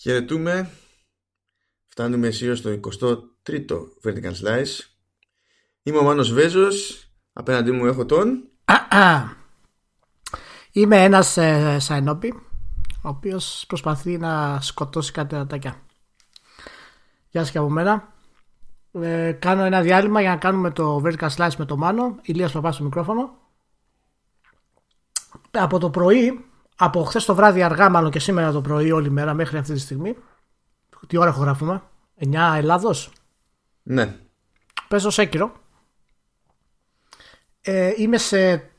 Χαιρετούμε. Φτάνουμε αισίως στο 23ο Vertical Slice. Είμαι ο Μάνος Βέζος. Απέναντί μου έχω τον... Είμαι ένας ε, Σαϊνόπη, ο οποίος προσπαθεί να σκοτώσει κάτι ατάκια. Γεια σας και από μένα. Ε, κάνω ένα διάλειμμα για να κάνουμε το Vertical Slice με το Μάνο. Ηλίας Παπάς στο μικρόφωνο. Από το πρωί από χθες το βράδυ αργά, μάλλον και σήμερα το πρωί, όλη μέρα μέχρι αυτή τη στιγμή. Τι ώρα έχω γράφουμε, 9 Ελλάδος; Ναι. Παίζω Σέκυρο. Ε, είμαι σε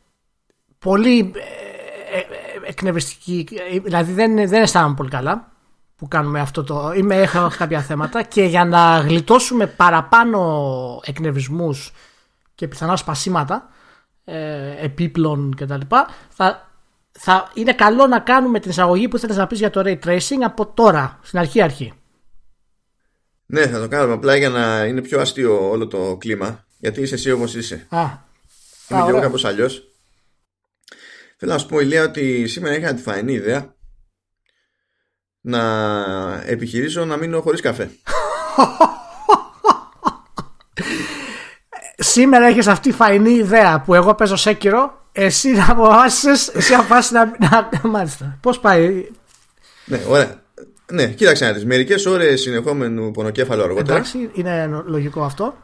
πολύ ε, ε, εκνευριστική. Δηλαδή δεν, δεν αισθάνομαι πολύ καλά που κάνουμε αυτό το. Είμαι, έχω κάποια θέματα και για να γλιτώσουμε παραπάνω εκνευρισμούς και πιθανά σπασίματα ε, επίπλων κτλ. Θα θα είναι καλό να κάνουμε την εισαγωγή που θέλεις να πεις για το ray tracing από τώρα, στην αρχή αρχή. Ναι, θα το κάνουμε απλά για να είναι πιο αστείο όλο το κλίμα. Γιατί είσαι εσύ όπως είσαι. Α, Είμαι και εγώ κάπως αλλιώς. Θέλω να σου πω, Ηλία, ότι σήμερα είχα τη φανή ιδέα να επιχειρήσω να μείνω χωρίς καφέ. σήμερα έχεις αυτή φαϊνή ιδέα που εγώ παίζω σέκυρο εσύ να αποφάσεις, εσύ αποφάσεις να, να. Μάλιστα. Πώς πάει; Ναι, ωραία. Ναι, κοίταξε να δεις. Μερικές ώρες συνεχόμενου πονοκέφαλο αργότερα. Εντάξει, είναι λογικό αυτό.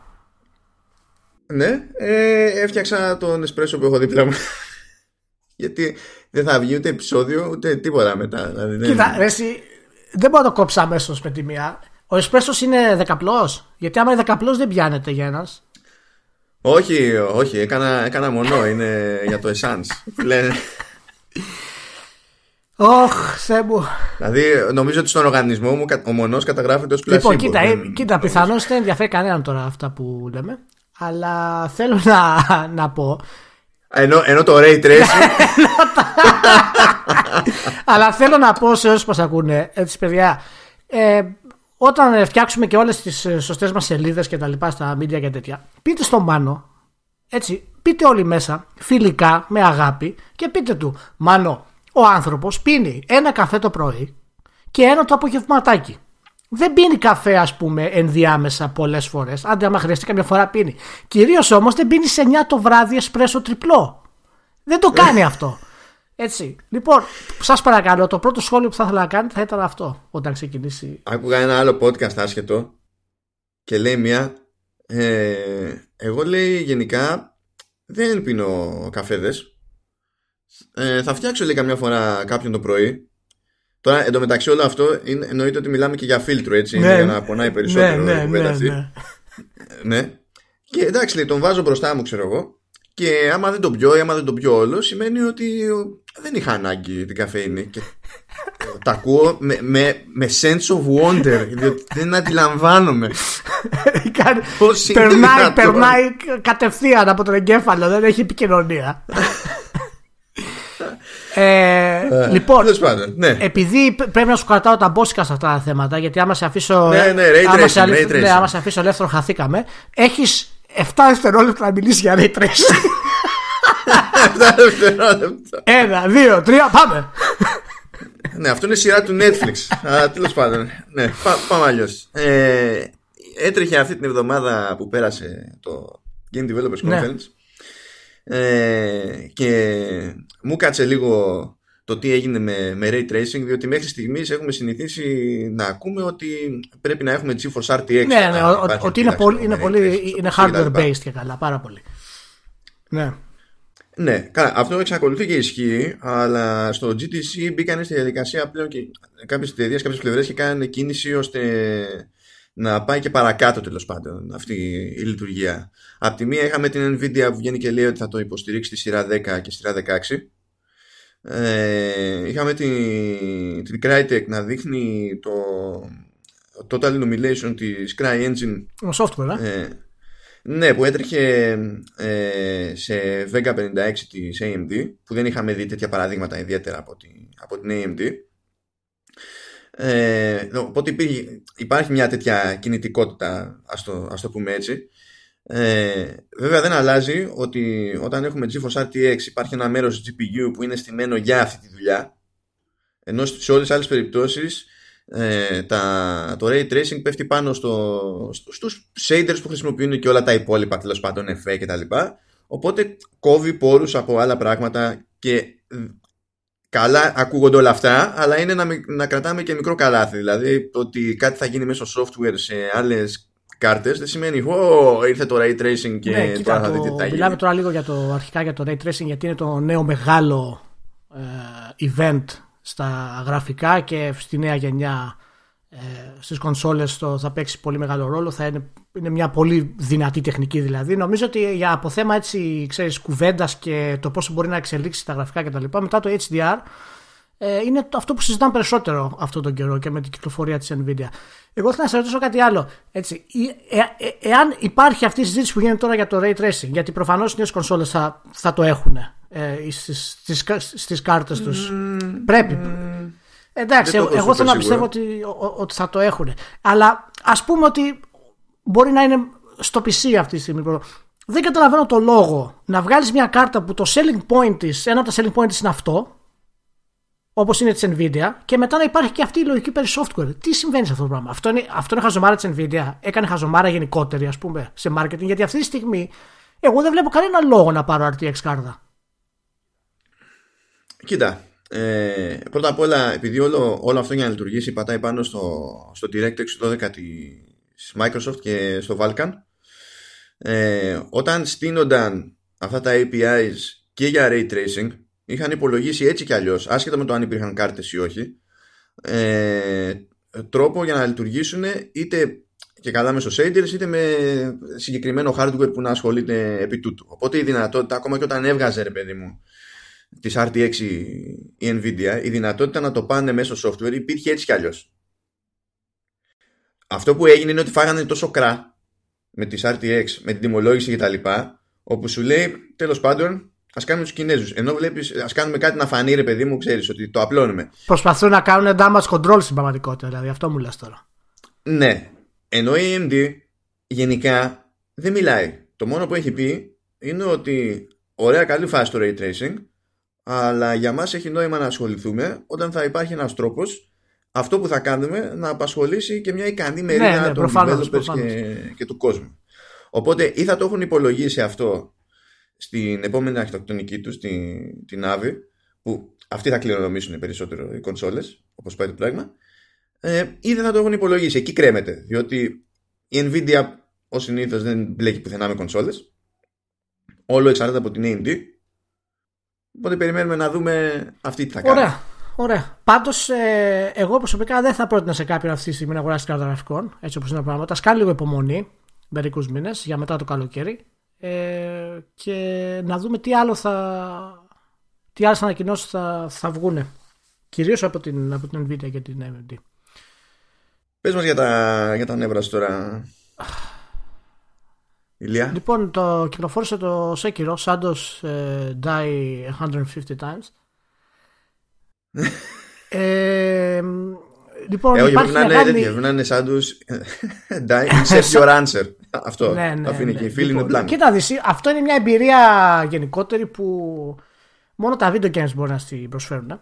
Ναι, ε, έφτιαξα τον εσπρέσο που έχω δίπλα μου. Γιατί δεν θα βγει ούτε επεισόδιο ούτε τίποτα μετά. Δηλαδή, Κοίτα, εσύ, δεν μπορώ να το κόψω αμέσως με τη μία. Ο εσπρέσο είναι δεκαπλός. Γιατί άμα είναι δεκαπλός δεν πιάνεται για ένας. Όχι, όχι, έκανα, έκανα μονό, είναι για το Essence. Λένε. Ωχ, Θεέ μου. Δηλαδή, νομίζω ότι στον οργανισμό μου ο μονός καταγράφεται ως πλασίμπο. Λοιπόν, κοίτα, δεν... κοίτα πιθανώς δεν ενδιαφέρει κανέναν τώρα αυτά που λέμε. Αλλά θέλω να, να πω. Ενώ, ενώ το Ray Tracing. αλλά θέλω να πω σε όσους μας ακούνε, έτσι παιδιά, ε, όταν φτιάξουμε και όλες τις ε, σωστές μας σελίδες και τα λοιπά στα media και τέτοια, πείτε στο Μάνο, έτσι, πείτε όλοι μέσα, φιλικά, με αγάπη και πείτε του, Μάνο, ο άνθρωπος πίνει ένα καφέ το πρωί και ένα το απογευματάκι. Δεν πίνει καφέ, ας πούμε, ενδιάμεσα πολλές φορές. Άντε, άμα χρειαστεί καμιά φορά πίνει. Κυρίως όμως δεν πίνει σε 9 το βράδυ εσπρέσο τριπλό. Δεν το κάνει αυτό. Έτσι. Λοιπόν, σας παρακαλώ, το πρώτο σχόλιο που θα ήθελα να κάνετε θα ήταν αυτό όταν ξεκινήσει. Άκουγα ένα άλλο podcast άσχετο και λέει μια. Ε, εγώ λέει γενικά δεν πίνω καφέδες. Ε, θα φτιάξω λέει καμιά φορά κάποιον το πρωί. Τώρα εντωμεταξύ όλο αυτό είναι, εννοείται ότι μιλάμε και για φίλτρο έτσι. Ναι, για να πονάει περισσότερο ναι, ναι, ναι, ναι, ναι. Και εντάξει, λέει, τον βάζω μπροστά μου, ξέρω εγώ. Και άμα δεν το πιω ή άμα δεν το πιω όλο, σημαίνει ότι δεν είχα ανάγκη την καφέινη. Και τα ακούω με, με, με sense of wonder, διότι δεν αντιλαμβάνομαι. Πώς περνάει, περνάει κατευθείαν από τον εγκέφαλο, δεν έχει επικοινωνία. Ε, ε, λοιπόν, ναι. επειδή πρέπει να σου κρατάω τα μπόσικα σε αυτά τα θέματα, γιατί άμα σε αφήσω, ναι, ναι, άμα, σε, ναι, άμα σε αφήσω ελεύθερο, χαθήκαμε. Έχεις 7 δευτερόλεπτα να μιλήσει για ray tracing. 7 δευτερόλεπτα. Ένα, δύο, τρία, πάμε. ναι, αυτό είναι σειρά του Netflix. Τέλος πάντων. Ναι, πάμε αλλιώς. Ε, έτρεχε αυτή την εβδομάδα που πέρασε το Game Developers ναι. Conference. Ε, και μου κάτσε λίγο το τι έγινε με, με Ray Tracing διότι μέχρι στιγμής έχουμε συνηθίσει να ακούμε ότι πρέπει να έχουμε GeForce RTX ναι, ναι, ότι είναι πολύ, είναι, πολύ, είναι hardware based και καλά, πάρα πολύ. Ναι. Ναι, καλά, αυτό εξακολουθεί και ισχύει, αλλά στο GTC μπήκαν στη διαδικασία πλέον και κάποιες εταιρείες, κάποιες πλευρές και κάνανε κίνηση ώστε να πάει και παρακάτω τέλος πάντων αυτή η λειτουργία. Απ' τη μία είχαμε την Nvidia που βγαίνει και λέει ότι θα το υποστηρίξει στη σειρά 10 και στη σειρά 16 ε, είχαμε την, την Crytek να δείχνει το Total Illumination της CryEngine το software ε, ναι που έτρεχε ε, σε Vega 56 της AMD που δεν είχαμε δει τέτοια παραδείγματα ιδιαίτερα από, τη, από την AMD ε, οπότε υπάρχει μια τέτοια κινητικότητα ας το, ας το πούμε έτσι ε, βέβαια δεν αλλάζει ότι όταν έχουμε GeForce RTX υπάρχει ένα μέρος GPU που είναι στημένο για αυτή τη δουλειά. Ενώ σε όλες τις άλλες περιπτώσεις ε, τα, το ray tracing πέφτει πάνω στο, στο, στους shaders που χρησιμοποιούν και όλα τα υπόλοιπα τέλος πάντων FA και τα λοιπά. Οπότε κόβει πόρους από άλλα πράγματα και καλά ακούγονται όλα αυτά αλλά είναι να, να κρατάμε και μικρό καλάθι. Δηλαδή το ότι κάτι θα γίνει μέσω software σε άλλες κάρτες δεν σημαίνει ότι ήρθε το ray tracing και ναι, τώρα θα δείτε τι θα Μιλάμε τώρα λίγο για το, αρχικά για το ray tracing γιατί είναι το νέο μεγάλο ε, event στα γραφικά και στη νέα γενιά ε, στις κονσόλες το θα παίξει πολύ μεγάλο ρόλο θα είναι, είναι μια πολύ δυνατή τεχνική δηλαδή. Νομίζω ότι για από θέμα έτσι ξέρεις κουβέντας και το πόσο μπορεί να εξελίξει τα γραφικά κτλ μετά το HDR ε, είναι αυτό που συζητάμε περισσότερο αυτόν τον καιρό και με την κυκλοφορία της Nvidia εγώ θέλω να σε ρωτήσω κάτι άλλο έτσι, ε, ε, εάν υπάρχει αυτή η συζήτηση που γίνεται τώρα για το Ray Tracing γιατί προφανώς οι νέες κονσόλες θα, θα το έχουν ε, στις, στις, στις κάρτες τους. Πρέπει. Εντάξει, εγώ θέλω να πιστεύω ότι, ότι θα το έχουν. Αλλά ας πούμε ότι μπορεί να είναι στο PC αυτή τη στιγμή. Δεν καταλαβαίνω το λόγο να βγάλεις μια κάρτα που το selling point της, ένα από τα selling point της είναι αυτό, όπως είναι της Nvidia, και μετά να υπάρχει και αυτή η λογική περί software. Τι συμβαίνει σε αυτό το πράγμα; Αυτό είναι, αυτό είναι χαζομάρα της Nvidia. Έκανε χαζομάρα γενικότερη, ας πούμε, σε marketing, γιατί αυτή τη στιγμή εγώ δεν βλέπω κανένα λόγο να πάρω RTX κάρτα. Κοίτα, ε, πρώτα απ' όλα, επειδή όλο, όλο αυτό για να λειτουργήσει πατάει πάνω στο, στο DirectX 12 της Microsoft και στο Vulkan, ε, όταν στείνονταν αυτά τα APIs και για Ray Tracing, είχαν υπολογίσει έτσι κι αλλιώς, άσχετα με το αν υπήρχαν κάρτες ή όχι, ε, τρόπο για να λειτουργήσουν είτε και καλά μέσω shaders είτε με συγκεκριμένο hardware που να ασχολείται επί τούτου. Οπότε η δυνατότητα, ακόμα και όταν έβγαζε ρε παιδί μου Της RTX η Nvidia η δυνατότητα να το πάνε μέσω software υπήρχε έτσι κι αλλιώς. Αυτό που έγινε είναι ότι φάγανε τόσο κρά με τις RTX, με την τιμολόγηση και τα λοιπά, όπου σου λέει τέλος πάντων Α κάνουμε τους Κινέζους. Ενώ βλέπεις, ας κάνουμε κάτι να φανεί, ρε παιδί μου, ξέρεις ότι το απλώνουμε. Προσπαθούν να κάνουν damage control στην πραγματικότητα, δηλαδή αυτό μου λες τώρα. Ναι. Ενώ η AMD γενικά δεν μιλάει. Το μόνο που έχει πει είναι ότι ωραία, καλή φάση το ray tracing, αλλά για μας έχει νόημα να ασχοληθούμε όταν θα υπάρχει ένας τρόπος αυτό που θα κάνουμε να απασχολήσει και μια ικανή ναι, μερίδα ναι, ναι, των προφανώς, Και, και του κόσμου. Οπότε ή θα το έχουν υπολογίσει αυτό στην επόμενη αρχιτεκτονική τους, στην, την Navi, που αυτοί θα κληρονομήσουν περισσότερο οι κονσόλες, όπως πάει το πράγμα, ε, ή δεν θα το έχουν υπολογίσει. Εκεί κρέμεται, διότι η Nvidia ως συνήθως δεν μπλέκει πουθενά με κονσόλες. Όλο εξαρτάται από την AMD Οπότε περιμένουμε να δούμε αυτή τι θα κάνει. Ωραία. Ωραία. Πάντως, ε, εγώ προσωπικά δεν θα πρότεινα σε κάποιον αυτή τη στιγμή να αγοράσει κάρτα γραφικών, έτσι όπως είναι τα πράγματα. Α κάνει λίγο υπομονή μερικούς μήνες για μετά το καλοκαίρι ε, και να δούμε τι άλλο θα. Τι άλλες ανακοινώσεις θα, θα βγουν. Κυρίως από την, από την Nvidia και την AMD. Πες μας για τα, για τα νεύρα τώρα. Ηλία. Λοιπόν, το κυκλοφόρησε το Sekiro, Santos ε, Die 150 times. ε, λοιπόν, ε, όχι, πρέπει να είναι τέτοια, πρέπει να είναι Santos Die Insert Your Answer. Αυτό, ναι, ναι, αφήνει ναι, και η φίλη είναι πλάνο. Κοίτα, αυτό είναι μια εμπειρία γενικότερη που μόνο τα video games μπορεί να στη προσφέρουν.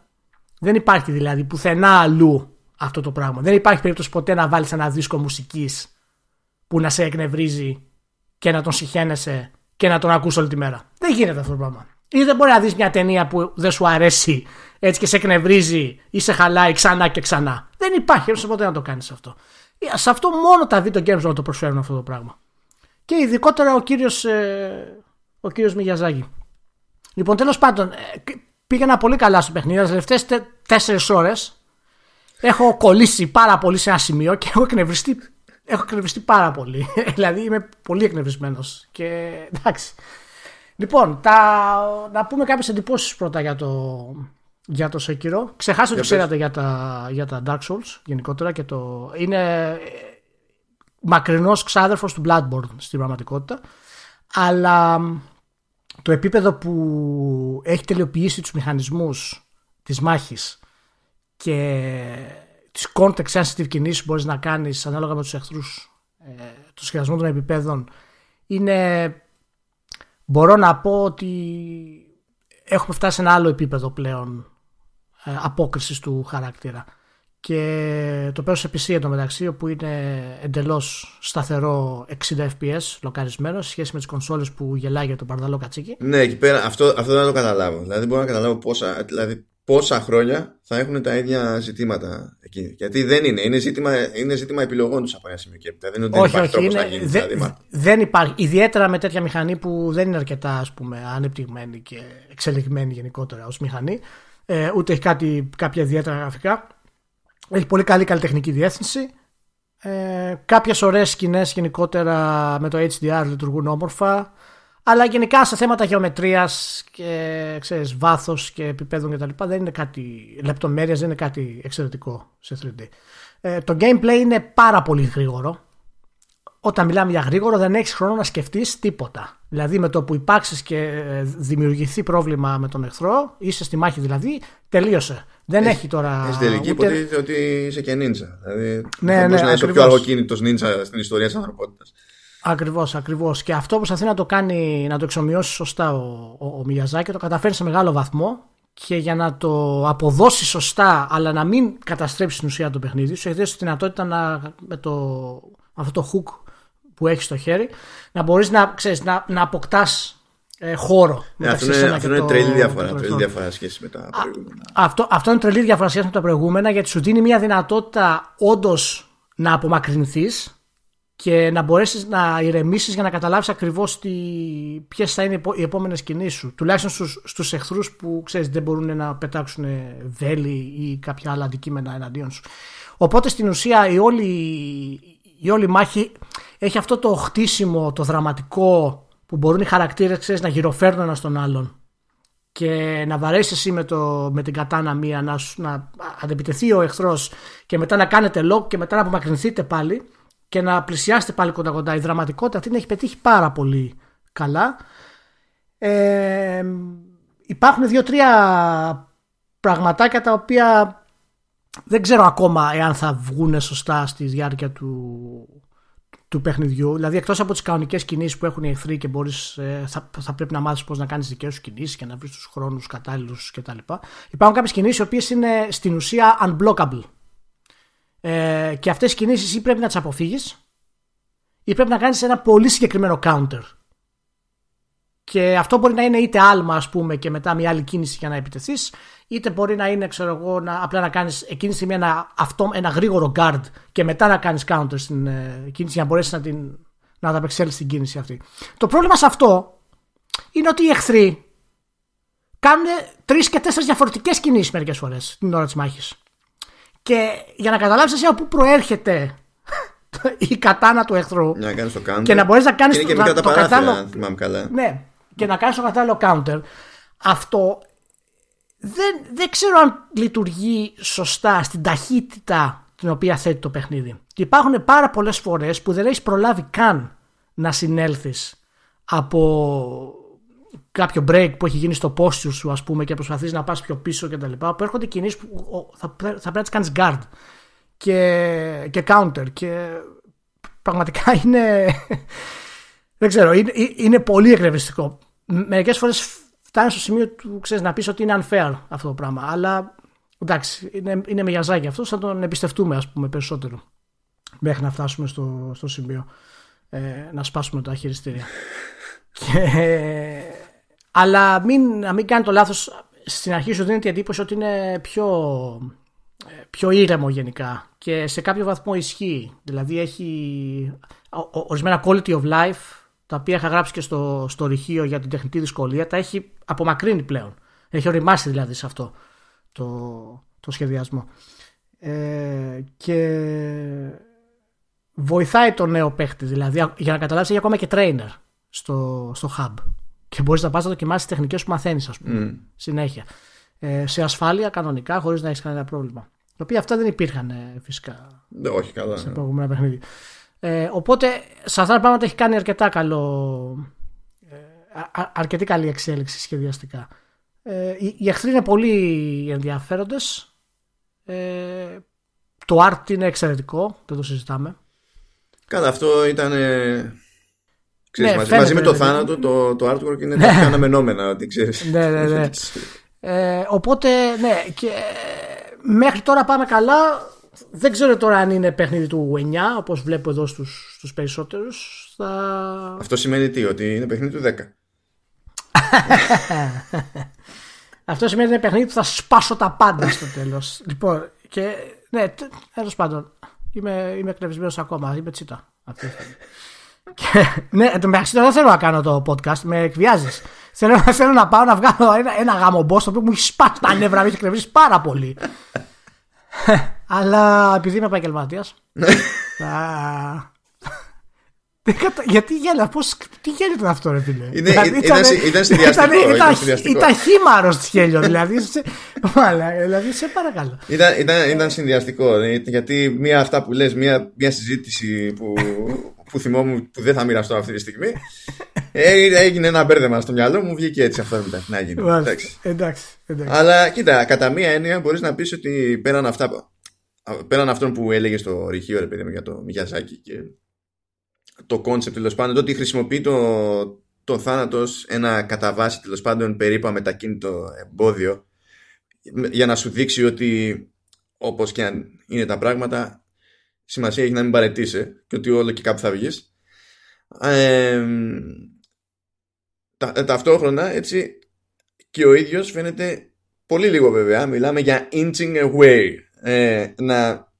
Δεν υπάρχει δηλαδή πουθενά αλλού αυτό το πράγμα. Δεν υπάρχει περίπτωση ποτέ να βάλεις ένα δίσκο μουσικής που να σε εκνευρίζει και να τον συχαίνεσαι και να τον ακούς όλη τη μέρα. Δεν γίνεται αυτό το πράγμα. Ή δεν μπορεί να δεις μια ταινία που δεν σου αρέσει έτσι και σε εκνευρίζει ή σε χαλάει ξανά και ξανά. Δεν υπάρχει δεν ποτέ να το κάνεις αυτό. Ε, σε αυτό μόνο τα video games να το προσφέρουν αυτό το πράγμα. Και ειδικότερα ο κύριος ε, ο κύριος Μιγιαζάκη. Λοιπόν, τέλος πάντων, ε, πήγαινα πολύ καλά στο παιχνίδι. Τις τελευταίες τέσσερις ώρες έχω κολλήσει πάρα πολύ σε ένα σημείο και έχω εκνευριστεί έχω εκνευριστεί πάρα πολύ. δηλαδή είμαι πολύ εκνευρισμένος. Και εντάξει. Λοιπόν, τα, να πούμε κάποιες εντυπώσεις πρώτα για το, για το Sekiro. Ξεχάστε ότι ξέρατε για τα, για τα Dark Souls γενικότερα και το. Είναι μακρινός ξάδερφος του Bloodborne στην πραγματικότητα. Αλλά το επίπεδο που έχει τελειοποιήσει τους μηχανισμούς της μάχης και τις context sensitive κινήσεις που μπορείς να κάνεις ανάλογα με τους εχθρούς ε, το σχεδιασμό των επιπέδων είναι μπορώ να πω ότι έχουμε φτάσει σε ένα άλλο επίπεδο πλέον ε, απόκρισης του χαρακτήρα και το παίζω σε PC εντωμεταξύ όπου είναι εντελώς σταθερό 60 fps λοκαρισμένος σε σχέση με τις κονσόλες που γελάει για το παρδαλό κατσίκι. Ναι, εκεί πέρα αυτό, αυτό δεν το καταλάβω. Δηλαδή μπορώ να καταλάβω πόσα, δηλαδή πόσα χρόνια θα έχουν τα ίδια ζητήματα εκεί. Γιατί δεν είναι. Είναι ζήτημα, είναι ζήτημα επιλογών τους από ένα σημείο και έπειτα. Δεν είναι ότι όχι, δεν υπάρχει όχι, τρόπος να γίνει. δε, δηλαδή, δεν υπάρχει. Ιδιαίτερα με τέτοια μηχανή που δεν είναι αρκετά ας πούμε, ανεπτυγμένη και εξελιγμένη γενικότερα ως μηχανή. Ε, ούτε έχει κάτι, κάποια ιδιαίτερα γραφικά. Έχει πολύ καλή καλλιτεχνική διεύθυνση. Ε, κάποιες ωραίες σκηνές γενικότερα με το HDR λειτουργούν όμορφα. Αλλά γενικά σε θέματα γεωμετρίας και ξέρεις, βάθος και επίπεδων και τα λοιπά δεν είναι κάτι, λεπτομέρειας δεν είναι κάτι εξαιρετικό σε 3D. Ε, το gameplay είναι πάρα πολύ γρήγορο. Όταν μιλάμε για γρήγορο δεν έχεις χρόνο να σκεφτείς τίποτα. Δηλαδή με το που υπάρξεις και ε, δημιουργηθεί πρόβλημα με τον εχθρό, είσαι στη μάχη δηλαδή, τελείωσε. Δεν έχει τώρα. Στην τελική ούτε- υποτίθεται ότι είσαι και νίντζα. Δηλαδή, Ναι, θα ναι, μπορούσε να είσαι ο πιο ακριβώς. αργοκίνητο νίντζα στην ιστορία της ανθρωπότητας. Ακριβώς, ακριβώς. Και αυτό προσπαθεί να το κάνει, να το εξομοιώσεις σωστά ο, ο, ο Μιαζάκη, το καταφέρεις σε μεγάλο βαθμό και για να το αποδώσεις σωστά, αλλά να μην καταστρέψεις την ουσία του παιχνίδι, σου έχει δώσει τη δυνατότητα να, με το, αυτό το hook που έχεις στο χέρι, να μπορείς να, ξέρεις, να, να αποκτάς ε, χώρο. Ναι, αυτό μεταξύ είναι, σένα αυτό και είναι το- τρελή και διαφορά. το Τρελή εχθρό. διαφορά σχέση με τα προηγούμενα. Αυτό, αυτό είναι τρελή διαφορά σχέση με τα προηγούμενα γιατί σου δίνει μια δυνατότητα όντως να απομακρυνθείς και να μπορέσεις να ηρεμήσεις για να καταλάβεις ακριβώς ποιες θα είναι οι επο- οι επόμενες κινήσεις σου. Τουλάχιστον στου στους εχθρούς που ξέρεις δεν μπορούν να πετάξουν βέλη ή κάποια άλλα αντικείμενα εναντίον σου. Οπότε στην ουσία η όλη, η όλη μάχη έχει αυτό το χτίσιμο, το δραματικό που μπορούν οι χαρακτήρες ξέρεις, να γυροφέρνουν ένα τον άλλον και να βαρέσεις εσύ με, το, με την κατάνα μία να, σου- να αντεπιτεθεί ο εχθρός και μετά να κάνετε lock και μετά να απομακρυνθείτε πάλι και να πλησιάσετε πάλι κοντά κοντά. Η δραματικότητα αυτή την έχει πετύχει πάρα πολύ καλά. Ε, υπάρχουν δύο-τρία πραγματάκια τα οποία δεν ξέρω ακόμα εάν θα βγουν σωστά στη διάρκεια του, του παιχνιδιού. Δηλαδή, εκτός από τις κανονικές κινήσεις που έχουν οι εχθροί και μπορείς, ε, θα, θα πρέπει να μάθεις πώς να κάνεις δικές σου κινήσεις και να βρεις τους χρόνους κατάλληλους κτλ. Υπάρχουν κάποιες κινήσεις οι οποίες είναι στην ουσία unblockable. Ε, και αυτές οι κινήσεις ή πρέπει να τις αποφύγεις ή πρέπει να κάνεις ένα πολύ συγκεκριμένο counter. Και αυτό μπορεί να είναι είτε άλμα, ας πούμε, και μετά μια άλλη κίνηση για να επιτεθείς, είτε μπορεί να είναι, ξέρω εγώ, να, απλά να κάνεις εκείνη τη στιγμή ένα, αυτό, ένα γρήγορο guard και μετά να κάνεις counter στην ε, κίνηση για να μπορέσεις να, την, να ανταπεξέλθεις στην κίνηση αυτή. Το πρόβλημα σε αυτό είναι ότι οι εχθροί κάνουν τρεις και τέσσερις διαφορετικές κινήσεις μερικές φορές την ώρα της μάχης. Και για να καταλάβεις εσύ από πού προέρχεται η κατάνα του εχθρού Να κάνεις το counter. και να μπορείς να κάνεις Είναι και το, μικρά τα το παράθυρα, κατάλληλο. αν θυμάμαι καλά. Ναι, και να κάνεις το κατάλληλο counter. Αυτό δεν, δεν ξέρω αν λειτουργεί σωστά στην ταχύτητα την οποία θέτει το παιχνίδι. Και υπάρχουν πάρα πολλές φορές που δεν έχεις προλάβει καν να συνέλθεις από κάποιο break που έχει γίνει στο posture σου ας πούμε και προσπαθείς να πας πιο πίσω και τα λοιπά που έρχονται κινήσεις που ο, θα, πρέ- θα πρέπει να τις κάνεις guard και, και counter και πραγματικά είναι δεν ξέρω, είναι, είναι πολύ εκνευριστικό. Μερικές φορές φτάνει στο σημείο του ξέρεις, να πεις ότι είναι unfair αυτό το πράγμα. Αλλά εντάξει, είναι, είναι μεγιαζάκι αυτό, θα τον εμπιστευτούμε ας πούμε περισσότερο. Μέχρι να φτάσουμε στο, στο σημείο ε, να σπάσουμε τα χειριστήρια. και, αλλά μην, να μην κάνει το λάθος στην αρχή σου δίνεται η εντύπωση ότι είναι πιο, ε, πιο ήρεμο γενικά και σε κάποιο βαθμό ισχύει. Δηλαδή έχει ο- ο- ορισμένα quality of life τα οποία είχα γράψει και στο, στο ρηχείο για την τεχνητή δυσκολία τα έχει απομακρύνει πλέον. Έχει οριμάσει δηλαδή σε αυτό το, το σχεδιασμό. Ε, και βοηθάει το νέο παίχτη δηλαδή για να καταλάβεις έχει ακόμα και trainer στο, στο hub και μπορείς να πας να δοκιμάσεις τις τεχνικές που μαθαίνεις ας πούμε συνέχεια ε, σε ασφάλεια κανονικά χωρίς να έχεις κανένα πρόβλημα τα οποία αυτά δεν υπήρχαν ε, φυσικά Ναι, όχι καλά. σε ναι. προηγούμενα παιχνίδια. Ε, οπότε σε αυτά τα πράγματα έχει κάνει αρκετά καλό. ε, α- α- αρκετή καλή εξέλιξη σχεδιαστικά. Ε, οι, οι εχθροί είναι πολύ ενδιαφέροντες. Ε, το art είναι εξαιρετικό, δεν το συζητάμε. Καλά, αυτό ήταν. ε, Ξέρεις, Ναι, μαζί, φαίνεται, μαζί με το δηλαδή. θάνατο, το, το artwork είναι τα πιο αναμενόμενα, ότι ξέρεις. Ναι, ναι, ναι. Ε, οπότε, ναι, και μέχρι τώρα πάμε καλά. Δεν ξέρω τώρα αν είναι παιχνίδι του 9, όπως βλέπω εδώ στους, στους περισσότερους. Θα... Αυτό σημαίνει τι, ότι είναι παιχνίδι του 10. Αυτό σημαίνει ότι είναι παιχνίδι που θα σπάσω τα πάντα στο τέλος. λοιπόν, και ναι, τέλος πάντων, είμαι, είμαι εκνευρισμένος ακόμα, είμαι τσίτα. Αυτή και, ναι, εν τω μεταξύ δεν θέλω να κάνω το podcast, με εκβιάζεις. θέλω, θέλω να πάω να βγάλω ένα, ένα γαμομπό το οποίο μου έχει σπάσει τα νεύρα, με έχει εκνευρίσει πάρα πολύ. Αλλά επειδή είμαι επαγγελματίας. θα... Γιατί γέλα, πώς, τι γέλιο ήταν αυτό, ρε φίλε; Είναι, δηλαδή, ήταν, ήταν, συνδυαστικό. Ήταν, ήταν, ήταν χήμαρο τη γέλιο, δηλαδή. Σε, δηλαδή, σε παρακαλώ. Ήταν, ήταν, ήταν συνδυαστικό. Γιατί μία αυτά που λες, μία, μία συζήτηση που, που θυμόμουν που δεν θα μοιραστώ αυτή τη στιγμή. έγινε ένα μπέρδεμα στο μυαλό μου, βγήκε έτσι αυτό μετά να γίνει. εντάξει. εντάξει, εντάξει. Αλλά κοίτα, κατά μία έννοια μπορείς να πεις ότι πέραν αυτά. Πέραν αυτών που έλεγε στοιχείο, ρε παιδί μου, για το Μιαζάκι και το concept τέλος πάντων, το ότι χρησιμοποιεί το, το θάνατο σαν ένα κατά βάση τέλος πάντων περίπου αμετακίνητο εμπόδιο για να σου δείξει ότι όπως και αν είναι τα πράγματα σημασία έχει να μην παραιτηθείς και ότι όλο και κάπου θα βγεις. Ε, τα, ταυτόχρονα έτσι και ο ίδιος φαίνεται πολύ λίγο βέβαια μιλάμε για inching away ε, να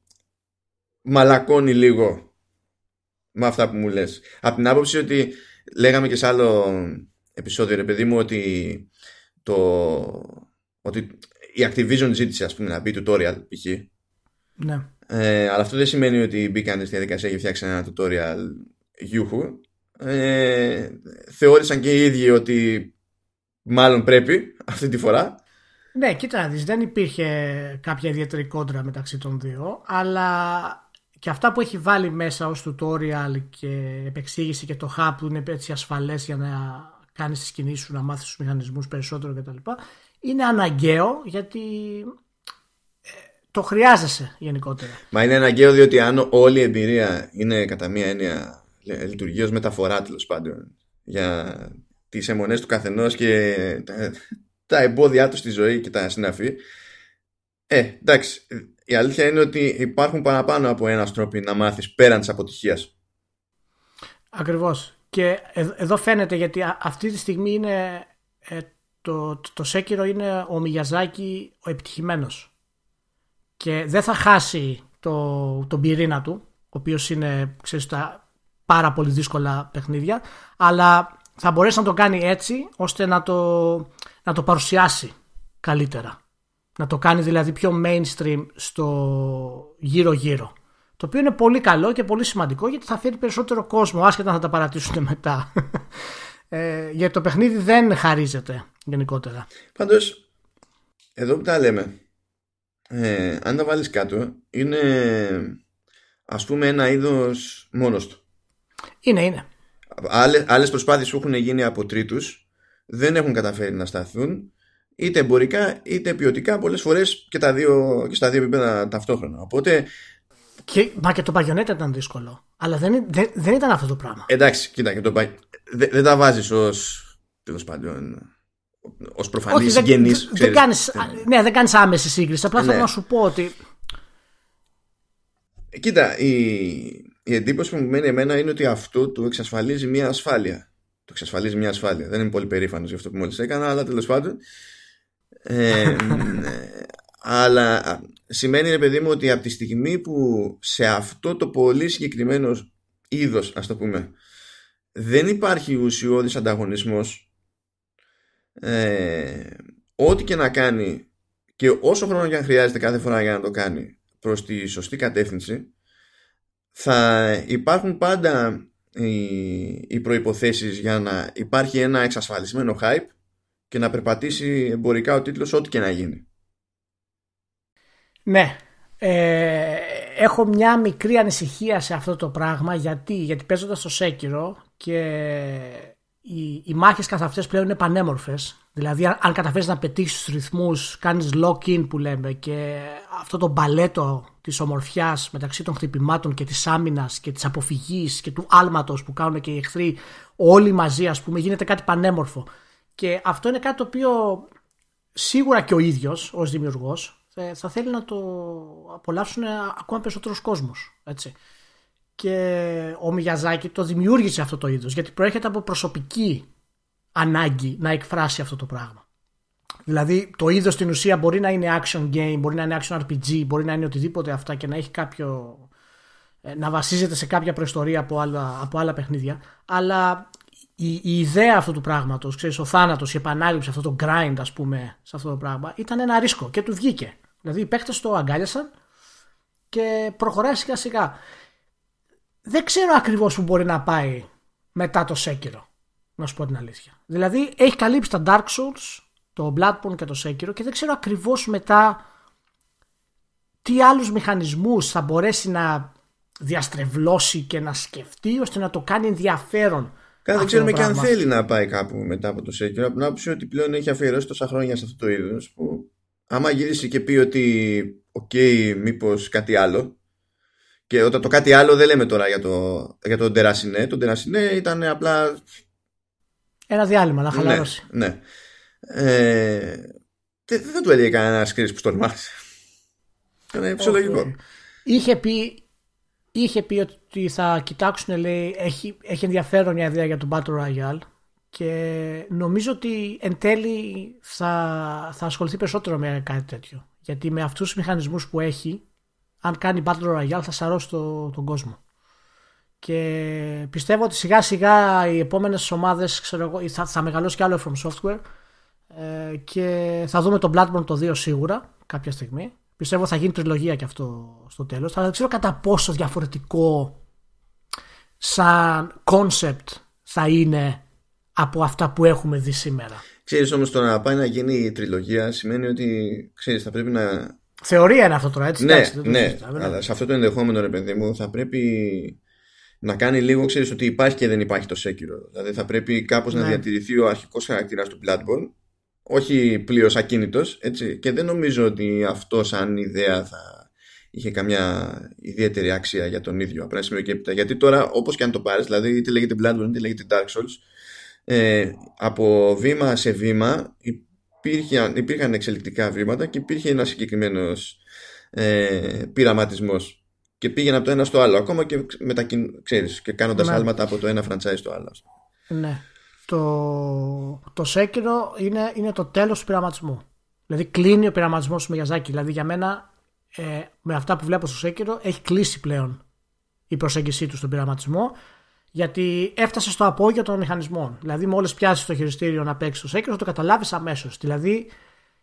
μαλακώνει λίγο με αυτά που μου λες από την άποψη ότι λέγαμε και σε άλλο επεισόδιο ρε παιδί μου ότι το ότι η Activision ζήτησε ας πούμε να μπει tutorial π.χ. Ναι. Ε, αλλά αυτό δεν σημαίνει ότι μπήκαν στη διαδικασία και φτιάξαν ένα tutorial γιούχου. Ε, θεώρησαν και οι ίδιοι ότι μάλλον πρέπει αυτή τη φορά. Ναι, κοίτα δεις, δεν υπήρχε κάποια ιδιαίτερη κόντρα μεταξύ των δύο, αλλά και αυτά που έχει βάλει μέσα ως tutorial και επεξήγηση και το hub που είναι έτσι ασφαλές για να κάνεις τις κινήσεις σου, να μάθεις τους μηχανισμούς περισσότερο κτλ. Είναι αναγκαίο γιατί το χρειάζεσαι γενικότερα. Μα είναι αναγκαίο διότι αν όλη η εμπειρία είναι κατά μία έννοια λειτουργεί ως μεταφορά τέλος πάντων για τις αιμονές του καθενός και τα, τα εμπόδια του στη ζωή και τα συναφή. Ε, εντάξει. Η αλήθεια είναι ότι υπάρχουν παραπάνω από ένα τρόπο να μάθεις πέραν της αποτυχίας. Ακριβώς. Και εδώ φαίνεται γιατί αυτή τη στιγμή είναι ε, το, το, το Σέκυρο είναι ο Μιγιαζάκη ο επιτυχημένος και δεν θα χάσει το, τον πυρήνα του, ο οποίος είναι ξέρεις, τα πάρα πολύ δύσκολα παιχνίδια, αλλά θα μπορέσει να το κάνει έτσι ώστε να το, να το παρουσιάσει καλύτερα. Να το κάνει δηλαδή πιο mainstream στο γύρω-γύρω. Το οποίο είναι πολύ καλό και πολύ σημαντικό γιατί θα φέρει περισσότερο κόσμο, άσχετα να θα τα παρατήσουν μετά. ε, γιατί το παιχνίδι δεν χαρίζεται γενικότερα. Πάντως, εδώ που τα λέμε, ε, αν τα βάλεις κάτω είναι ας πούμε ένα είδος μόνος του είναι είναι Άλλες, άλλες προσπάθειες που έχουν γίνει από τρίτους δεν έχουν καταφέρει να σταθούν είτε εμπορικά είτε ποιοτικά πολλές φορές και, τα δύο, και στα δύο επίπεδα ταυτόχρονα οπότε και, μα και το Παγιονέτα ήταν δύσκολο αλλά δεν, δεν, δεν ήταν αυτό το πράγμα εντάξει κοίτα και το δεν, δεν τα βάζεις ως τέλος πάντων ως προφανή συγγενής. Δεν, κάνεις, ναι, δεν κάνεις άμεση σύγκριση. Απλά θέλω ναι. να σου πω ότι. Κοίτα, η, η εντύπωση που μου μένει εμένα είναι ότι αυτό του εξασφαλίζει μια ασφάλεια. Το εξασφαλίζει μια ασφάλεια. Δεν είμαι πολύ περήφανος για αυτό που μόλις έκανα, αλλά τέλος πάντων. Ε, αλλά σημαίνει, ρε παιδί μου, ότι από τη στιγμή που σε αυτό το πολύ συγκεκριμένο είδος, ας το πούμε, δεν υπάρχει ουσιώδης ανταγωνισμός ε, ό,τι και να κάνει και όσο χρόνο και αν χρειάζεται κάθε φορά για να το κάνει προς τη σωστή κατεύθυνση θα υπάρχουν πάντα οι, οι προϋποθέσεις για να υπάρχει ένα εξασφαλισμένο hype και να περπατήσει εμπορικά ο τίτλος ό,τι και να γίνει. Ναι. Ε, έχω μια μικρή ανησυχία σε αυτό το πράγμα γιατί, γιατί παίζοντας το Σέκυρο και οι, οι μάχες καθ' αυτές πλέον είναι πανέμορφες. Δηλαδή αν, αν καταφέρεις να πετύχεις τους ρυθμούς, κάνεις lock-in που λέμε και αυτό το μπαλέτο της ομορφιάς μεταξύ των χτυπημάτων και της άμυνας και της αποφυγής και του άλματος που κάνουν και οι εχθροί όλοι μαζί ας πούμε γίνεται κάτι πανέμορφο. Και αυτό είναι κάτι το οποίο σίγουρα και ο ίδιος ως δημιουργός θα, θα θέλει να το απολαύσουν ακόμα περισσότερος κόσμος. Έτσι. Και ο Μιγιαζάκη το δημιούργησε αυτό το είδος γιατί προέρχεται από προσωπική ανάγκη να εκφράσει αυτό το πράγμα. Δηλαδή το είδος στην ουσία μπορεί να είναι action game, μπορεί να είναι action RPG, μπορεί να είναι οτιδήποτε αυτά και να έχει κάποιο. Ε, να βασίζεται σε κάποια προϊστορία από άλλα, από άλλα παιχνίδια. Αλλά η, η ιδέα αυτού του πράγματος, ο θάνατος, η επανάληψη, αυτό το grind, ας πούμε, σε αυτό το πράγμα, ήταν ένα ρίσκο και του βγήκε. Δηλαδή οι παίχτες το αγκάλιασαν και προχωράει σιγά σιγά. Δεν ξέρω ακριβώς που μπορεί να πάει μετά το Sekiro. Να σου πω την αλήθεια. Δηλαδή έχει καλύψει τα Dark Souls, το Bloodborne και το Sekiro και δεν ξέρω ακριβώς μετά τι άλλους μηχανισμούς θα μπορέσει να διαστρεβλώσει και να σκεφτεί ώστε να το κάνει ενδιαφέρον. Κάτι δεν ξέρουμε και αν θέλει να πάει κάπου μετά από το Sekiro. Από την άποψη ότι πλέον έχει αφιερώσει τόσα χρόνια σε αυτό το είδος που άμα γυρίσει και πει ότι οκ, okay, μήπως κάτι άλλο και όταν το κάτι άλλο δεν λέμε τώρα για το, για το Déraciné. Το Déraciné ήταν απλά ένα διάλειμμα να ναι, χαλαρώσει. Ναι. ναι. Ε, δεν, θα του έλεγε κανένα κρίση που τον μάθει. Ήταν φυσιολογικό. Είχε πει, είχε πει ότι θα κοιτάξουν, λέει, έχει, έχει ενδιαφέρον μια ιδέα για τον Battle Royale και νομίζω ότι εν τέλει θα, θα ασχοληθεί περισσότερο με κάτι τέτοιο. Γιατί με αυτούς τους μηχανισμούς που έχει, αν κάνει Battle Royale θα σαρώσει το, τον κόσμο. Και πιστεύω ότι σιγά σιγά οι επόμενες ομάδες θα, θα μεγαλώσει κι άλλο From Software ε, και θα δούμε το Bloodborne το 2 σίγουρα κάποια στιγμή. Πιστεύω θα γίνει τριλογία και αυτό στο τέλος. Αλλά δεν ξέρω κατά πόσο διαφορετικό σαν concept θα είναι από αυτά που έχουμε δει σήμερα. Ξέρεις όμως το να πάει να γίνει η τριλογία σημαίνει ότι ξέρεις θα πρέπει να... Θεωρία είναι αυτό τώρα έτσι. Ναι, ναι, ναι, αλλά σε αυτό το ενδεχόμενο ρε παιδί μου θα πρέπει να κάνει λίγο, ξέρεις ότι υπάρχει και δεν υπάρχει το Sekiro. Δηλαδή θα πρέπει κάπως να ναι. διατηρηθεί ο αρχικός χαρακτήρας του Bloodborne όχι πλήρως ακίνητος, έτσι. Και δεν νομίζω ότι αυτό σαν ιδέα θα είχε καμιά ιδιαίτερη αξία για τον ίδιο από ένα σημείο και έπειτα. Γιατί τώρα, όπως και αν το πάρεις, δηλαδή είτε λέγεται Bloodborne είτε λέγεται Dark Souls, ε, από βήμα σε βήμα υπήρχαν, υπήρχαν εξελικτικά βήματα και υπήρχε ένας συγκεκριμένος ε, πειραματισμός. Και πήγαινε από το ένα στο άλλο, ακόμα και, μετακιν... ξέρεις, και κάνοντας ναι. άλματα από το ένα franchise στο άλλο. Ναι το, το Sekiro είναι, είναι το τέλος του πειραματισμού. Δηλαδή κλείνει ο πειραματισμός του Μιαζάκη. Δηλαδή για μένα ε, με αυτά που βλέπω στο Sekiro έχει κλείσει πλέον η προσέγγιση του στον πειραματισμό γιατί έφτασε στο απόγειο των μηχανισμών. Δηλαδή μόλις πιάσεις το χειριστήριο να παίξεις το Sekiro θα το καταλάβεις αμέσως. Δηλαδή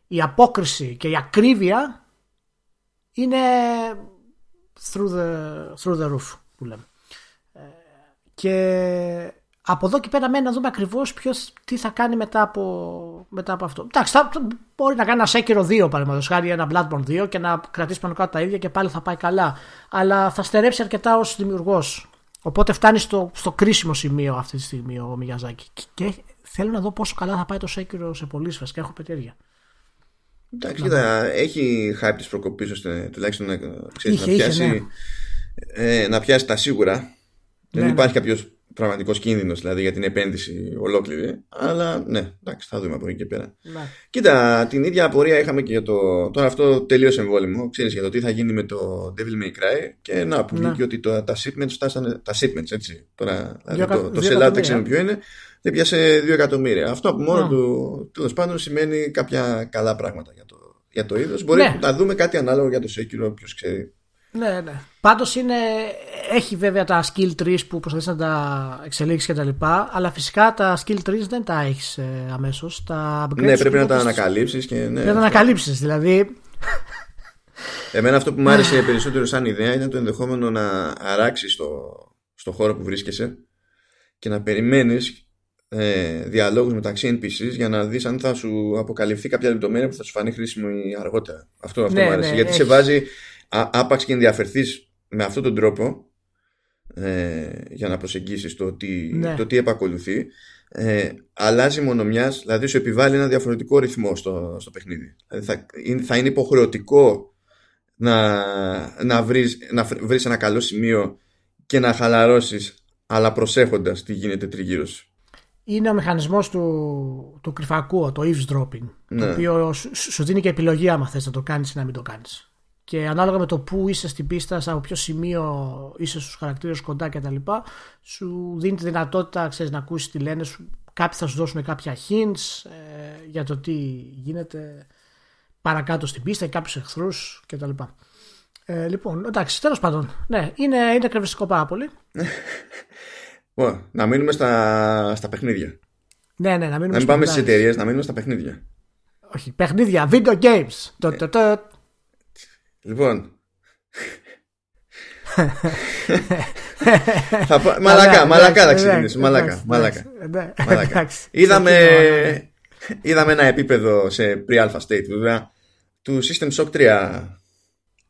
η απόκριση και η ακρίβεια είναι through the, through the roof που λέμε. Ε, και από εδώ και πέρα μένει να δούμε ακριβώς τι θα κάνει μετά από, μετά από αυτό. Εντάξει, θα, μπορεί να κάνει ένα Sekiro 2 παραδείγματος χάρη, ένα Bloodborne 2 και να κρατήσει πάνω κάτω τα ίδια και πάλι θα πάει καλά. Αλλά θα στερέψει αρκετά ως δημιουργός. Οπότε φτάνει στο, στο κρίσιμο σημείο αυτή τη στιγμή ο Μιγιαζάκη. Και, και θέλω να δω πόσο καλά θα πάει το Sekiro σε πολλοί και έχω πετέρια. Εντάξει, κοίτα, έχει hype τη προκοπή ώστε τουλάχιστον να, ξέρεις, είχε, να, πιάσει, είχε, ναι. ε, να πιάσει τα σίγουρα. Ναι, Δεν ναι. υπάρχει κάποιος πραγματικός κίνδυνος δηλαδή για την επένδυση ολόκληρη. Αλλά ναι, εντάξει, θα δούμε από εκεί και πέρα. Ναι. Κοίτα, την ίδια απορία είχαμε και για το. Τώρα αυτό τελείω εμβόλυμο. Ξέρεις για το τι θα γίνει με το Devil May Cry. Και να, που ναι. βγήκε ότι το, τα shipments φτάσανε. Τα shipments, έτσι. Τώρα, δηλαδή, το, το sellout δεν ξέρουμε ποιο είναι. Δεν πιάσε 2 εκατομμύρια. Αυτό από μόνο ναι. του τέλος πάντων σημαίνει κάποια καλά πράγματα για το, για το είδος. Μπορεί ναι. να δούμε κάτι ανάλογο για το Sekiro, ποιος ξέρει. Ναι, ναι. Πάντως έχει βέβαια τα skill trees που προσπαθείς να τα εξελίξεις και τα λοιπά, αλλά φυσικά τα skill trees δεν τα έχεις ε, αμέσως. Ναι, πρέπει να τα ανακαλύψεις και. Ναι, πρέπει να τα ανακαλύψεις, δηλαδή. Εμένα αυτό που μου άρεσε περισσότερο σαν ιδέα ήταν το ενδεχόμενο να αράξεις στο, στο χώρο που βρίσκεσαι και να περιμένεις ε, διαλόγους μεταξύ NPCs για να δεις αν θα σου αποκαλυφθεί κάποια λεπτομέρεια που θα σου φανεί χρήσιμη αργότερα. Αυτό, αυτό ναι, μου άρεσε. Ναι, γιατί σε βάζει άπαξ και ενδιαφερθείς με αυτόν τον τρόπο ε, για να προσεγγίσεις το τι, ναι. το τι επακολουθεί ε, αλλάζει μονομιάς δηλαδή σου επιβάλλει ένα διαφορετικό ρυθμό στο, στο παιχνίδι δηλαδή θα, θα είναι υποχρεωτικό να, να, βρεις, να βρεις ένα καλό σημείο και να χαλαρώσεις αλλά προσέχοντας τι γίνεται τριγύρω σου είναι ο μηχανισμός του, του κρυφακού, το eavesdropping, Ναι. το οποίο σου, σου δίνει και επιλογή άμα θες να το κάνεις ή να μην το κάνεις. Και ανάλογα με το που είσαι στην πίστα, από ποιο σημείο είσαι στους χαρακτήρες κοντά κτλ. Σου δίνει τη δυνατότητα ξέρεις, να ακούσεις τι λένε σου. Κάποιοι θα σου δώσουν κάποια hints ε, για το τι γίνεται παρακάτω στην πίστα, κάποιους εχθρούς κτλ. Ε, λοιπόν, εντάξει, τέλος πάντων, ναι, είναι, είναι κρεβιστικό πάρα πολύ. Ω, να μείνουμε στα, στα παιχνίδια. Ναι, ναι, να μείνουμε Να μην στο πάμε στις μιλάρι. εταιρείες, να μείνουμε στα παιχνίδια. Όχι, παιχνίδια, video games. Το, το, το. Λοιπόν. θα πά- Μαλακά, Καλά, μαλακά θα εντάξει, ξεκινήσουμε. Μαλακά, εντάξει, μαλακά. εντάξει, μαλακά. εντάξει. Είδαμε, Ξεκινώ, είδαμε ένα επίπεδο σε pre-alpha state βέβαια του System Shock 3.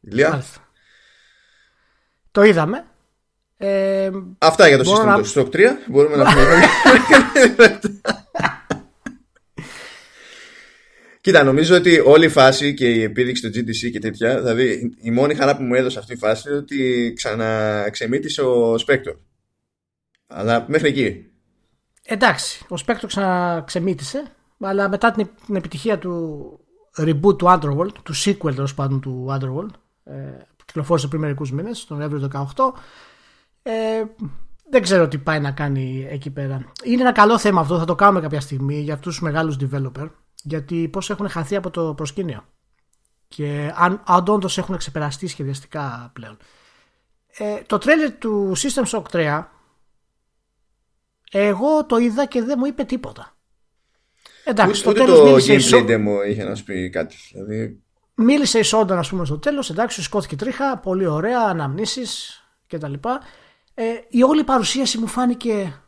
Ηλία. Μάλιστα. Το είδαμε. Ε, Αυτά για το Μπορώ System να- Shock 3. Μπορούμε να πούμε. Κοίτα, νομίζω ότι όλη η φάση και η επίδειξη του GTC και τέτοια, δηλαδή η μόνη χαρά που μου έδωσε αυτή η φάση είναι ότι ξαναξεμίτησε ο Spectre. Αλλά μέχρι εκεί. εντάξει, ο Spectre ξαναξεμίτησε, αλλά μετά την, την επιτυχία του reboot του Underworld, του sequel τέλος πάντων του Underworld, ε, που κυκλοφόρησε πριν μερικούς μήνες, τον Νοέμβριο του 2018, ε, δεν ξέρω τι πάει να κάνει εκεί πέρα. Είναι ένα καλό θέμα αυτό, θα το κάνουμε κάποια στιγμή για αυτούς τους μεγάλους developer, γιατί πώς έχουν χαθεί από το προσκήνιο. Και αν, αν όντως έχουν ξεπεραστεί σχεδιαστικά πλέον. Ε, το τρέλερ του System Shock 3 εγώ το είδα και δεν μου είπε τίποτα. Εντάξει, στο Ούτε τέλος το μίλησε, η gameplay Σο- demo είχε να σου πει κάτι. Δηλαδή, μίλησε η Σόντα, ας πούμε, στο τέλος, εντάξει, σου σηκώθηκε τρίχα, πολύ ωραία, αναμνήσεις κτλ. Ε, η όλη παρουσίαση μου φάνηκε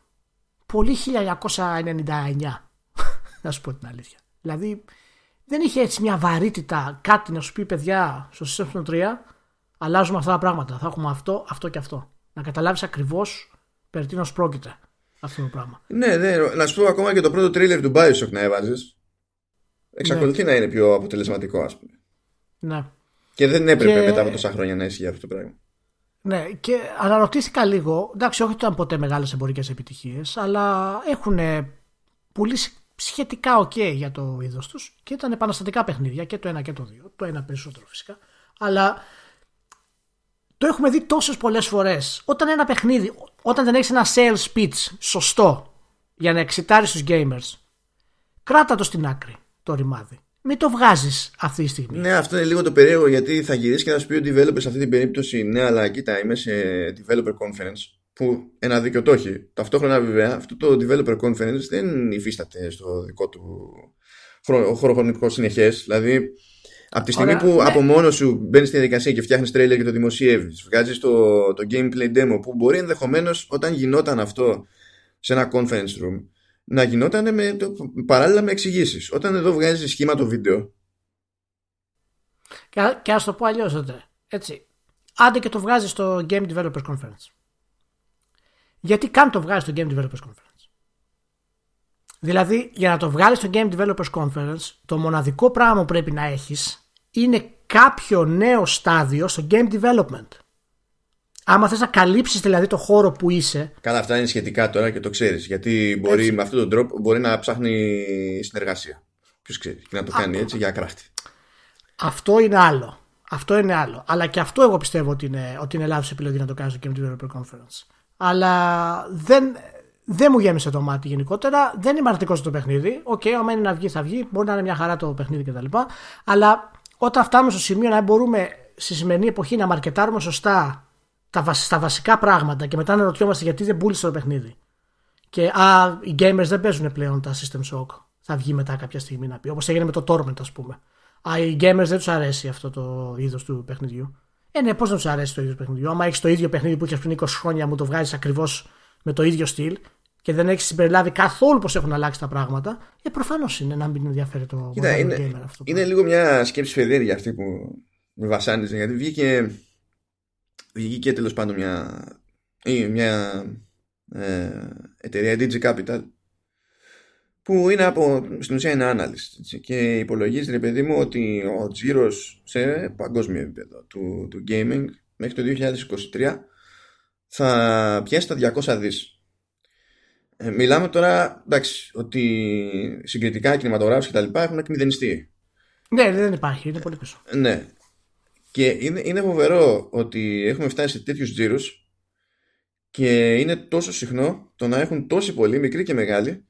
πολύ 1999, να σου πω την αλήθεια. Δηλαδή, δεν είχε έτσι μια βαρύτητα, κάτι να σου πει παιδιά στο System 3, αλλάζουμε αυτά τα πράγματα. Θα έχουμε αυτό, αυτό και αυτό. Να καταλάβεις ακριβώς περί τίνος πρόκειται αυτό το πράγμα. ναι, ναι, να σου πω ακόμα και το πρώτο τρίλερ του Bioshock να έβαζες. Εξακολουθεί να είναι πιο αποτελεσματικό, ας πούμε. Ναι. Και δεν έπρεπε Και- μετά από τόσα χρόνια να ισχύει αυτό το πράγμα. Ναι, και αναρωτήθηκα λίγο. Εντάξει, όχι ότι ήταν ποτέ μεγάλες εμπορικές επιτυχίες, αλλά έχουν πουλήσει σχετικά οκ για το είδος τους και ήταν επαναστατικά παιχνίδια και το ένα και το δύο. Το ένα περισσότερο φυσικά. Αλλά το έχουμε δει τόσες πολλές φορές. Όταν ένα παιχνίδι, όταν δεν έχεις ένα sales pitch σωστό για να εξιτάρεις τους gamers, κράτα το στην άκρη το ρημάδι. Μην το βγάζεις αυτή τη στιγμή. Ναι, αυτό είναι λίγο το περίεργο γιατί θα γυρίσεις και θα σου πει ο developer σε αυτή την περίπτωση ναι, αλλά κοίτα, είμαι σε developer conference που ένα δίκιο το έχει. Ταυτόχρονα βέβαια αυτό το developer conference δεν υφίσταται στο δικό του χρο- χωροχρονικό συνεχές. Δηλαδή, από τη στιγμή Ωραία, που ναι. από μόνος σου μπαίνεις στη διαδικασία και φτιάχνεις τρέλερ και το δημοσιεύεις, βγάζεις το, το gameplay demo που μπορεί ενδεχομένως όταν γινόταν αυτό σε ένα conference room να γινόταν με, το, παράλληλα με εξηγήσεις. Όταν εδώ βγάζεις σχήμα το βίντεο, Και, και ας το πω αλλιώς, τότε. Έτσι. Άντε και το βγάζεις στο Game Developers Conference. Γιατί καν το βγάζει στο Game Developers Conference. Δηλαδή, για να το βγάλεις στο Game Developers Conference, το μοναδικό πράγμα που πρέπει να έχεις είναι κάποιο νέο στάδιο στο Game Development. Άμα θες να καλύψεις δηλαδή το χώρο που είσαι Καλά, αυτά είναι σχετικά τώρα και το ξέρεις. Γιατί μπορεί Έτσι. με αυτόν τον τρόπο μπορεί να ψάχνει συνεργασία. Ποιος ξέρει. Και να το κάνει έτσι για κράχτη. Αυτό είναι άλλο. Αυτό είναι άλλο. Αλλά και αυτό εγώ πιστεύω ότι είναι, ότι είναι λάθος επιλογή να το κάνεις στο Game Developer Conference. Αλλά δεν, δεν μου γέμισε το μάτι γενικότερα. Δεν είμαι αρνητικός στο παιχνίδι. Οκ, άμα είναι να βγει, θα βγει. Μπορεί να είναι μια χαρά το παιχνίδι κτλ. Αλλά όταν φτάνουμε στο σημείο να μπορούμε στη σημερινή εποχή να μαρκετάρουμε σωστά τα, βασ- τα βασικά πράγματα και μετά να ρωτιόμαστε γιατί δεν πούλησε το παιχνίδι. Και α, οι gamers δεν παίζουν πλέον τα System Shock. Θα βγει μετά κάποια στιγμή να πει. Όπως έγινε με το Torment, ας πούμε. Α, οι gamers δεν τους αρέσει αυτό το είδος του παιχνιδιού. Ε, ναι, πώς να του αρέσει το είδο του παιχνιδιού. Άμα έχεις το ίδιο παιχνίδι που είχες πριν 20 χρόνια, μου το βγάζεις ακριβώς με το ίδιο στυλ και δεν έχεις συμπεριλάβει καθόλου πώς έχουν αλλάξει τα πράγματα, ε, προφανώς είναι να μην ενδιαφέρει το Κοίτα, modern είναι, gamer αυτό. είναι λίγο μια σκέψη φεδέρια αυτή που με βασάνιζε. Γιατί βγήκε, βγήκε και τέλος πάντων μια, ή μια ε, εταιρεία Digi Capital που είναι από, στην ουσία είναι analyst έτσι, και υπολογίζει ρε παιδί μου ότι ο τζίρος σε παγκόσμιο επίπεδο του, του gaming μέχρι το 2023 θα πιάσει τα 200 δις Ε, μιλάμε τώρα, εντάξει, ότι συγκριτικά κινηματογράφοι και τα λοιπά έχουν εκμηδενιστεί. Ναι, δεν υπάρχει, είναι πολύ πίσω. Ναι. Και είναι, είναι φοβερό ότι έχουμε φτάσει σε τέτοιους τζίρους και είναι τόσο συχνό το να έχουν τόσοι πολλοί, μικροί και μεγάλοι, ε,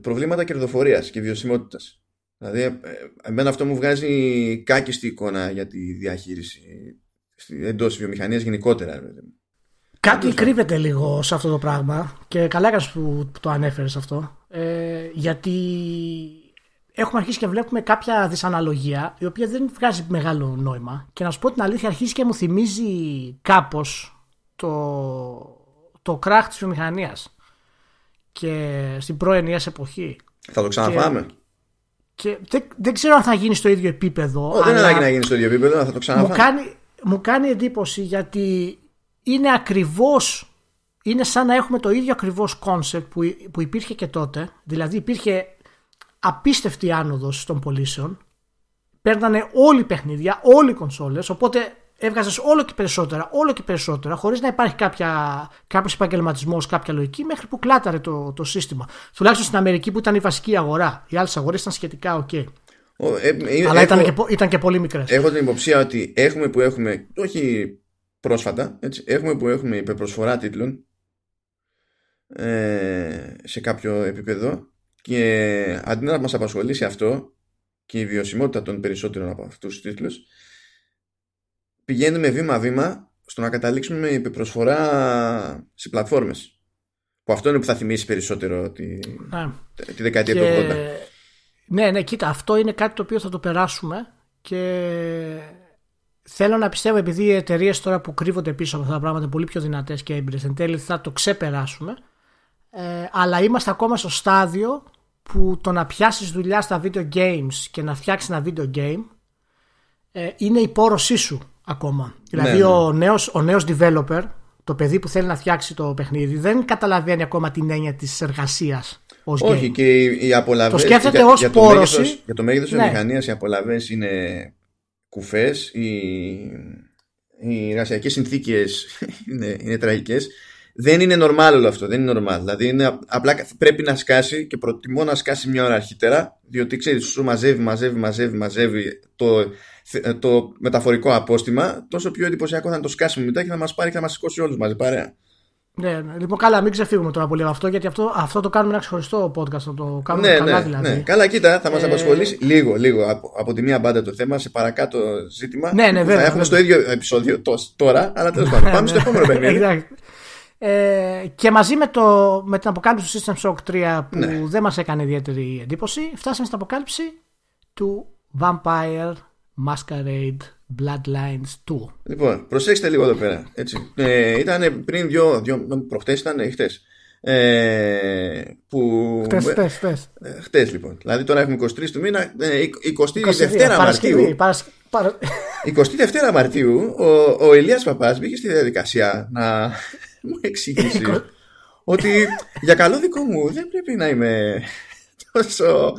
προβλήματα κερδοφορίας και βιωσιμότητας. Δηλαδή, ε, εμένα αυτό μου βγάζει κάκιστη εικόνα για τη διαχείριση εντός βιομηχανίας γενικότερα. Κάτι κρύβεται λίγο σε αυτό το πράγμα και καλά έκανες που το ανέφερες αυτό ε, γιατί έχουμε αρχίσει και βλέπουμε κάποια δυσαναλογία η οποία δεν βγάζει μεγάλο νόημα και να σου πω την αλήθεια αρχίζει και μου θυμίζει κάπως το, το κράχ της βιομηχανίας εκείνη την πρώην εποχή. Θα το ξαναφάμε. Και, δεν, δεν ξέρω αν θα γίνει στο ίδιο επίπεδο. δεν είναι ανάγκη να γίνει στο ίδιο επίπεδο, θα το ξαναφάμε. Μου κάνει, μου κάνει εντύπωση γιατί είναι ακριβώς είναι σαν να έχουμε το ίδιο ακριβώς concept που, που υπήρχε και τότε δηλαδή υπήρχε απίστευτη άνοδος των πωλήσεων παίρνανε όλοι οι παιχνίδια, όλοι οι κονσόλες οπότε έβγαζες όλο και περισσότερα όλο και περισσότερα χωρίς να υπάρχει κάποια, κάποιος επαγγελματισμός, κάποια λογική μέχρι που κλάταρε το, το σύστημα. Τουλάχιστον στην Αμερική που ήταν η βασική αγορά. Οι άλλες αγορές ήταν σχετικά ok. Ε, ε, Αλλά ήταν, και, ήταν και πολύ μικρές. Έχω την υποψία ότι έχουμε που έχουμε, όχι πρόσφατα, έτσι, έχουμε που έχουμε υπερπροσφορά τίτλων ε, σε κάποιο επίπεδο και αντί να μας απασχολήσει αυτό και η βιωσιμότητα των περισσότερων από αυτούς τους τίτλους πηγαίνουμε βήμα-βήμα στο να καταλήξουμε με υπερπροσφορά σε πλατφόρμες. Που αυτό είναι που θα θυμίσει περισσότερο τη, τη δεκαετία του 80 ναι, ναι, κοίτα, αυτό είναι κάτι το οποίο θα το περάσουμε και θέλω να πιστεύω επειδή οι εταιρείες τώρα που κρύβονται πίσω από αυτά τα πράγματα είναι πολύ πιο δυνατές και έμπειρες εν τέλει θα το ξεπεράσουμε. Ε, αλλά είμαστε ακόμα στο στάδιο που το να πιάσεις δουλειά στα video games και να φτιάξεις ένα video game ε, είναι η πόρωσή σου ακόμα. Ναι, δηλαδή ναι. ο, νέος, ο νέος developer, το παιδί που θέλει να φτιάξει το παιχνίδι δεν καταλαβαίνει ακόμα την έννοια της εργασίας ως Όχι game. και οι απολαυέ. Το σκέφτεται ως πόρωση. Για το μέγεθος ναι. μηχανίας οι απολαυέ είναι κουφές. Οι, οι εργασιακές συνθήκες είναι, είναι τραγικές. Δεν είναι normal όλο αυτό. Δεν είναι normal. Δηλαδή είναι, απλά πρέπει να σκάσει και προτιμώ να σκάσει μια ώρα αρχίτερα, διότι ξέρεις, σου μαζεύει, μαζεύει, μαζεύει, μαζεύει το, το μεταφορικό απόστημα. Τόσο πιο εντυπωσιακό θα είναι το σκάσιμο μετά και θα μας πάρει και θα μας σηκώσει όλους μαζί παρέα. Ναι, ναι, Λοιπόν, καλά, μην ξεφύγουμε τώρα πολύ από αυτό, γιατί αυτό, αυτό το κάνουμε ένα ξεχωριστό podcast. Θα το κάνουμε ναι, καλά, ναι, δηλαδή. Ναι. Καλά, κοίτα, θα μας ε... απασχολήσει λίγο, λίγο από, από τη μία μπάντα το θέμα σε παρακάτω ζήτημα. Ναι, ναι, βέβαια. Θα έχουμε στο ίδιο επεισόδιο τώρα, αλλά τέλος πάντων. Πάμε στο επόμενο παιχνίδι. Ε, και μαζί με, το, με την αποκάλυψη του System Shock 3 που ναι. δεν μας έκανε ιδιαίτερη εντύπωση φτάσαμε στην αποκάλυψη του Vampire Masquerade Bloodlines 2. Λοιπόν, προσέξτε λίγο εδώ πέρα. Έτσι. Ε, ήταν πριν δύο, δύο προχτές ήταν χτες; Ε, που... Χτες, χτες, χτες. Ε, χτες λοιπόν. Δηλαδή τώρα έχουμε 23 του μήνα, ε, 22 Μαρτίου. 22 Μαρτίου ο, ο Ηλίας Παπάς μπήκε στη διαδικασία να μου εξηγήσει ότι για καλό δικό μου δεν πρέπει να είμαι τόσο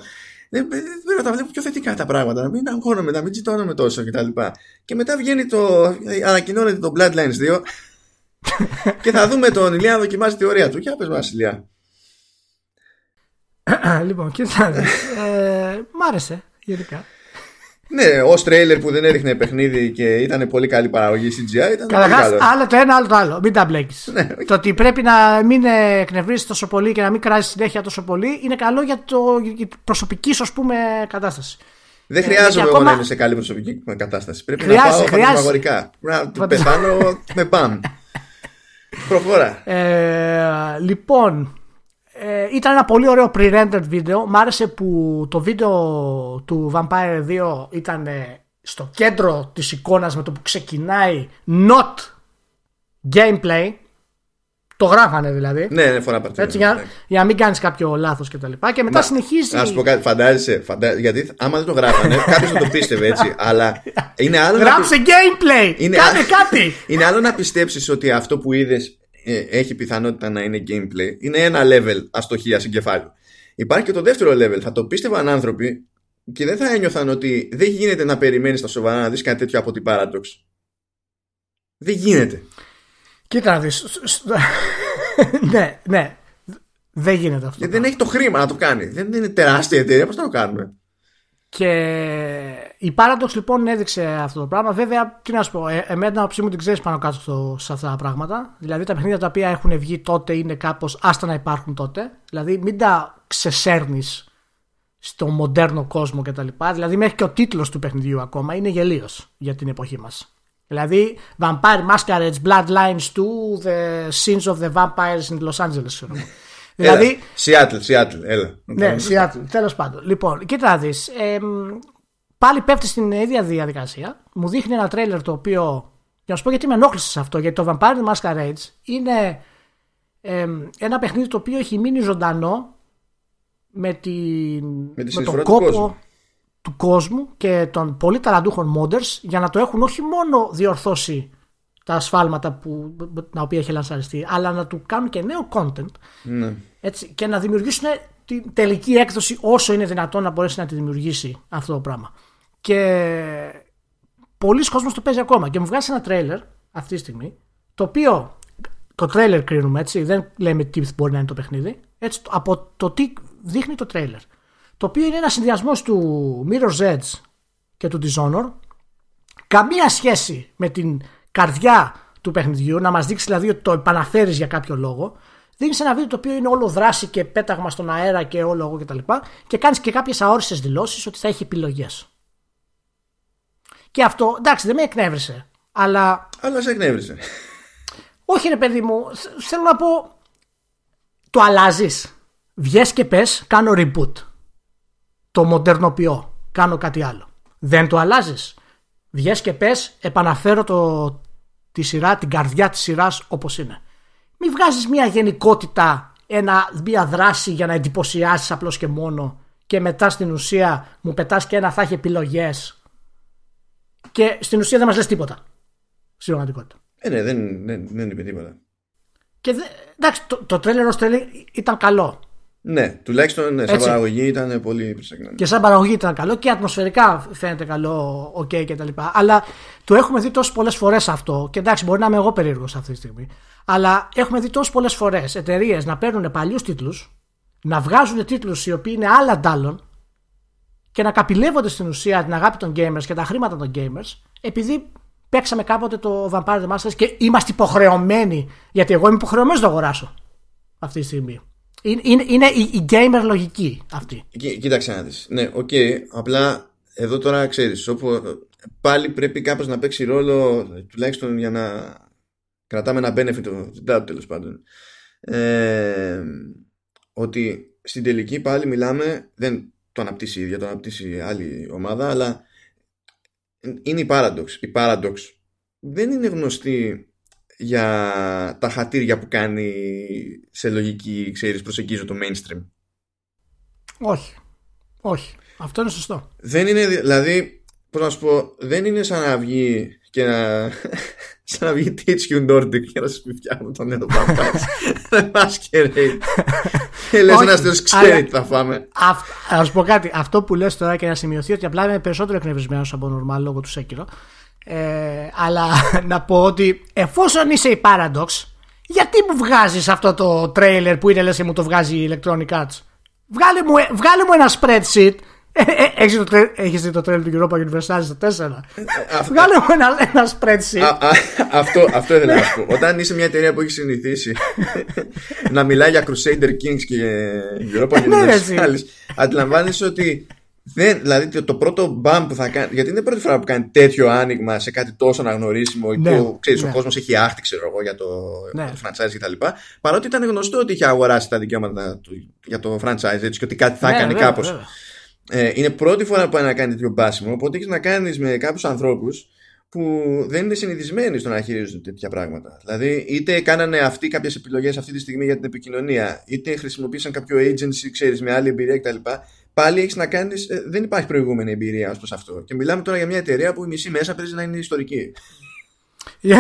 δεν, πρέπει να τα βλέπω πιο θετικά τα πράγματα, να μην αγχώνομαι, να μην τσιτώνομαι τόσο κτλ. Και, και μετά βγαίνει το. ανακοινώνεται το Bloodlines 2 και θα δούμε τον Ηλία να δοκιμάζει τη θεωρία του. Για πες μας Ηλία. λοιπόν, κοίταξε. ε, μ' άρεσε γενικά. Ναι, ως τρέιλερ που δεν έδειχνε παιχνίδι και ήταν πολύ καλή παραγωγή CGI. Ήταν Καταρχάς, άλλο το ένα, άλλο το άλλο. Μην τα μπλέκεις. Ναι, το ότι πρέπει να μην εκνευρίσει τόσο πολύ και να μην κράζεις συνέχεια τόσο πολύ είναι καλό για, το, για την προσωπική σου πούμε, κατάσταση. Δεν χρειάζομαι εγώ να είμαι σε καλή προσωπική κατάσταση. Πρέπει να πάω φαντασμαγορικά. Να πεθάνω με παμ. Προχώρα. Ε, λοιπόν, ε, ήταν ένα πολύ ωραίο pre-rendered βίντεο. Μ' άρεσε που το βίντεο του Vampire 2 ήταν στο κέντρο της εικόνας με το που ξεκινάει not gameplay. Το γράφανε δηλαδή. Ναι, ναι, φορά παρτίδα. Έτσι, για, για να μην κάνεις κάποιο λάθος και τα λοιπά. Και μετά Μα, συνεχίζει. Α πω κάτι, φαντάζεσαι. γιατί άμα δεν το γράφανε, κάποιος θα το πίστευε έτσι. αλλά είναι άλλο. Γράψε να... gameplay! Είναι Κάνε κάτι! είναι άλλο να πιστέψεις ότι αυτό που είδες ε, έχει πιθανότητα να είναι gameplay είναι ένα level αστοχία συγκεφάλου. Υπάρχει και το δεύτερο level. Θα το πίστευαν άνθρωποι και δεν θα ένιωθαν ότι δεν γίνεται να περιμένεις τα σοβαρά να δεις κάτι τέτοιο από την Paradox. Δεν γίνεται. Κοίτα να δεις. ναι, ναι. Δεν γίνεται αυτό. Γιατί δεν έχει το χρήμα να το κάνει. Δεν είναι τεράστια εταιρεία, πώς θα το κάνουμε; Και η Paradox λοιπόν έδειξε αυτό το πράγμα. Βέβαια, τι να σου πω, ε, εμένα την άποψή μου την ξέρεις πάνω κάτω στο, σε αυτά τα πράγματα. Δηλαδή, τα παιχνίδια τα οποία έχουν βγει τότε είναι κάπως άστα να υπάρχουν τότε. Δηλαδή, μην τα ξεσέρνεις στο μοντέρνο κόσμο κτλ. Δηλαδή, μέχρι και ο τίτλος του παιχνιδιού ακόμα είναι γελίος για την εποχή μας. Δηλαδή, Vampire Masquerade Bloodlines 2, The Sins of the Vampires in Los Angeles. Δηλαδή. Seattle, Seattle, έλα. Ναι, Seattle, τέλος πάντων. Λοιπόν, κοίτα να δεις. πάλι πέφτει στην ίδια διαδικασία. Μου δείχνει ένα τρέλερ το οποίο. Για να σου πω γιατί με ενόχλησε σε αυτό. Γιατί το Vampire Masquerade είναι ένα παιχνίδι το οποίο έχει μείνει ζωντανό με, την, με, με τον κόπο του κόσμου και των πολύ ταλαντούχων modders για να το έχουν όχι μόνο διορθώσει τα ασφάλματα που, τα οποία έχει λανσαριστεί, αλλά να του κάνουν και νέο content ναι. έτσι, και να δημιουργήσουν την τελική έκδοση όσο είναι δυνατόν να μπορέσει να τη δημιουργήσει αυτό το πράγμα. Και πολλοί κόσμος το παίζει ακόμα και μου βγάζει ένα τρέιλερ αυτή τη στιγμή, το οποίο το τρέιλερ κρίνουμε έτσι, δεν λέμε τι μπορεί να είναι το παιχνίδι, έτσι, από το τι δείχνει το τρέιλερ. Το οποίο είναι ένας συνδυασμός του Mirror's Edge και του Dishonored, καμία σχέση με την καρδιά του παιχνιδιού, να μας δείξει δηλαδή ότι το επαναφέρεις για κάποιο λόγο. Δίνεις ένα βίντεο το οποίο είναι όλο δράση και πέταγμα στον αέρα και όλο εγώ κτλ. Και, και κάνεις και κάποιες αόριστες δηλώσεις ότι θα έχει επιλογές. Και αυτό εντάξει δεν με εκνεύρισε. Αλλά. Αλλά σε εκνεύρισε. Όχι, ρε παιδί μου, θέλω να πω. Το αλλάζεις. Βγες και πες, κάνω reboot. Το μοντερνοποιώ. Κάνω κάτι άλλο. Δεν το αλλάζεις. Βγες και πες, επαναφέρω το, τη σειρά, την καρδιά της σειράς όπως είναι. Μην βγάζεις μια γενικότητα, ένα, μια δράση για να εντυπωσιάσεις απλώς και μόνο και μετά στην ουσία μου πετάς και ένα θα έχει επιλογές και στην ουσία δεν μας λες τίποτα. Στην πραγματικότητα. Ε, ναι, δεν, δεν, δεν είπε τίποτα. Και δε, εντάξει, το, το τρέλερ ως τρέλερ ήταν καλό. Ναι, τουλάχιστον ναι, σαν Έτσι. παραγωγή ήταν πολύ προσεγμένο. Και σαν παραγωγή ήταν καλό και ατμοσφαιρικά φαίνεται καλό, οκ okay κτλ. Αλλά το έχουμε δει τόσες πολλές φορές αυτό. Και εντάξει, μπορεί να είμαι εγώ περίεργος αυτή τη στιγμή. Αλλά έχουμε δει τόσες πολλές φορές εταιρείες να παίρνουν παλιούς τίτλους, να βγάζουν τίτλους οι οποίοι είναι άλλα αντ' άλλων και να καπηλεύονται στην ουσία την αγάπη των gamers και τα χρήματα των gamers επειδή παίξαμε κάποτε το Vampire the Masquerade και είμαστε υποχρεωμένοι. Γιατί εγώ είμαι υποχρεωμένος να το αγοράσω αυτή τη στιγμή. Είναι, είναι η, η gamer λογική αυτή. κοίταξε να δεις. Ναι, οκ. Okay, απλά εδώ τώρα ξέρεις όπου πάλι πρέπει κάπως να παίξει ρόλο τουλάχιστον για να κρατάμε ένα benefit of the doubt τέλος πάντων. Ε, ότι στην τελική πάλι μιλάμε δεν το αναπτύσσει η ίδια, το αναπτύσσει άλλη ομάδα αλλά είναι η Paradox. Η Paradox δεν είναι γνωστή για τα χατήρια που κάνει σε λογική, ξέρεις, προσεγγίζω το mainstream. Όχι. Όχι. Αυτό είναι σωστό. Δεν είναι, δηλαδή, πώς να σου πω, δεν είναι σαν να βγει και να... σαν να βγει Teach You Nordic και να σας πει φτιάχνω τον νέο παπάς. Δεν masquerade. Και λες ένας τέλος ξέρει τι θα φάμε. Να σου πω κάτι. Αυτό που λες τώρα και να σημειωθεί ότι απλά είμαι περισσότερο εκνευρισμένος από normal λόγω του Σέκυρο ε, αλλά να πω ότι εφόσον είσαι η Paradox, γιατί μου βγάζεις αυτό το τρέιλερ που είναι λες και μου το βγάζει η Electronic Arts; Βγάλε μου, βγάλε μου ένα spreadsheet. Ε, ε, έχεις, το, έχεις δει το τρέλ του Europa Universalis στο 4 Βγάλε μου ένα, ένα spreadsheet. Αυτό, αυτό ήθελα να πω. Όταν είσαι μια εταιρεία που έχει συνηθίσει Να μιλάει για Crusader Kings και Europa ναι, Universalis Αντιλαμβάνεσαι ότι δεν, δηλαδή το πρώτο μπαμ που θα κάνει. Γιατί είναι η πρώτη φορά που κάνει τέτοιο άνοιγμα σε κάτι τόσο αναγνωρίσιμο. Ναι, που ξέρεις, ναι. ο κόσμος έχει άχτη, ξέρω εγώ, για το, ναι. το franchise κτλ. Παρότι ήταν γνωστό ότι είχε αγοράσει τα δικαιώματα του, για το franchise έτσι, και ότι κάτι θα ναι, έκανε κάπως. Ε, είναι πρώτη φορά που πάει να κάνει τέτοιο μπάσιμο. Οπότε έχεις να κάνεις με κάποιους ανθρώπους που δεν είναι συνηθισμένοι στο να χειρίζονται τέτοια πράγματα. Δηλαδή, είτε κάνανε αυτοί κάποιες επιλογές αυτή τη στιγμή για την επικοινωνία, είτε χρησιμοποίησαν κάποιο agency, ξέρεις, με άλλη εμπειρία κτλ πάλι έχεις να κάνεις. Ε, δεν υπάρχει προηγούμενη εμπειρία ως προς αυτό. Και μιλάμε τώρα για μια εταιρεία που η μισή μέσα παίζει να είναι ιστορική.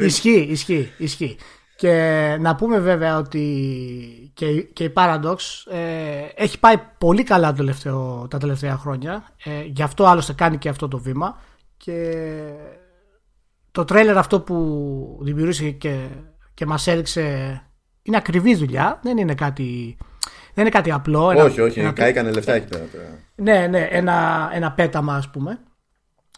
ισχύει, ισχύει, ισχύει. Και να πούμε βέβαια ότι και, και η Paradox ε, έχει πάει πολύ καλά το τελευταίο, τα τελευταία χρόνια. Ε, γι' αυτό άλλωστε κάνει και αυτό το βήμα. Και το τρέλερ αυτό που δημιουργήθηκε και, και μας έδειξε είναι ακριβή δουλειά, δεν είναι κάτι, δεν είναι κάτι απλό. Ένα, όχι, όχι, ένα, καήκανε λεφτά εκεί πέρα. Ναι, ναι, ένα, ένα πέταμα ας πούμε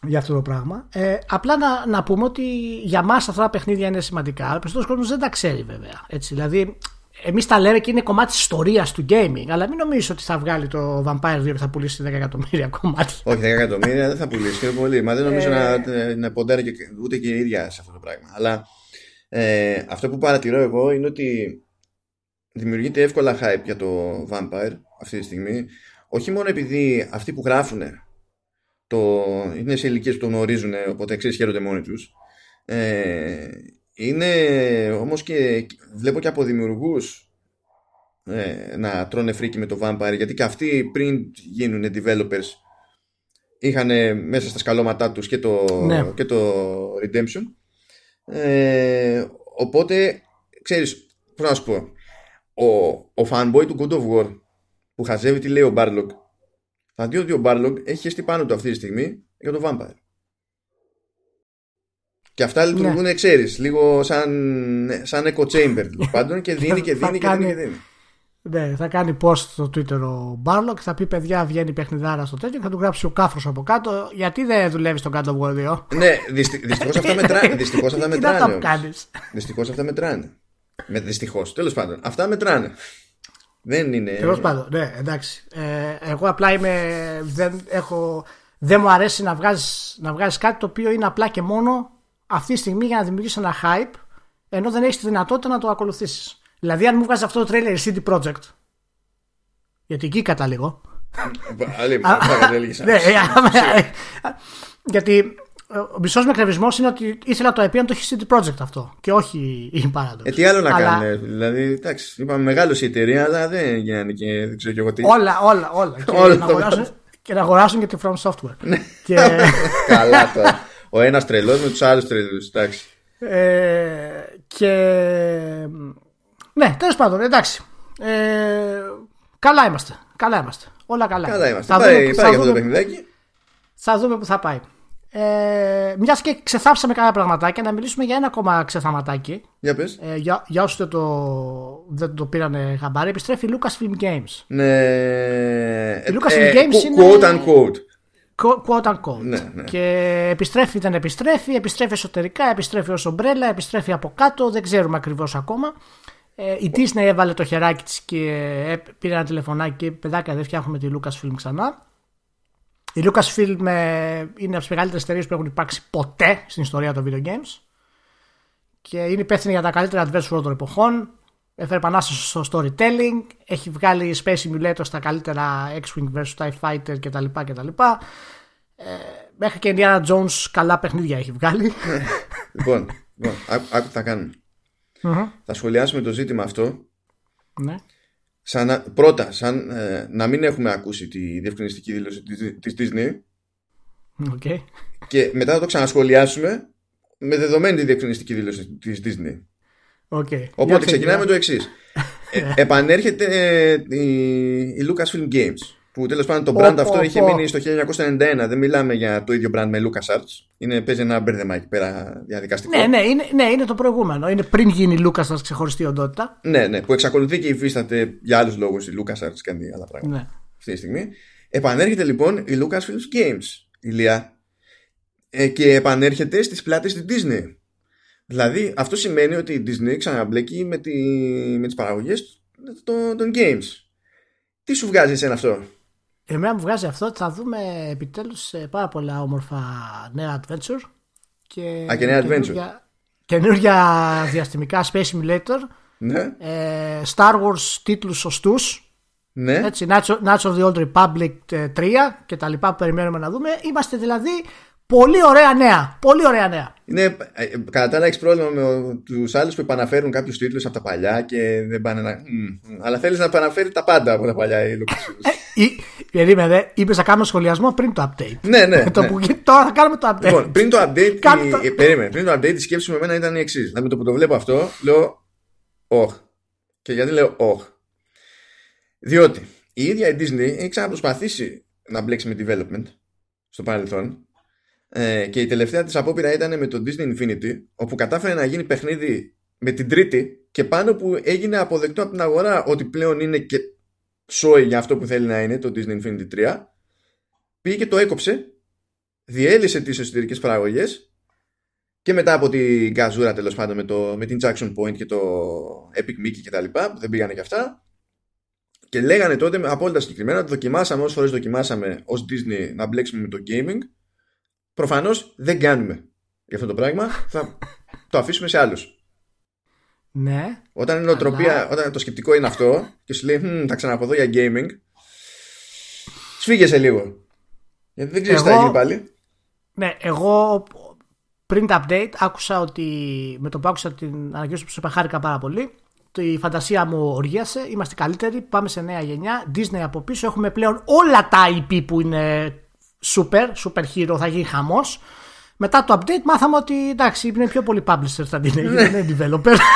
για αυτό το πράγμα. Ε, απλά να, να πούμε ότι για μας αυτά τα παιχνίδια είναι σημαντικά, αλλά περισσότερος κόσμος δεν τα ξέρει βέβαια. Έτσι, δηλαδή, εμείς τα λέμε και είναι κομμάτι της ιστορίας του gaming, αλλά μην νομίζω ότι θα βγάλει το Vampire 2 και θα πουλήσει 10 εκατομμύρια κομμάτια. Όχι, 10 εκατομμύρια δεν θα πουλήσει και πολύ. Μα δεν νομίζω ε... να, να ποντάρει και, ούτε και η ίδια σε αυτό το πράγμα. Αλλά ε, αυτό που παρατηρώ εγώ είναι ότι δημιουργείται εύκολα hype για το Vampire αυτή τη στιγμή. Όχι μόνο επειδή αυτοί που γράφουν το, είναι σε ηλικίες που το γνωρίζουν, οπότε ξέρεις χαίρονται μόνοι τους. Ε, είναι όμως και βλέπω και από δημιουργούς ε, να τρώνε φρίκι με το Vampire γιατί και αυτοί πριν γίνουν developers είχαν μέσα στα σκαλώματά τους και το, ναι. και το Redemption ε, οπότε ξέρεις πώς να σου πω ο, ο fanboy του God of War που χαζεύει τι λέει ο Barlock θα δει ότι ο Barlog έχει χεστεί πάνω του αυτή τη στιγμή για το Vampire. Και αυτά λειτουργούν, ναι. ξέρεις, λίγο σαν, σαν echo chamber πάντων και δίνει και δίνει και δίνει και δίνει. Ναι, θα κάνει post στο Twitter ο Μπάρλοκ και θα πει: Παιδιά, βγαίνει παιχνιδάρα στο τέτοιο και θα του γράψει ο κάφρος από κάτω. Γιατί δεν δουλεύεις στον κάτω of War 2. Ναι, δυστυχώς αυτά μετράνε. Δυστυχώς αυτά μετράνε. Δυστυχώς αυτά μετράνε. Με, Δυστυχώς, τέλος πάντων. Αυτά μετράνε. Δεν είναι. Τέλος πάντων, ναι, εντάξει. Ε, εγώ απλά είμαι. Δεν, έχω, δεν μου αρέσει να βγάζει να βγάζεις κάτι το οποίο είναι απλά και μόνο αυτή τη στιγμή για να δημιουργήσεις ένα hype, ενώ δεν έχεις τη δυνατότητα να το ακολουθήσεις. Δηλαδή, αν μου βγάζεις αυτό το trailer CD Project. Γιατί εκεί καταλήγω. Άλλη, ναι, Γιατί ο μισός με κρεβισμό είναι ότι ήθελα το EP να το έχει CD Project αυτό και όχι η Paradox. Ε, τι άλλο να αλλά... κάνει. Δηλαδή, εντάξει, είπαμε μεγάλο η εταιρεία, αλλά δεν γίνανε και δεν ξέρω και εγώ τι. Όλα, όλα, όλα. και, όλα να αγοράσουν, και να αγοράσουν και τη From Software. Ναι. και... Καλά τώρα. Ο ένας τρελός με τους άλλους τρελούς. Εντάξει. Ε, και. Ναι, τέλος πάντων, εντάξει. Ε, καλά είμαστε. Καλά είμαστε. Όλα καλά. Καλά είμαστε. Θα πάει, δούμε, πάει θα αυτό το παιχνιδάκι. Θα δούμε που θα πάει. Ε, Μιας και ξεθάψαμε κάποια πραγματάκια, να μιλήσουμε για ένα ακόμα ξεθαματάκι. Για πες. Ε, για, για όσου δεν το, δεν το πήραν χαμπάρι, επιστρέφει η Lucasfilm Games. Ναι. Η Lucasfilm ε, Games είναι. Quote unquote. Quote unquote. Ναι, ναι. Και επιστρέφει, δεν επιστρέφει, επιστρέφει εσωτερικά, επιστρέφει ως ομπρέλα, επιστρέφει από κάτω, δεν ξέρουμε ακριβώς ακόμα. Ε, η Disney έβαλε το χεράκι της και ε, πήρε ένα τηλεφωνάκι και παιδάκια δεν φτιάχνουμε τη Lucasfilm ξανά. Η Lucasfilm ε, είναι από τις μεγαλύτερες εταιρείες που έχουν υπάρξει ποτέ στην ιστορία των video games και είναι υπεύθυνη για τα καλύτερα adventure όλων των εποχών. Έφερε επανάσταση στο storytelling, έχει βγάλει Space Simulator στα καλύτερα X-Wing vs TIE Fighter κτλ. κτλ. Ε, μέχρι και Indiana Jones καλά παιχνίδια έχει βγάλει. λοιπόν, λοιπόν άκου τι θα κανουμε Θα σχολιάσουμε το ζήτημα αυτό. Ναι σαν πρώτα, σαν ε, να μην έχουμε ακούσει τη διευκρινιστική δήλωση της, Disney okay. και μετά να το ξανασχολιάσουμε με δεδομένη τη διευκρινιστική δήλωση της Disney. Okay. Οπότε ξεκινάμε με το εξής. ε, επανέρχεται ε, η, η Lucasfilm Games που τέλος πάντων το brand αυτό είχε μείνει στο 1991. Δεν μιλάμε για το ίδιο brand με LucasArts. Είναι, παίζει ένα μπέρδεμα εκεί πέρα διαδικαστικό. Ναι, ναι, είναι, ναι, είναι το προηγούμενο. Είναι πριν γίνει η LucasArts ξεχωριστή οντότητα. Ναι, ναι, που εξακολουθεί και υφίσταται για άλλους λόγους η LucasArts και άλλα πράγματα. Ναι. Αυτή τη στιγμή. Επανέρχεται λοιπόν η Lucasfilm Games, ηλία, ε, και επανέρχεται στις πλάτες της Disney. Δηλαδή αυτό σημαίνει ότι η Disney ξαναμπλέκει με, τη, με τις παραγωγές των, των games. Τι σου βγάζει εσένα αυτό; Εμένα μου βγάζει αυτό ότι θα δούμε επιτέλους πάρα πολλά όμορφα νέα adventure. Και, Α, και νέα adventure. Καινούργια διαστημικά Space Simulator. Ναι. Ε, Star Wars τίτλους σωστούς. Ναι. Έτσι, Knights of the Old Republic 3 και τα λοιπά που περιμένουμε να δούμε. Είμαστε δηλαδή Πολύ ωραία νέα. Πολύ ωραία νέα. Είναι, ε, κατά τα άλλα, έχεις πρόβλημα με τους άλλους που επαναφέρουν κάποιους τίτλους από τα παλιά και δεν πάνε να. αλλά θέλεις να επαναφέρει τα πάντα από τα παλιά η Lucasfilm. Περίμενε, είπες να κάνουμε σχολιασμό πριν το update. Ναι, ναι. το ναι. Που, τώρα θα κάνουμε το update. Λοιπόν, πριν το update, η, περίμενε, πριν το update η σκέψη μου εμένα ήταν η εξής. Να με το που το βλέπω αυτό, λέω. Όχ. Και γιατί λέω όχ. Διότι η ίδια η Disney έχει ξαναπροσπαθήσει να μπλέξει με development στο παρελθόν ε, και η τελευταία της απόπειρα ήταν με το Disney Infinity όπου κατάφερε να γίνει παιχνίδι με την τρίτη και πάνω που έγινε αποδεκτό από την αγορά ότι πλέον είναι και σόι για αυτό που θέλει να είναι το Disney Infinity 3 πήγε και το έκοψε διέλυσε τις εσωτερικές παραγωγές και μετά από την καζούρα τέλος πάντων με, το, με την Jackson Point και το Epic Mickey και τα λοιπά που δεν πήγανε και αυτά και λέγανε τότε με απόλυτα συγκεκριμένα ότι δοκιμάσαμε όσες φορές δοκιμάσαμε ως Disney να μπλέξουμε με το gaming. Προφανώς δεν κάνουμε για αυτό το πράγμα. Θα το αφήσουμε σε άλλους. Ναι. Όταν, η νοοτροπία, όταν το σκεπτικό είναι αυτό και σου λέει θα ξαναποδώ για gaming, σφίγγεσαι λίγο. Γιατί δεν ξέρεις τι θα γίνει πάλι. Ναι, εγώ πριν το update άκουσα ότι με το που άκουσα την ανακοίνωση που σου είπα χάρηκα πάρα πολύ η φαντασία μου οργίασε, είμαστε καλύτεροι, πάμε σε νέα γενιά, Disney από πίσω, έχουμε πλέον όλα τα IP που είναι super, super hero, θα γίνει χαμός. Μετά το update μάθαμε ότι εντάξει είναι πιο πολύ publisher θα την έγινε, δεν είναι developer.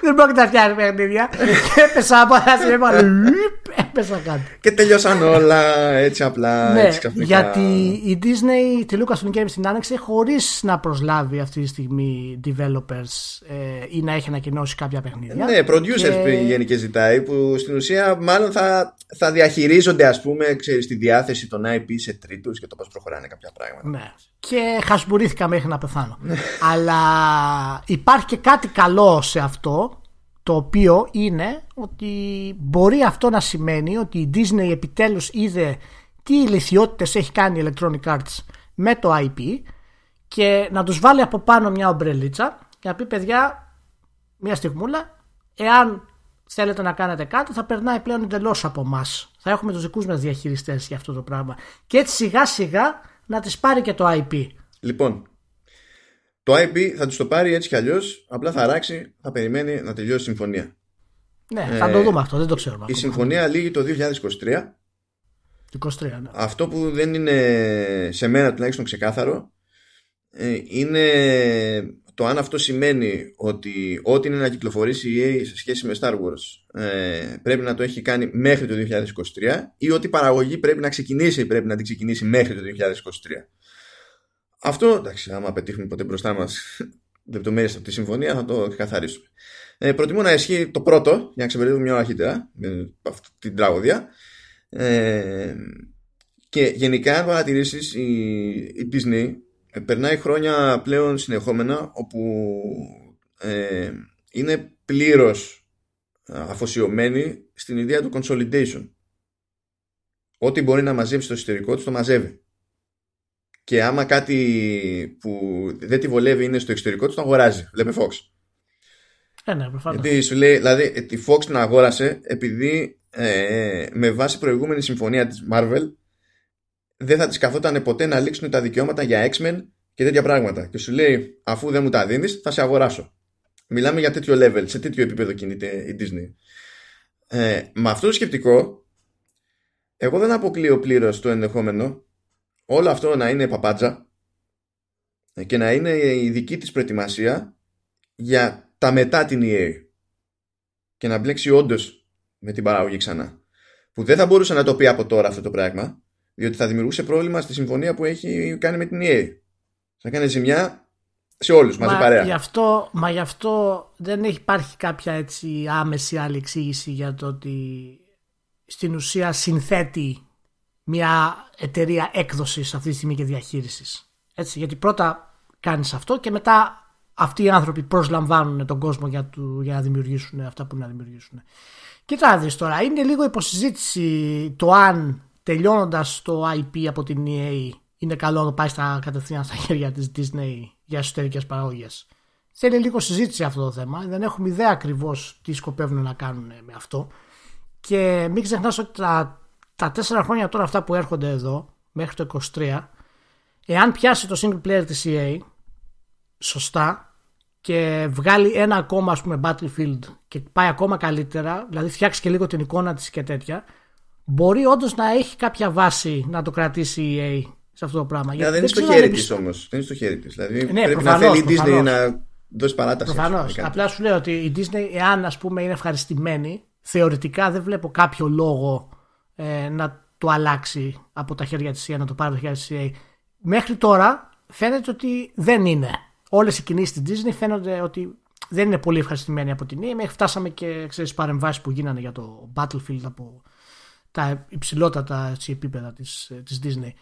δεν πρόκειται να φτιάχνει παιχνίδια. Και έπεσα από ένα σινέμα, έπεσα κάτι. Και τελειώσαν όλα έτσι απλά. Ναι, έτσι γιατί η Disney τη Lucasfilm Games την άνοιξε χωρίς να προσλάβει αυτή τη στιγμή developers ε, ή να έχει ανακοινώσει κάποια παιχνίδια. Ναι, producers και... πηγαίνει και ζητάει που στην ουσία μάλλον θα, θα διαχειρίζονται ας πούμε ξέρεις, τη διάθεση των IP σε τρίτους και το πώς προχωράνε κάποια πράγματα. Ναι. Και χασμπουρήθηκα μέχρι να πεθάνω. Αλλά υπάρχει και κάτι καλό σε αυτό το οποίο είναι ότι μπορεί αυτό να σημαίνει ότι η Disney επιτέλους είδε τι ηλικιότητες έχει κάνει η Electronic Arts με το IP και να τους βάλει από πάνω μια ομπρελίτσα και να πει παιδιά μια στιγμούλα εάν θέλετε να κάνετε κάτι θα περνάει πλέον εντελώς από εμά. Θα έχουμε τους δικούς μας διαχειριστές για αυτό το πράγμα και έτσι σιγά σιγά να τις πάρει και το IP. Λοιπόν, το IP θα του το πάρει έτσι κι αλλιώς, απλά θα ράξει, θα περιμένει να τελειώσει η συμφωνία. Ναι, θα το δούμε αυτό, δεν το ξέρουμε. Η συμφωνία λύγει το 2023. 23, ναι. Αυτό που δεν είναι σε μένα τουλάχιστον ξεκάθαρο ε, είναι το αν αυτό σημαίνει ότι ό,τι είναι να κυκλοφορήσει η EA σε σχέση με Star Wars ε, πρέπει να το έχει κάνει μέχρι το 2023 ή ότι η παραγωγή πρέπει να ξεκινήσει πρέπει να την ξεκινήσει μέχρι το 2023. Αυτό, εντάξει, άμα πετύχουμε ποτέ μπροστά μας λεπτομέρειες από τη συμφωνία, θα το καθαρίσουμε. Ε, προτιμώ να ισχύει το πρώτο, για να ξεπερδεύουμε μια ώρα αρχίτερα, με αυτή την τραγωδία. Ε, και γενικά, αν παρατηρήσεις, η, η Disney ε, περνάει χρόνια πλέον συνεχόμενα όπου ε, είναι πλήρως αφοσιωμένη στην ιδέα του consolidation. Ό,τι μπορεί να μαζέψει στο εσωτερικό του το μαζεύει και άμα κάτι που δεν τη βολεύει είναι στο εξωτερικό του, το αγοράζει. Λέμε Fox. Ε, ναι, προφανώς. Γιατί σου λέει, δηλαδή, τη Fox την αγόρασε επειδή ε, με βάση προηγούμενη συμφωνία της Marvel δεν θα της καθόταν ποτέ να λήξουν τα δικαιώματα για X-Men και τέτοια πράγματα. Και σου λέει, αφού δεν μου τα δίνεις, θα σε αγοράσω. Μιλάμε για τέτοιο level, σε τέτοιο επίπεδο κινείται η Disney. Ε, με αυτό το σκεπτικό, εγώ δεν αποκλείω πλήρως το ενδεχόμενο όλο αυτό να είναι παπάντζα και να είναι η δική της προετοιμασία για τα μετά την EA και να μπλέξει όντως με την παραγωγή ξανά. Που δεν θα μπορούσε να το πει από τώρα αυτό το πράγμα, διότι θα δημιουργούσε πρόβλημα στη συμφωνία που έχει κάνει με την EA. Θα κάνει ζημιά σε όλους μαζί παρέα. Γι αυτό, μα γι' αυτό δεν υπάρχει κάποια έτσι άμεση άλλη εξήγηση για το ότι στην ουσία συνθέτει μια εταιρεία έκδοσης αυτή τη στιγμή και διαχείρισης. Έτσι, γιατί πρώτα κάνεις αυτό και μετά αυτοί οι άνθρωποι προσλαμβάνουν τον κόσμο για, του, για να δημιουργήσουν αυτά που να δημιουργήσουν. Κοίτα δεις τώρα, είναι λίγο υποσυζήτηση το αν τελειώνοντας το IP από την EA είναι καλό να πάει στα, κατευθείαν στα χέρια της Disney για εσωτερικές παραγωγές. Θέλει λίγο συζήτηση αυτό το θέμα. Δεν έχουμε ιδέα ακριβώς τι σκοπεύουν να κάνουν με αυτό. Και μην ξεχνάς ότι τα τα τέσσερα χρόνια τώρα αυτά που έρχονται εδώ, μέχρι το 23, εάν πιάσει το single player της EA σωστά και βγάλει ένα ακόμα ας πούμε Battlefield και πάει ακόμα καλύτερα, δηλαδή φτιάξει και λίγο την εικόνα της και τέτοια, μπορεί όντως να έχει κάποια βάση να το κρατήσει η EA σε αυτό το πράγμα. Yeah, δεν είναι στο χέρι της όμως. Δεν είναι στο χέρι της. Δηλαδή ναι, πρέπει προφανώς, να θέλει η Disney να δώσει παράταση. Προφανώς. Απλά σου λέω ότι η Disney, εάν ας πούμε είναι ευχαριστημένη, θεωρητικά δεν βλέπω κάποιο λόγο ε, να το αλλάξει από τα χέρια της CIA, να το πάρει από τα χέρια της CIA. Μέχρι τώρα φαίνεται ότι δεν είναι. Όλες οι κινήσεις της Disney φαίνονται ότι δεν είναι πολύ ευχαριστημένοι από την EA. Μέχρι φτάσαμε και ξέρεις παρεμβάσεις που γίνανε για το Battlefield από τα υψηλότατα έτσι, επίπεδα της, της Disney.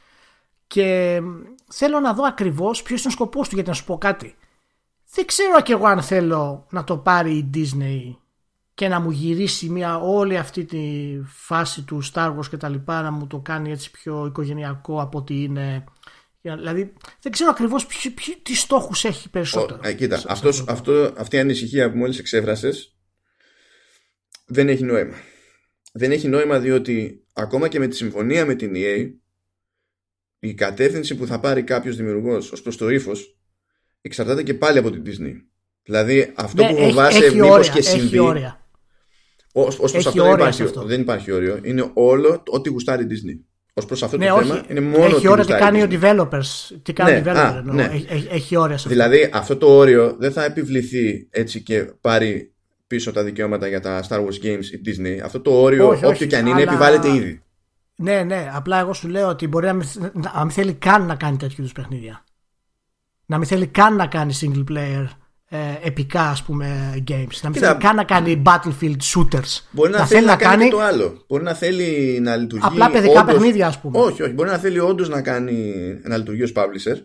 Και θέλω να δω ακριβώς ποιος είναι ο σκοπός του γιατί να σου πω κάτι. Δεν ξέρω κι εγώ αν θέλω να το πάρει η Disney και να μου γυρίσει μια όλη αυτή τη φάση του Star Wars και τα λοιπά να μου το κάνει έτσι πιο οικογενειακό από ότι είναι Δηλαδή δεν ξέρω ακριβώς τι στόχους έχει περισσότερο. Ο, ε, κοίτα, αυτός, αυτό, αυτή η ανησυχία που μόλις εξέφρασες δεν έχει νόημα. Δεν έχει νόημα διότι ακόμα και με τη συμφωνία με την EA η κατεύθυνση που θα πάρει κάποιος δημιουργός ως προς το ύφος εξαρτάται και πάλι από την Disney. Δηλαδή αυτό ναι, που φοβάσαι μήπως και συμβεί. Ω προς αυτό, δεν υπάρχει, αυτό δεν υπάρχει όριο. Είναι όλο ό,τι γουστάρει η Disney. Ω προς αυτό ναι, το όχι. θέμα είναι μόνο Έχει όρια τι κάνει ο developers. Τι κάνει ναι, ο developer. ναι. Έχει, έχει όρια σε αυτό. Δηλαδή αυτό το όριο δεν θα επιβληθεί έτσι και πάρει πίσω τα δικαιώματα για τα Star Wars Games η Disney. Αυτό το όριο, όχι, όποιο και αν είναι, αλλά... επιβάλλεται ήδη. Ναι, ναι. Απλά εγώ σου λέω ότι μπορεί να μην, να μην θέλει καν να κάνει τέτοιου είδους παιχνίδια. Να μην θέλει καν να κάνει single player ε, επικά ας πούμε games. Να μην θέλει καν να κάνει battlefield shooters. Μπορεί να, θέλει να, κάνει το άλλο. Μπορεί να θέλει να λειτουργεί. Απλά παιδικά όντως... παιχνίδια, ας πούμε. Όχι, όχι. Μπορεί να θέλει όντως να κάνει να λειτουργεί ως publisher.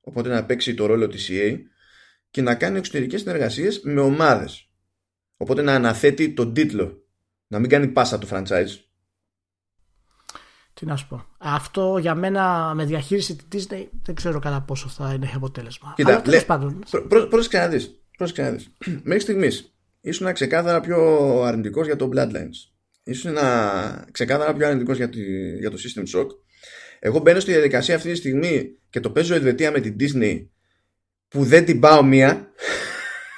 Οπότε να παίξει το ρόλο της EA και να κάνει εξωτερικές συνεργασίες με ομάδες. Οπότε να αναθέτει τον τίτλο. Να μην κάνει πάσα το franchise. Τι να σου πω. Αυτό για μένα με διαχείριση της Disney δεν ξέρω κατά πόσο θα είναι αποτέλεσμα. Κοίτα, Αλλά πάντων. Πρόσεξε να δεις. Μέχρι στιγμής ήσουν ξεκάθαρα πιο αρνητικός για το Bloodlines. Ήσουν ξεκάθαρα πιο αρνητικός για, για το System Shock. Εγώ μπαίνω στη διαδικασία αυτή τη στιγμή και το παίζω Ελβετία με την Disney που δεν την πάω μία.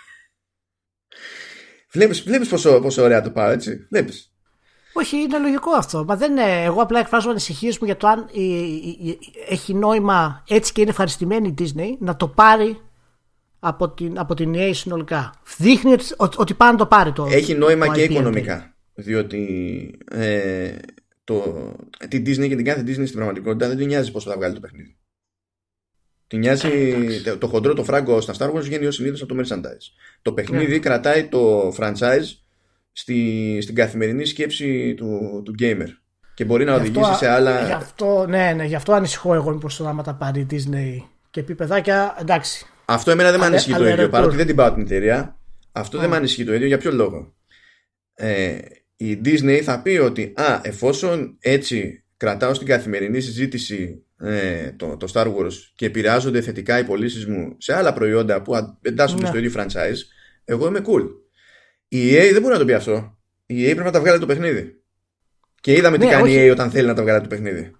Βλέπεις, βλέπεις πόσο, πόσο ωραία το πάω έτσι. Βλέπεις. Όχι, είναι λογικό αυτό. Μα δεν είναι. Εγώ απλά εκφράζω ανησυχίες μου για το αν έχει νόημα έτσι και είναι ευχαριστημένη η Disney να το πάρει από την, από την EA συνολικά. Δείχνει ότι, ότι πάει να το πάρει το. Έχει νόημα και οικονομικά. Διότι ε, το, την Disney και την κάθε Disney στην πραγματικότητα δεν την νοιάζει πώς θα βγάλει το παιχνίδι. Την νοιάζει ε, το χοντρό το φράγκο στα Star Wars βγαίνει ω συνήθως από το merchandise. Το παιχνίδι ναι. κρατάει το franchise στη, στην καθημερινή σκέψη του, του gamer και μπορεί να οδηγήσει σε άλλα. Γι' αυτό, ναι, ναι, γι' αυτό ανησυχώ εγώ μήπως το άμα τα πάρει η Disney και πει παιδάκια, εντάξει. Αυτό εμένα δεν με ανησυχεί το ίδιο. Παρότι δεν την πάω την εταιρεία, αυτό δεν με ανησυχεί το ίδιο. Για ποιο λόγο. Ε, η Disney θα πει ότι α, εφόσον έτσι κρατάω στην καθημερινή συζήτηση ε, το, το Star Wars και επηρεάζονται θετικά οι πωλήσεις μου σε άλλα προϊόντα που εντάσσονται ναι. στο ίδιο franchise, εγώ είμαι cool. Η EA δεν μπορεί να το πει αυτό. Η EA πρέπει να τα βγάλει το παιχνίδι. Και είδαμε τι ναι, κάνει η EA όταν θέλει να τα βγάλει το παιχνίδι.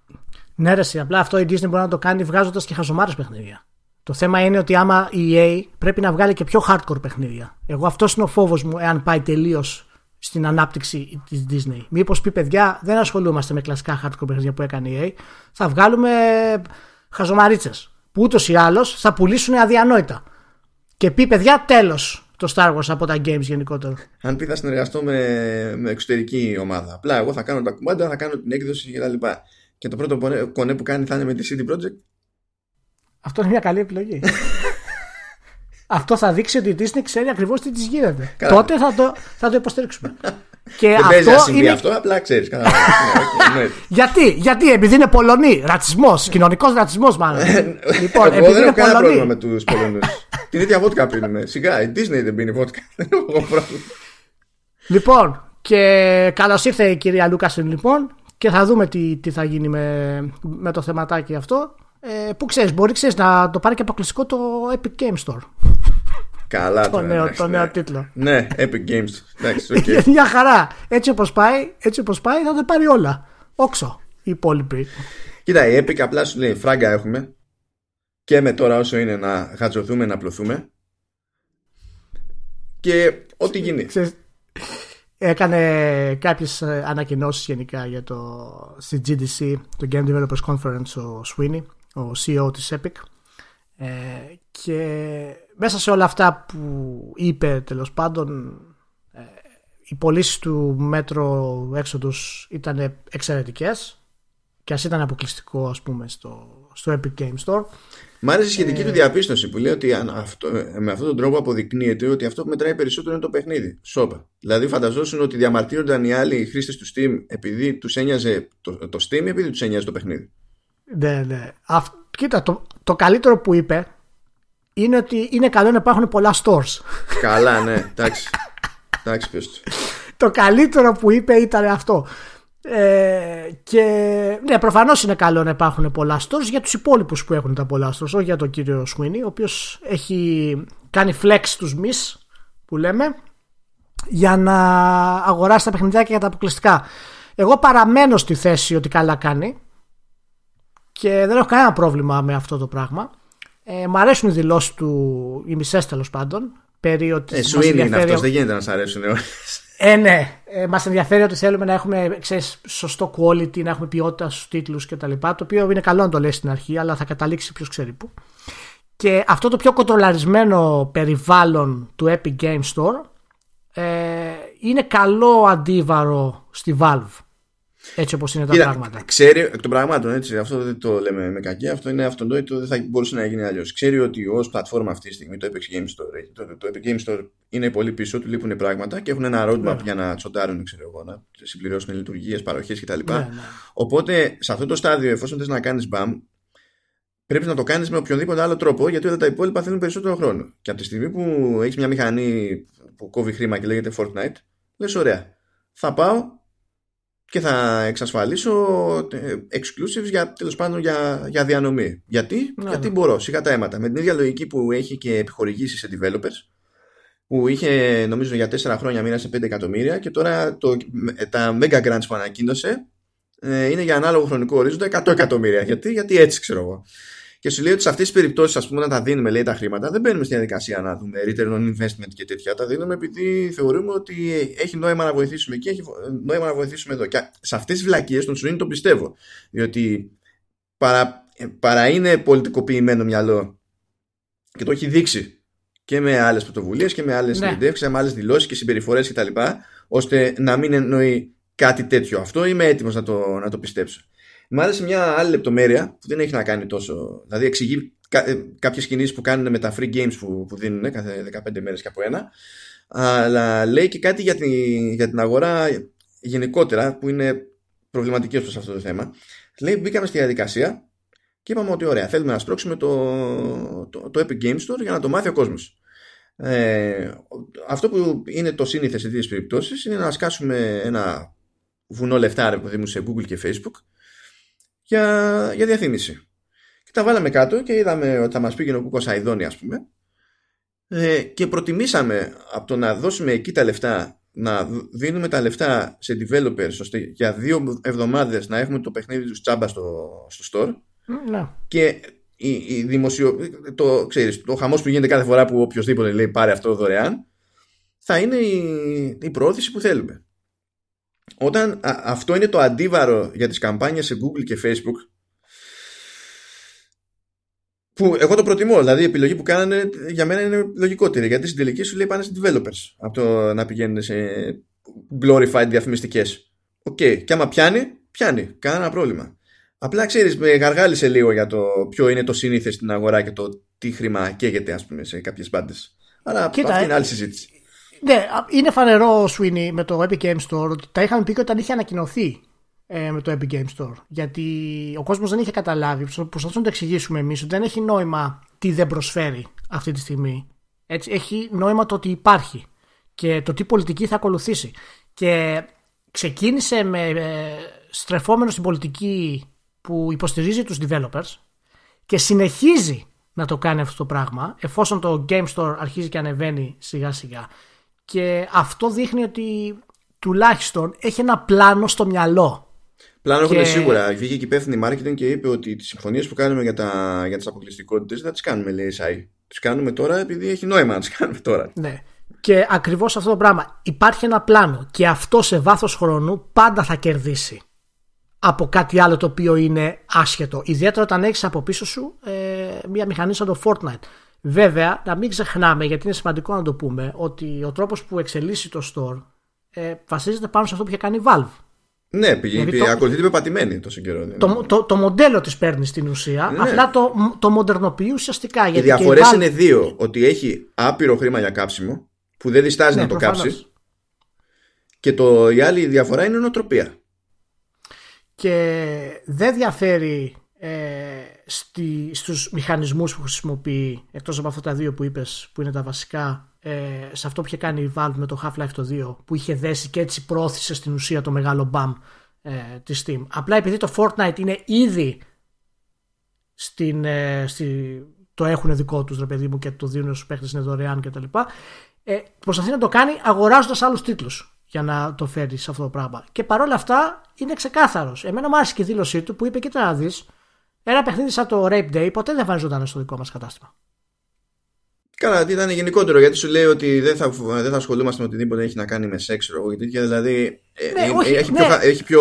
Ναι, ρε, απλά αυτό η Disney μπορεί να το κάνει βγάζοντας και χαζομάρες παιχνίδια. Το θέμα είναι ότι άμα η EA πρέπει να βγάλει και πιο hardcore παιχνίδια. Εγώ αυτός είναι ο φόβος μου εάν πάει τελείως στην ανάπτυξη της Disney. Μήπως πει παιδιά, δεν ασχολούμαστε με κλασικά hardcore παιχνίδια που έκανε η EA. Θα βγάλουμε χαζομαρίτσες. Που ούτως ή άλλως θα πουλήσουν αδιανόητα. Και πει παιδιά, τέλος το Star Wars από τα games γενικότερα. Αν πει θα συνεργαστώ με, με εξωτερική ομάδα. Απλά εγώ θα κάνω τα κουμάντα, θα κάνω την έκδοση κτλ. Και, και το πρώτο κονέ που κάνει θα είναι με τη CD Projekt. Αυτό είναι μια καλή επιλογή. Αυτό θα δείξει ότι η Disney ξέρει ακριβώς τι της γίνεται. Τότε θα το, θα το υποστηρίξουμε. Και Δεν αυτό να συμβεί είναι... αυτό, απλά ξέρεις. Ναι, ναι. γιατί, γιατί, επειδή είναι Πολωνοί, ρατσισμός, κοινωνικός ρατσισμός μάλλον. λοιπόν, Εγώ δεν έχω κανένα πρόβλημα με τους Πολωνούς. Την ίδια βότκα πίνουμε. Σιγά, η Disney δεν πίνει βότκα. Δεν έχω πρόβλημα. Λοιπόν, και καλώς ήρθε η κυρία Λούκασεν λοιπόν και θα δούμε τι, τι θα γίνει με, με το θεματάκι αυτό. Ε, που ξέρεις, μπορεί ξέρεις, να το πάρει και αποκλειστικό το Epic Game Store. Καλά το, νέο, το νέο τίτλο. Ναι, Epic Games. Εντάξει, okay. Μια χαρά. Έτσι όπως πάει, έτσι όπως πάει θα τα πάρει όλα. Όξο οι υπόλοιποι. Κοίτα, η Epic απλά σου λέει φράγκα έχουμε και με τώρα όσο είναι να χατζωθούμε, να πλωθούμε και ό,τι γίνει. Έκανε κάποιες ε, ανακοινώσεις γενικά για το στη GDC, το Game Developers Conference ο Sweeney, ο CEO της Epic ε, και μέσα σε όλα αυτά που είπε τέλος πάντων ε, οι πωλήσεις του Metro Exodus ήταν εξαιρετικές και ας ήταν αποκλειστικό ας πούμε στο, στο Epic Game Store. Μ' άρεσε η σχετική ε... του διαπίστωση που λέει ότι αυτό, με αυτόν τον τρόπο αποδεικνύεται ότι αυτό που μετράει περισσότερο είναι το παιχνίδι. Σόπα. Δηλαδή, φανταζόσουν ότι διαμαρτύρονταν οι άλλοι χρήστες του Steam επειδή τους ένοιαζε το, το Steam ή επειδή τους ένοιαζε το παιχνίδι. Ναι, ναι. κοίτα, το, το καλύτερο που είπε είναι ότι είναι καλό να υπάρχουν πολλά stores. Καλά, ναι, εντάξει. εντάξει, πες το καλύτερο που είπε ήταν αυτό. Ε, και ναι, προφανώς είναι καλό να υπάρχουν πολλά stores για τους υπόλοιπους που έχουν τα πολλά stores, όχι για τον κύριο Σουίνι, ο οποίος έχει κάνει flex τους μη που λέμε για να αγοράσει τα παιχνιδιά και για τα αποκλειστικά. Εγώ παραμένω στη θέση ότι καλά κάνει και δεν έχω κανένα πρόβλημα με αυτό το πράγμα. Ε, μ' αρέσουν οι δηλώσεις του, οι μισές τέλος πάντων. Περί ότι ε, σου είναι αυτός, δεν γίνεται να σ' αρέσουν ε, ναι. Ε, Μας ενδιαφέρει ότι θέλουμε να έχουμε ξέρεις, σωστό quality, να έχουμε ποιότητα στους τίτλους κτλ. Το οποίο είναι καλό να το λέει στην αρχή, αλλά θα καταλήξει ποιος ξέρει πού. Και αυτό το πιο κοντρολαρισμένο περιβάλλον του Epic Game Store ε, είναι καλό αντίβαρο στη Valve. Έτσι όπως είναι τα Κοίτα, πράγματα. Ξέρει εκ των πραγμάτων, έτσι, αυτό δεν το λέμε με κακή, αυτό είναι αυτονόητο, δεν θα μπορούσε να γίνει αλλιώς. Ξέρει ότι ως πλατφόρμα αυτή τη στιγμή το Epic Games Store, το, το Epic Games Store είναι πολύ πίσω, του λείπουν πράγματα και έχουν ένα roadmap ναι. για να τσοντάρουν, ξέρω εγώ, να συμπληρώσουν λειτουργίες, παροχές κτλ. Ναι, ναι. Οπότε σε αυτό το στάδιο, εφόσον θες να κάνεις μπαμ, πρέπει να το κάνεις με οποιονδήποτε άλλο τρόπο, γιατί όλα τα υπόλοιπα θέλουν περισσότερο χρόνο. Και από τη στιγμή που έχεις μια μηχανή που κόβει χρήμα και λέγεται Fortnite, λες ωραία. Θα πάω και θα εξασφαλίσω ε, exclusives για, τέλος πάντων για, για διανομή. Γιατί, ναι, Γιατί ναι. μπορώ, σιγά τα αίματα. Με την ίδια λογική που έχει και επιχορηγήσει σε developers, που είχε νομίζω για 4 χρόνια μοίρασε 5 εκατομμύρια και τώρα το, τα mega grants που ανακοίνωσε ε, είναι για ανάλογο χρονικό ορίζοντα 100 εκατομμύρια. Γιατί, γιατί έτσι ξέρω εγώ και σου λέει ότι σε αυτές τις περιπτώσεις, ας πούμε, να τα δίνουμε λέει, τα χρήματα, δεν μπαίνουμε στη διαδικασία να δούμε return on investment και τέτοια. Τα δίνουμε επειδή θεωρούμε ότι έχει νόημα να βοηθήσουμε εκεί, έχει νόημα να βοηθήσουμε εδώ. Και σε αυτές τις βλακίες τον Σουίνι τον πιστεύω. Διότι παρά, παρά είναι πολιτικοποιημένο μυαλό και το έχει δείξει και με άλλες πρωτοβουλίες και με άλλες ναι. με άλλες δηλώσεις και συμπεριφορές κτλ. ώστε να μην εννοεί κάτι τέτοιο. Αυτό είμαι έτοιμος να το, να το πιστέψω. Μου άρεσε μια άλλη λεπτομέρεια που δεν έχει να κάνει τόσο. Δηλαδή εξηγεί κα, ε, κάποιες κινήσεις που κάνουν με τα free games που, που δίνουν κάθε 15 μέρες και από ένα. Αλλά λέει και κάτι για, για την αγορά γενικότερα που είναι προβληματική προς αυτό το θέμα. Λέει μπήκαμε στη διαδικασία και είπαμε ότι ωραία, θέλουμε να σπρώξουμε το, το, το Epic Games Store για να το μάθει ο κόσμος. Ε, αυτό που είναι το σύνηθες σε τέτοιες περιπτώσεις είναι να σκάσουμε ένα βουνό λεφτά ρε, σε Google και Facebook για, για διαφήμιση. Και τα βάλαμε κάτω και είδαμε ότι θα μας πήγαινε ο Κούκος Αϊδόνη ας πούμε ε, και προτιμήσαμε από το να δώσουμε εκεί τα λεφτά να δίνουμε τα λεφτά σε developers ώστε για δύο εβδομάδες να έχουμε το παιχνίδι τους τσάμπα στο, στο store ναι. και η, η δημοσιο... το, ξέρεις, το χαμός που γίνεται κάθε φορά που οποιοδήποτε λέει πάρε αυτό δωρεάν θα είναι η, η προώθηση που θέλουμε όταν αυτό είναι το αντίβαρο για τις καμπάνιες σε Google και Facebook που εγώ το προτιμώ, δηλαδή η επιλογή που κάνανε για μένα είναι λογικότερη γιατί στην τελική σου λέει πάνε σε developers από το να πηγαίνουν σε glorified διαφημιστικές. Οκ, okay. και άμα πιάνει, πιάνει, κανένα πρόβλημα. Απλά ξέρεις, με γαργάλισε λίγο για το ποιο είναι το σύνηθες στην αγορά και το τι χρήμα καίγεται ας πούμε σε κάποιες μπάντες. Αλλά Κοίτα, αυτή είναι άλλη συζήτηση ναι, είναι φανερό ο Sweeney με το Epic Game Store ότι τα είχαμε πει και όταν είχε ανακοινωθεί ε, με το Epic Game Store. Γιατί ο κόσμος δεν είχε καταλάβει. Προσπαθούμε να το εξηγήσουμε εμείς ότι δεν έχει νόημα τι δεν προσφέρει αυτή τη στιγμή. Έτσι, έχει νόημα το ότι υπάρχει και το τι πολιτική θα ακολουθήσει. Και ξεκίνησε με ε, στρεφόμενο στην πολιτική που υποστηρίζει τους developers και συνεχίζει να το κάνει αυτό το πράγμα εφόσον το Game Store αρχίζει και ανεβαίνει σιγά σιγά και αυτό δείχνει ότι τουλάχιστον έχει ένα πλάνο στο μυαλό. Πλάνο και... έχουν σίγουρα. Βγήκε και υπεύθυνη marketing και είπε ότι τις συμφωνίες που κάνουμε για, τα, για τις αποκλειστικότητες δεν τις κάνουμε, λέει ΣΑΙ. Τις κάνουμε τώρα επειδή έχει νόημα να τις κάνουμε τώρα. Ναι. Και ακριβώς αυτό το πράγμα. Υπάρχει ένα πλάνο και αυτό σε βάθος χρόνου πάντα θα κερδίσει από κάτι άλλο το οποίο είναι άσχετο. Ιδιαίτερα όταν έχεις από πίσω σου ε, μια μηχανή σαν το Fortnite. Βέβαια, να μην ξεχνάμε, γιατί είναι σημαντικό να το πούμε, ότι ο τρόπος που εξελίσσει το store ε, βασίζεται πάνω σε αυτό που είχε κάνει η Valve. Ναι, πήγε, Δηλαδή πήγε, το- ακολουθεί την πεπατημένη τόσο καιρό. δεν Το, το, το μοντέλο της παίρνει στην ουσία, Ναι. απλά το, το μοντερνοποιεί ουσιαστικά. Οι Γιατί διαφορέ και η Valve- είναι δύο. Ότι έχει άπειρο χρήμα για κάψιμο, που δεν διστάζει Ναι, να το προφανώς. κάψει. Και το, η άλλη διαφορά είναι η νοοτροπία. και δεν διαφέρει ε, στη, στους μηχανισμούς που χρησιμοποιεί εκτός από αυτά τα δύο που είπες που είναι τα βασικά ε, σε αυτό που είχε κάνει η Valve με το Half-Life το 2 που είχε δέσει και έτσι πρόθυσε στην ουσία το μεγάλο μπαμ ε, της Steam απλά επειδή το Fortnite είναι ήδη στην, ε, στη, το έχουν δικό τους ρε παιδί μου και το δίνουν στους παίχτες είναι δωρεάν κτλ ε, προσπαθεί να το κάνει αγοράζοντας άλλους τίτλους για να το φέρει σε αυτό το πράγμα. Και παρόλα αυτά είναι ξεκάθαρος. Εμένα μου άρεσε και η δήλωσή του που είπε: Κοίτα να δεις, ένα παιχνίδι σαν το Rape Day ποτέ δεν βάζει ζωντανό στο δικό μας κατάστημα. Καλά, τι ήταν γενικότερο γιατί σου λέει ότι δεν θα, δεν θα ασχολούμαστε με οτιδήποτε έχει να κάνει με σεξ ρο, και τέτοια, δηλαδή ε, Ναι, ε, όχι, έχει, ναι. πιο, χα- έχει πιο.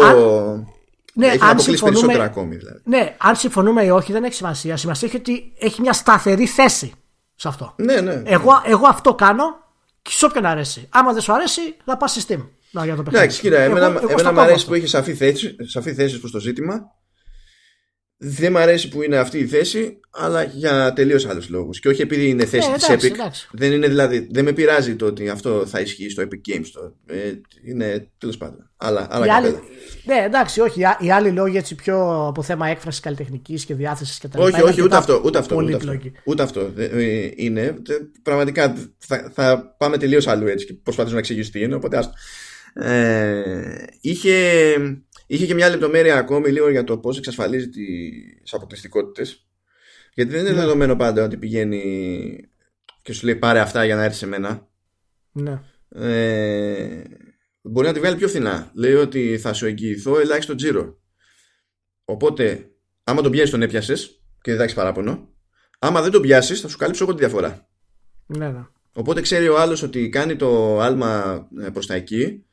Ναι, έχει να αν αποκλείσει συμφωνούμε- περισσότερα ακόμη δηλαδή. Ναι, αν συμφωνούμε ή όχι δεν έχει σημασία. Σημασία έχει ότι έχει μια σταθερή θέση σε αυτό. Ναι, ναι. Εγώ, εγώ αυτό κάνω και σε όποιον αρέσει. Άμα δεν σου αρέσει, θα πας στη Steam. Να, για το παιχνίδι. Εντάξει, κοίτα, Εγώ- εμένα, εγώ στο εμένα μου κόβω αρέσει αυτό. που έχει σαφή θέση, σαφή θέση προς το ζήτημα. Δεν μου αρέσει που είναι αυτή η θέση, αλλά για τελείως άλλους λόγους. Και όχι επειδή είναι θέση Ε, της εντάξει, Epic. εντάξει. Δεν είναι δηλαδή, δεν με πειράζει το ότι αυτό θα ισχύει στο Epic Games. Το, ε, είναι τέλος πάντων. Άλλα, άλλα Οι άλλοι- καπέλα. ναι, εντάξει, όχι. Οι α- Οι άλλοι λόγοι έτσι πιο από θέμα έκφρασης καλλιτεχνικής και διάθεσης και τα λοιπά. Όχι, είναι όχι, ούτε αρκετά αυτό. Ούτε αυτό, ούτε αυτό. πολύπλοκοι. Ούτε αυτό ε, ε, είναι. Ε, Πραγματικά θα, θα πάμε τελείως αλλού έτσι και προσπαθήσουμε να εξηγήσουμε τι είναι. Οπότε άστο. Ε, είχε, είχε και μια λεπτομέρεια ακόμη λίγο για το πώς εξασφαλίζει τις αποκλειστικότητες. Γιατί δεν είναι Ναι. δεδομένο πάντα ότι πηγαίνει και σου λέει πάρε αυτά για να έρθεις σε μένα. Ναι. Ε, μπορεί να τη βγάλει πιο φθηνά. Λέει ότι θα σου εγγυηθώ ελάχιστο τζίρο. Οπότε, άμα τον πιάσει, τον έπιασες και δεν θα έχεις παράπονο. Άμα δεν τον πιάσεις, θα σου καλύψω εγώ τη διαφορά. Ναι, ναι. Οπότε ξέρει ο άλλος ότι κάνει το άλμα προς τα εκεί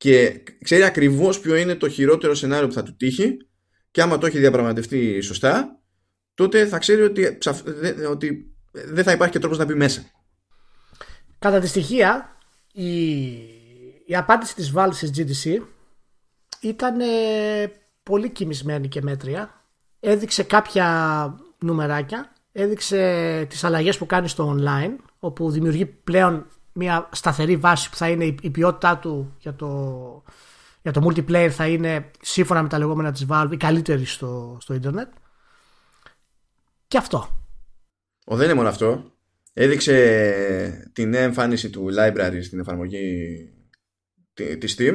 και ξέρει ακριβώς ποιο είναι το χειρότερο σενάριο που θα του τύχει. Και άμα το έχει διαπραγματευτεί σωστά, τότε θα ξέρει ότι, ψαφ- δε- ότι δεν θα υπάρχει και τρόπος να μπει μέσα. Κατά τη στοιχεία, η, η απάντηση της Valve στις GDC ήταν ε, πολύ κοιμισμένη και μέτρια. Έδειξε κάποια νουμεράκια, έδειξε τις αλλαγές που κάνει στο online, όπου δημιουργεί πλέον μια σταθερή βάση που θα είναι η, η ποιότητά του για το, για το multiplayer θα είναι σύμφωνα με τα λεγόμενα της Valve η καλύτερη στο, στο ίντερνετ. Και αυτό. Ο δεν είναι μόνο αυτό. Έδειξε τη νέα εμφάνιση του library στην εφαρμογή τη της Steam.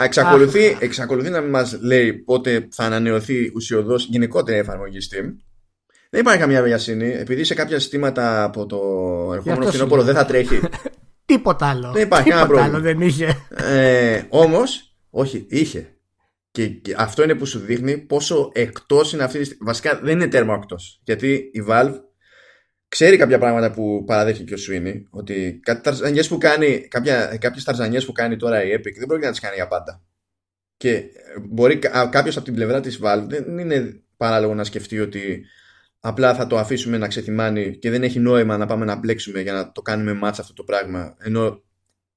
Α, Εξακολουθεί, Αχ. εξακολουθεί να μας λέει πότε θα ανανεωθεί ουσιοδός γενικότερα η εφαρμογή Steam. Δεν υπάρχει καμία βιασύνη. Επειδή σε κάποια συστήματα από το ερχόμενο αυτό φθινόπωρο σου δεν θα τρέχει. Τίποτα άλλο. Δεν υπάρχει Τίποτα κανένα άλλο πρόβλημα. δεν είχε. ε, όμως, όχι, είχε. Και, και αυτό είναι που σου δείχνει πόσο εκτός είναι αυτή τη στιγμή. Βασικά δεν είναι τέρμα εκτός. Γιατί η Valve ξέρει κάποια πράγματα που παραδέχει και ο Sweeney. Ότι κάτι ταρζανιές που κάνει, κάποια, κάποιες ταρζανιές που κάνει τώρα η Epic δεν πρόκειται να τις κάνει για πάντα. Και ε, μπορεί κάποιος από την πλευρά της Valve δεν είναι παράλογο να σκεφτεί ότι απλά θα το αφήσουμε να ξεθυμάνει και δεν έχει νόημα να πάμε να μπλέξουμε για να το κάνουμε μάτσα αυτό το πράγμα ενώ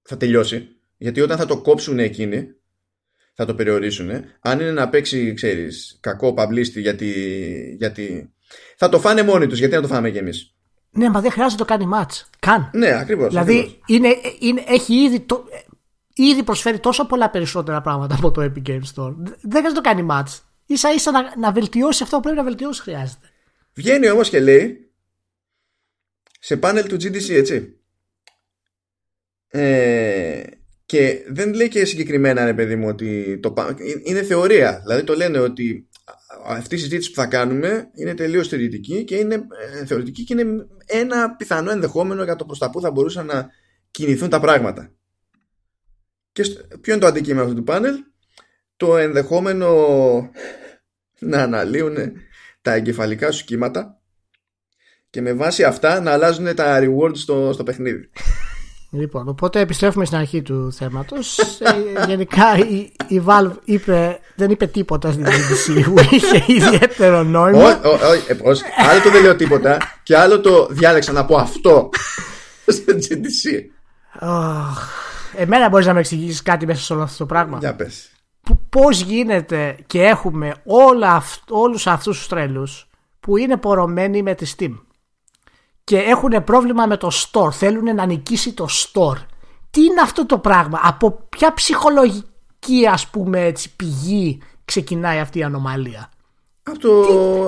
θα τελειώσει. Γιατί όταν θα το κόψουν εκείνοι, θα το περιορίσουν. Αν είναι να παίξει, ξέρεις, κακό παμπλίστη γιατί, γιατί θα το φάνε μόνοι τους, γιατί να το φάμε κι εμείς; Ναι, μα δεν χρειάζεται να το κάνει match. Καν. Ναι, ακριβώς. δηλαδή ακριβώς. είναι, είναι, έχει ήδη, το, ήδη προσφέρει τόσο πολλά περισσότερα πράγματα από το Epic Games Store. Δεν χρειάζεται να το κάνει match. σα ίσα να, να βελτιώσει αυτό που πρέπει να βελτιώσει χρειάζεται. Βγαίνει όμως και λέει σε πάνελ του GDC, έτσι. Ε, και δεν λέει και συγκεκριμένα, ρε παιδί μου, ότι το, πα- είναι θεωρία. Δηλαδή το λένε ότι αυτή η συζήτηση που θα κάνουμε είναι τελείως θεωρητική και είναι, ε, θεωρητική και είναι ένα πιθανό ενδεχόμενο για το προς τα που θα μπορούσαν να κινηθούν τα πράγματα. Και στο- ποιο είναι το αντικείμενο αυτού του πάνελ; Το ενδεχόμενο να αναλύουν τα εγκεφαλικά σου κύματα και με βάση αυτά να αλλάζουν τα rewards στο, στο παιχνίδι. Λοιπόν, οπότε επιστρέφουμε στην αρχή του θέματος. γενικά η, η Valve είπε, δεν είπε τίποτα στην GDC που είχε ιδιαίτερο Ω, νόημα. ω, ω, ε, πώς, άλλο το δεν λέω τίποτα και άλλο το διάλεξα να πω αυτό στο GDC. Αχ, Εμένα μπορείς να με εξηγήσεις κάτι μέσα σε όλο αυτό το πράγμα. Για πες. Πώς γίνεται και έχουμε όλα αυτ, όλους αυτούς τους τρέλους που είναι πορωμένοι με τη Steam και έχουν πρόβλημα με το store, θέλουν να νικήσει το store. Τι είναι αυτό το πράγμα, από ποια ψυχολογική ας πούμε έτσι πηγή ξεκινάει αυτή η ανομαλία; Από το,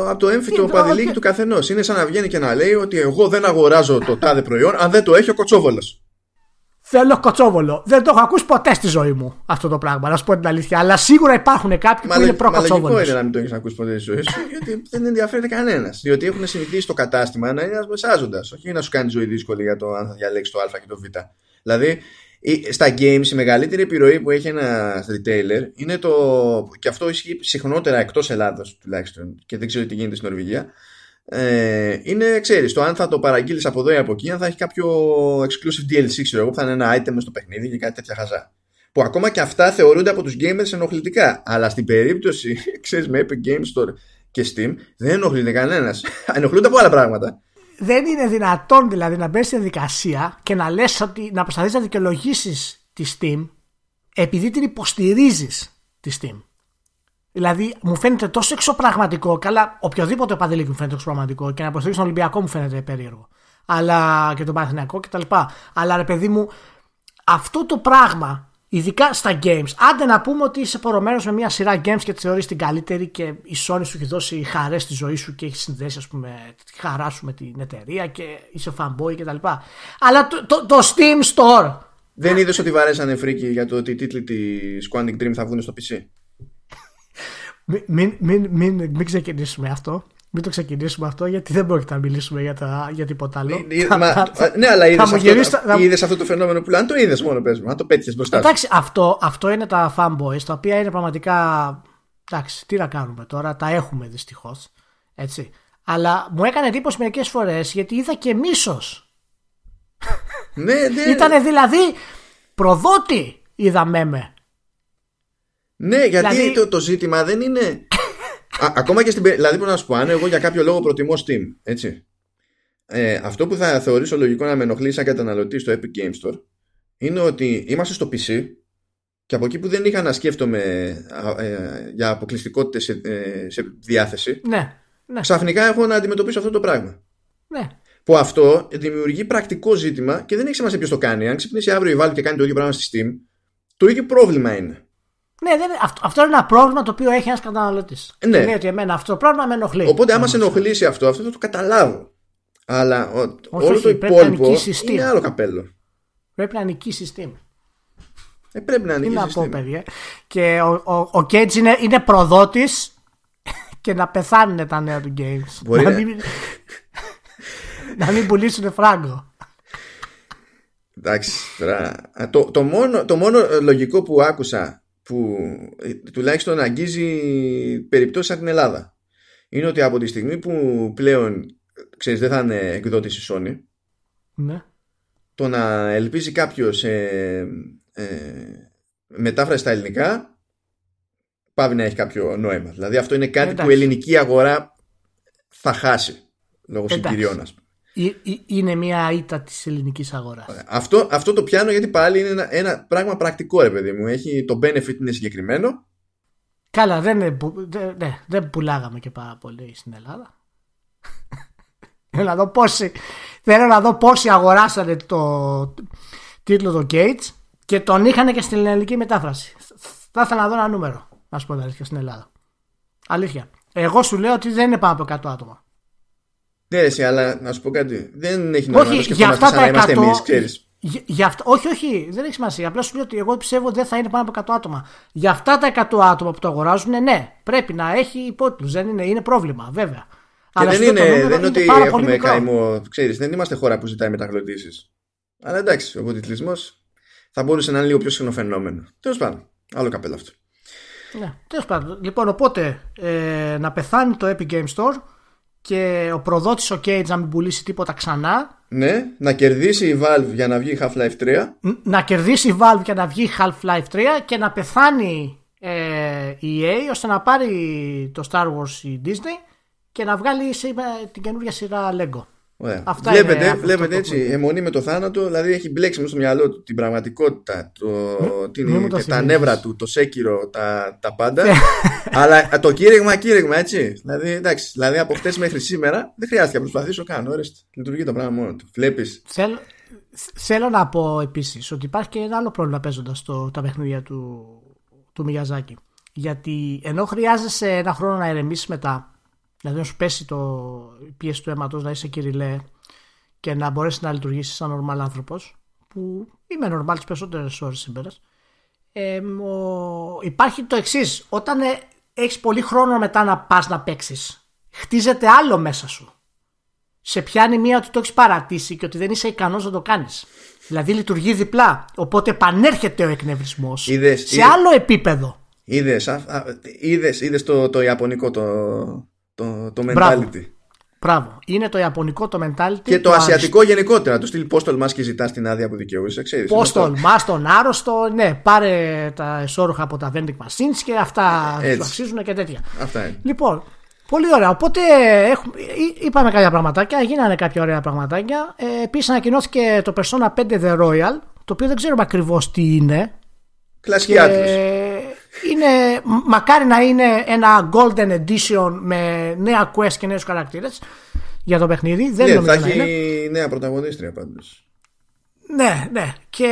από το έμφυτο παδιλίκι του καθενός. Είναι σαν να βγαίνει και να λέει ότι εγώ δεν αγοράζω το τάδε προϊόν αν δεν το έχει ο κοτσόβολος. Θέλω κοτσόβολο. Δεν το έχω ακούσει ποτέ στη ζωή μου αυτό το πράγμα, να σου πω την αλήθεια. Αλλά σίγουρα υπάρχουν κάποιοι που είναι προ-κοτσόβολος. Μα είναι να μην το έχεις ακούσει ποτέ στη ζωή σου, γιατί δεν ενδιαφέρεται κανένας. Διότι έχουν συνηθίσει το κατάστημα να είναι ένας μεσάζοντας, όχι να σου κάνει ζωή δύσκολη για το αν θα διαλέξεις το Α και το Β. Δηλαδή, στα games η μεγαλύτερη επιρροή που έχει ένα retailer είναι το. και αυτό ισχύει συχνότερα εκτός Ελλάδος τουλάχιστον και δεν ξέρω τι γίνεται στην Νορβηγία. Ε, είναι, ξέρεις, το αν θα το παραγγείλεις από εδώ ή από εκεί, αν θα έχει κάποιο exclusive DLC, ξέρω εγώ, που θα είναι ένα item στο παιχνίδι και κάτι τέτοια χαζά. Που ακόμα και αυτά θεωρούνται από τους gamers ενοχλητικά. Αλλά στην περίπτωση, ξέρεις, με Epic Games Store και Steam, δεν ενοχλείται κανένας. Ενοχλούνται από άλλα πράγματα δεν είναι δυνατόν δηλαδή να μπει στη διαδικασία και να λες ότι να προσπαθείς να δικαιολογήσεις τη Steam επειδή την υποστηρίζεις τη Steam. Δηλαδή μου φαίνεται τόσο εξωπραγματικό, καλά οποιοδήποτε παδιλίκι μου φαίνεται εξωπραγματικό και να υποστηρίζει τον Ολυμπιακό μου φαίνεται περίεργο. Αλλά και τον Παναθηναϊκό κτλ. Αλλά ρε παιδί μου, αυτό το πράγμα Ειδικά στα games. Άντε να πούμε ότι είσαι πορωμένος με μια σειρά games και τη θεωρείς την καλύτερη και η Sony σου έχει δώσει χαρές στη ζωή σου και έχει συνδέσει ας πούμε, τη χαρά σου με την εταιρεία και είσαι fanboy κτλ. Αλλά το, το, το, Steam Store. Δεν είδες ότι βαρέσανε φρίκι για το ότι οι τίτλοι της Quantic Dream θα βγουν στο PC. Μην, μην, μην, μην, μην ξεκινήσουμε αυτό. Μην το ξεκινήσουμε αυτό γιατί δεν πρόκειται να μιλήσουμε για, τα, για τίποτα άλλο. Ναι, ναι αλλά είδες αυτό, είδες αυτό το φαινόμενο που λένε. Το είδες μόνο, πες μου. Αν το πέτυχες μπροστά. Εντάξει, αυτό, αυτό είναι τα fanboys τα οποία είναι πραγματικά. Εντάξει, τι να κάνουμε τώρα, τα έχουμε δυστυχώς. Έτσι. Αλλά μου έκανε εντύπωση μερικές φορές γιατί είδα και μίσος. ναι, ναι. Ήταν δηλαδή προδότη είδαμε με. Ναι, γιατί δηλαδή... το, το ζήτημα δεν είναι Α, ακόμα και στην Δηλαδή, μπορώ να σου πω, αν εγώ για κάποιο λόγο προτιμώ Steam, έτσι. Ε, αυτό που θα θεωρήσω λογικό να με ενοχλεί σαν καταναλωτή στο Epic Game Store είναι ότι είμαστε στο PC και από εκεί που δεν είχα να σκέφτομαι ε, για αποκλειστικότητες σε, ε, σε διάθεση ναι, ναι. ξαφνικά έχω να αντιμετωπίσω αυτό το πράγμα. Ναι. Που αυτό δημιουργεί πρακτικό ζήτημα και δεν έχει σημασία ποιος το κάνει. Αν ξυπνήσει αύριο η Valve και κάνει το ίδιο πράγμα στη Steam, το ίδιο πρόβλημα είναι. Ναι, δεν, αυτό, αυτό είναι ένα πρόβλημα το οποίο έχει ένας καταναλωτής. Ναι. Είναι ότι εμένα αυτό το πρόβλημα με ενοχλεί. Οπότε, άμα σε ενοχλήσει αυτό, αυτό θα το καταλάβω. Αλλά ο, όχι, όλο το υπόλοιπο είναι άλλο καπέλο. Πρέπει να νικήσει συστήμα. Ε, πρέπει να νικήσει. Τι να πω, παιδιά. Και ο, ο, ο Κέτζ είναι, είναι προδότης και να πεθάνουν τα νέα του games. Μπορεί να, μην, να μην πουλήσουν φράγκο. Εντάξει, το, το, μόνο, το μόνο λογικό που άκουσα που ε, τουλάχιστον αγγίζει περιπτώσεις σαν την Ελλάδα. Είναι ότι από τη στιγμή που πλέον ξέρεις δεν θα είναι εκδότηση Sony ναι. το να ελπίζει κάποιος ε, ε, μετάφραση στα ελληνικά πάβει να έχει κάποιο νόημα. Δηλαδή αυτό είναι κάτι που η ελληνική αγορά θα χάσει λόγω συγκυριών ας πούμε είναι μια ήττα της ελληνικής αγοράς. Αυτό, αυτό το πιάνω γιατί πάλι είναι ένα, ένα πράγμα πρακτικό, ρε παιδί μου. Έχει, το benefit είναι συγκεκριμένο. Καλά, δεν, δεν, ναι, δεν πουλάγαμε και πάρα πολύ στην Ελλάδα. Θέλω να δω πόσοι, θέλω να δω πόσοι αγοράσανε το τίτλο το Gates και τον είχαν και στην ελληνική μετάφραση. Θα ήθελα να δω ένα νούμερο, να σου πω αλήθεια, στην Ελλάδα. Αλήθεια. Εγώ σου λέω ότι δεν είναι πάνω από 100 άτομα. Ναι, ρε, αλλά να σου πω κάτι. Δεν έχει νόημα να σκεφτόμαστε σαν να είμαστε εμείς, ξέρεις. Για αυτό, όχι, όχι, δεν έχει σημασία. Απλά σου λέω ότι εγώ πιστεύω ότι δεν θα είναι πάνω από 100 άτομα. Για αυτά τα 100 άτομα που το αγοράζουν, ναι, πρέπει να έχει υπότιτλους. Δεν είναι, είναι πρόβλημα, βέβαια. Και Αλλά δεν είναι, δεν είναι ότι έχουμε καημό. Ξέρεις, δεν είμαστε χώρα που ζητάει μεταγλωτήσεις. Αλλά εντάξει, ο υποτιτλισμό θα μπορούσε να είναι λίγο πιο συχνό φαινόμενο. Τέλος πάντων, άλλο καπέλο αυτό. Ναι, τέλος πάντων. Λοιπόν, οπότε ε, να πεθάνει το Epic Game Store και ο προδότης ο Cage να μην πουλήσει τίποτα ξανά. Ναι, να κερδίσει η Valve για να βγει Half-Life 3. Να κερδίσει η Valve για να βγει Half-Life 3 και να πεθάνει ε, η EA ώστε να πάρει το Star Wars η Disney και να βγάλει την καινούργια σειρά Lego. Ωραία. Αυτά βλέπετε, είναι αυτό βλέπετε το έτσι, κομμάτι. αιμονή με το θάνατο, δηλαδή έχει μπλέξει μέσα στο μυαλό του την πραγματικότητα, το, την, μη μου το και τα θυμίζεις. νεύρα του, το σέκυρο, τα, τα πάντα. αλλά το κήρυγμα, κήρυγμα, έτσι. Δηλαδή, εντάξει, δηλαδή από χτες μέχρι σήμερα δεν χρειάστηκε να προσπαθήσω καν. Ορίστε, λειτουργεί το πράγμα μόνο του. Βλέπεις. Θέλω, θέλω να πω επίσης ότι υπάρχει και ένα άλλο πρόβλημα παίζοντας τα παιχνίδια του, του Μιγιαζάκη. Γιατί ενώ χρειάζεσαι ένα χρόνο να ηρεμήσεις μετά, δηλαδή να σου πέσει το η πίεση του αίματος, να είσαι κυριλέ και να μπορέσει να λειτουργήσει σαν normal άνθρωπος, που είμαι normal τις περισσότερες ώρες σήμερα. Ε, ο- υπάρχει το εξής. Όταν ε, έχεις πολύ χρόνο μετά να πας να παίξεις, χτίζεται άλλο μέσα σου σε πιάνει μία ότι το έχεις παρατήσει και ότι δεν είσαι ικανός να το κάνεις. Δηλαδή λειτουργεί διπλά. Οπότε επανέρχεται ο εκνευρισμός Είδες, σε είδες. άλλο επίπεδο. Είδες είδες, είδες το, το ιαπωνικό το, το, το Μπράβο. mentality. Μπράβο. Είναι το ιαπωνικό το mentality. Και το ασιατικό γενικότερα. Του στείλει πώς τολμάς και ζητάς την άδεια που δικαιούσε. Ξέρεις, Πώς είναι αυτό. τολμάς τον άρρωστο, ναι, πάρε τα εσόρουχα από τα vending machines και αυτά σου Έτσι. αξίζουν και τέτοια. Αυτά είναι. Λοιπόν, πολύ ωραία. Οπότε έχουμε, εί- είπαμε κάποια πραγματάκια, γίνανε κάποια ωραία πραγματάκια. Ε, Επίσης ανακοινώθηκε το Persona 5 The Royal, το οποίο δεν ξέρουμε ακριβώς τι είναι. Κλασική Και άτληση. Είναι, μακάρι να είναι ένα golden edition με νέα quest και νέους χαρακτήρες για το παιχνίδι. Δεν Ναι, νομίζω θα να είναι. έχει νέα πρωταγωνίστρια πάντως. Ναι, ναι. Και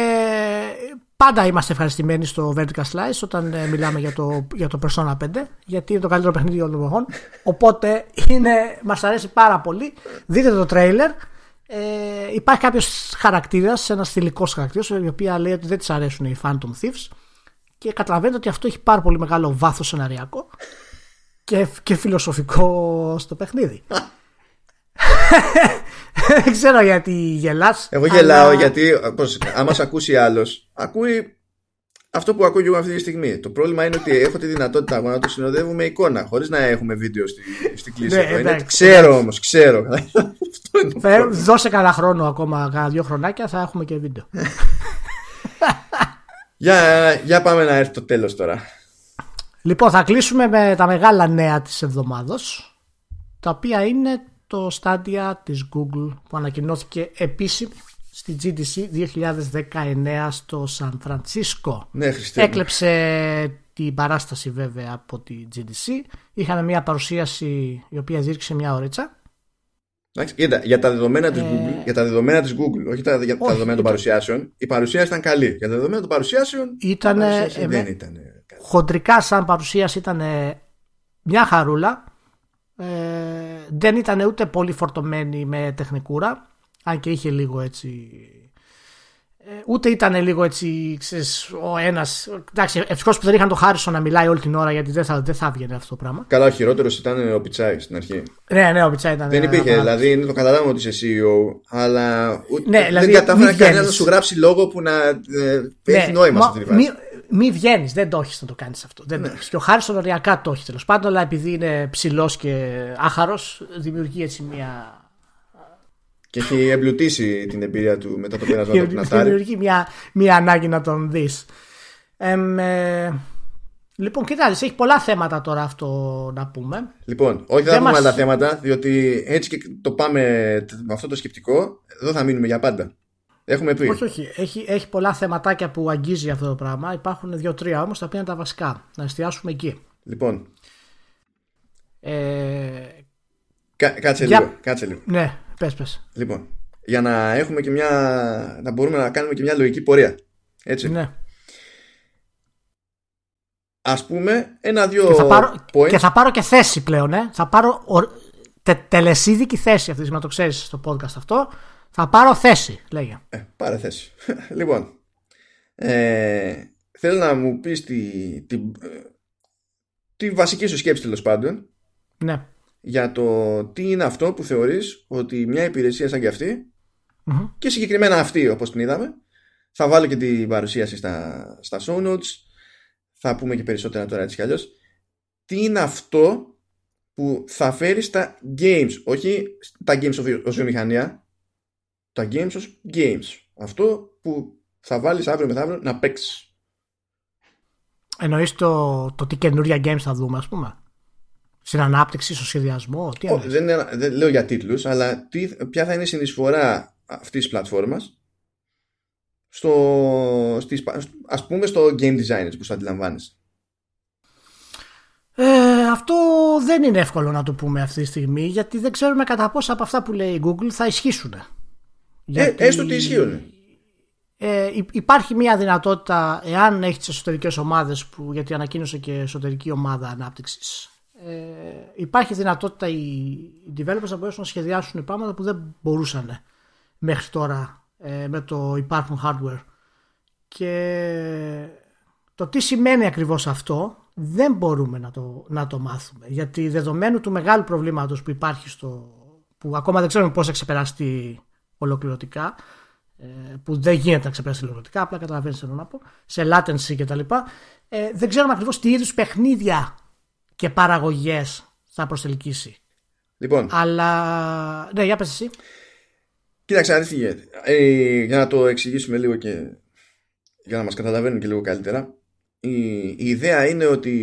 πάντα είμαστε ευχαριστημένοι στο Vertical Slice όταν ε, μιλάμε για το, για το Persona 5 γιατί είναι το καλύτερο παιχνίδι όλων των εποχών. Οπότε είναι, μας αρέσει πάρα πολύ. Δείτε το τρέιλερ. Ε, υπάρχει κάποιος χαρακτήρας, ένας θηλυκός χαρακτήρας, η οποία λέει ότι δεν της αρέσουν οι Phantom Thieves και καταλαβαίνετε ότι αυτό έχει πάρα πολύ μεγάλο βάθος σεναριακό και, και φιλοσοφικό στο παιχνίδι. δεν ξέρω γιατί γελάς Εγώ γελάω αλλά- γιατί πώς, άμα σε ακούσει άλλος, ακούει αυτό που ακούω και εγώ αυτή τη στιγμή. Το πρόβλημα είναι ότι έχω τη δυνατότητα εγώ να το συνοδεύω με εικόνα, χωρίς να έχουμε βίντεο στη, στην κλίση. Ναι, εδώ. Είναι- εντάξει, ξέρω όμως, ξέρω. Αυτό είναι το Θα- πρόβλημα. δώσε κανένα χρόνο ακόμα, κανένα δύο χρονάκια θα έχουμε και βίντεο. για, για πάμε να έρθει το τέλος τώρα. λοιπόν, θα κλείσουμε με τα μεγάλα νέα της εβδομάδος, τα οποία είναι το στάντια της Google που ανακοινώθηκε επίσημα στη GDC 2019 στο Σαν Φρανσίσκο. Ναι, Χριστέ. μου. Έκλεψε την παράσταση βέβαια από τη GDC. Είχαμε μια παρουσίαση η οποία διήρξε μια ώριτσα. Εντάξει, κοίτα, για τα δεδομένα της Ε, Google, για τα δεδομένα της Google, όχι τα, για τα Όχι, δεδομένα των ήταν- παρουσιάσεων, η παρουσίαση ήταν καλή. Για τα δεδομένα των παρουσιάσεων, Ήτανε, η παρουσίαση ε, δεν με- ήταν καλή. χοντρικά σαν παρουσίαση ήταν μια χαρούλα. Ε, δεν ήταν ούτε πολύ φορτωμένη με τεχνικούρα, αν και είχε λίγο έτσι... ε, ούτε ήταν λίγο έτσι, ξέρεις, ο ένας... Εντάξει, ευτυχώς που δεν είχαν το Χάρισον να μιλάει όλη την ώρα γιατί δεν θα, δεν θα έβγαινε αυτό το πράγμα. Καλά, ο χειρότερος ήταν ο Πιτσάη στην αρχή. Ναι, ναι, ο Πιτσά ήταν... Δεν υπήρχε, ένα- δηλαδή είναι το καταλάβαμε ότι είσαι CEO, αλλά ούτε, Ναι, δηλαδή, δεν κατάφερα μη κανένας να βγαίνεις. σου γράψει λόγο που να ε, έχει νόημα σε αυτή τη μη, φάση. μη βγαίνεις, δεν το έχεις να το κάνεις αυτό. Δεν Ναι. το έχεις. Και ο Χάρισον οριακά το έχει τέλος πάντων, αλλά επειδή είναι ψηλός και άχαρος, δημιουργεί έτσι μια. Και έχει εμπλουτίσει την εμπειρία του μετά το πέρασμα του από την Atari. δημιουργεί μια, μια ανάγκη να τον δεις. λοιπόν, κοιτάξτε, έχει πολλά θέματα τώρα αυτό να πούμε. Λοιπόν, όχι δεν θα Δεν πούμε μας- άλλα θέματα, διότι έτσι και το πάμε με αυτό το σκεπτικό, εδώ θα μείνουμε για πάντα. Έχουμε πει. Όχι, όχι. Έχει, έχει πολλά θεματάκια που αγγίζει αυτό το πράγμα. Υπάρχουν δύο-τρία όμως τα οποία είναι τα βασικά. Να εστιάσουμε εκεί. Λοιπόν, Ε, κα- κάτσε Για- λίγο. Κάτσε λίγο. ναι, πες, πες. Λοιπόν, για να έχουμε και μια. να μπορούμε να κάνουμε και μια λογική πορεία. Έτσι. Ναι. Ας πούμε, ένα-δύο Και θα, πάρω, points. και θα πάρω και θέση πλέον, ε. Θα πάρω ο, τε, τελεσίδικη θέση αυτή τη στιγμή, να το ξέρεις στο podcast αυτό. Θα πάρω θέση, λέγε. Ε, πάρε θέση. λοιπόν, ε, θέλω να μου πεις τη, τη, ε, τη βασική σου σκέψη τέλος πάντων Ναι. Για το τι είναι αυτό που θεωρείς ότι μια υπηρεσία σαν και αυτή Μμμ. και συγκεκριμένα αυτή όπως την είδαμε θα βάλω και την παρουσίαση στα, στα show notes θα πούμε και περισσότερα τώρα έτσι κι αλλιώς τι είναι αυτό που θα φέρει στα games όχι τα games ως- ως βιομηχανία τα games ως games αυτό που θα βάλεις αύριο μεθαύριο να παίξεις Εννοείς το, το τι καινούρια games θα δούμε, ας πούμε. Στην ανάπτυξη, στο σχεδιασμό. Τι oh, δεν, δεν, λέω για τίτλους, αλλά τι, ποια θα είναι η συνεισφορά αυτής της πλατφόρμας στο, στις, ας πούμε στο game design που το αντιλαμβάνεσαι. Ε, αυτό δεν είναι εύκολο να το πούμε αυτή τη στιγμή γιατί δεν ξέρουμε κατά πόσα από αυτά που λέει η Google θα ισχύσουν. Ε, γιατί... έστω ότι ισχύουν. Ε, υπάρχει μια δυνατότητα εάν έχεις τις εσωτερικές ομάδες που, γιατί ανακοίνωσε και εσωτερική ομάδα ανάπτυξης ε, υπάρχει δυνατότητα οι, οι developers να μπορέσουν να σχεδιάσουν πράγματα που δεν μπορούσαν μέχρι τώρα ε, με το υπάρχον hardware. Και το τι σημαίνει ακριβώς αυτό δεν μπορούμε να το, να το μάθουμε. Γιατί δεδομένου του μεγάλου προβλήματος που υπάρχει στο που ακόμα δεν ξέρουμε πώς θα ξεπεραστεί ολοκληρωτικά ε, που δεν γίνεται να ξεπεράσει ολοκληρωτικά απλά καταλαβαίνεις θέλω να πω σε latency και τα λοιπά ε, δεν ξέρουμε ακριβώς τι είδους παιχνίδια και παραγωγές θα προσελκύσει Λοιπόν. Αλλά. Ναι, για πες εσύ. Κοίταξε, αλήθεια. Ε, για να το εξηγήσουμε λίγο και για να μας καταλαβαίνουν και λίγο καλύτερα. Η, η ιδέα είναι ότι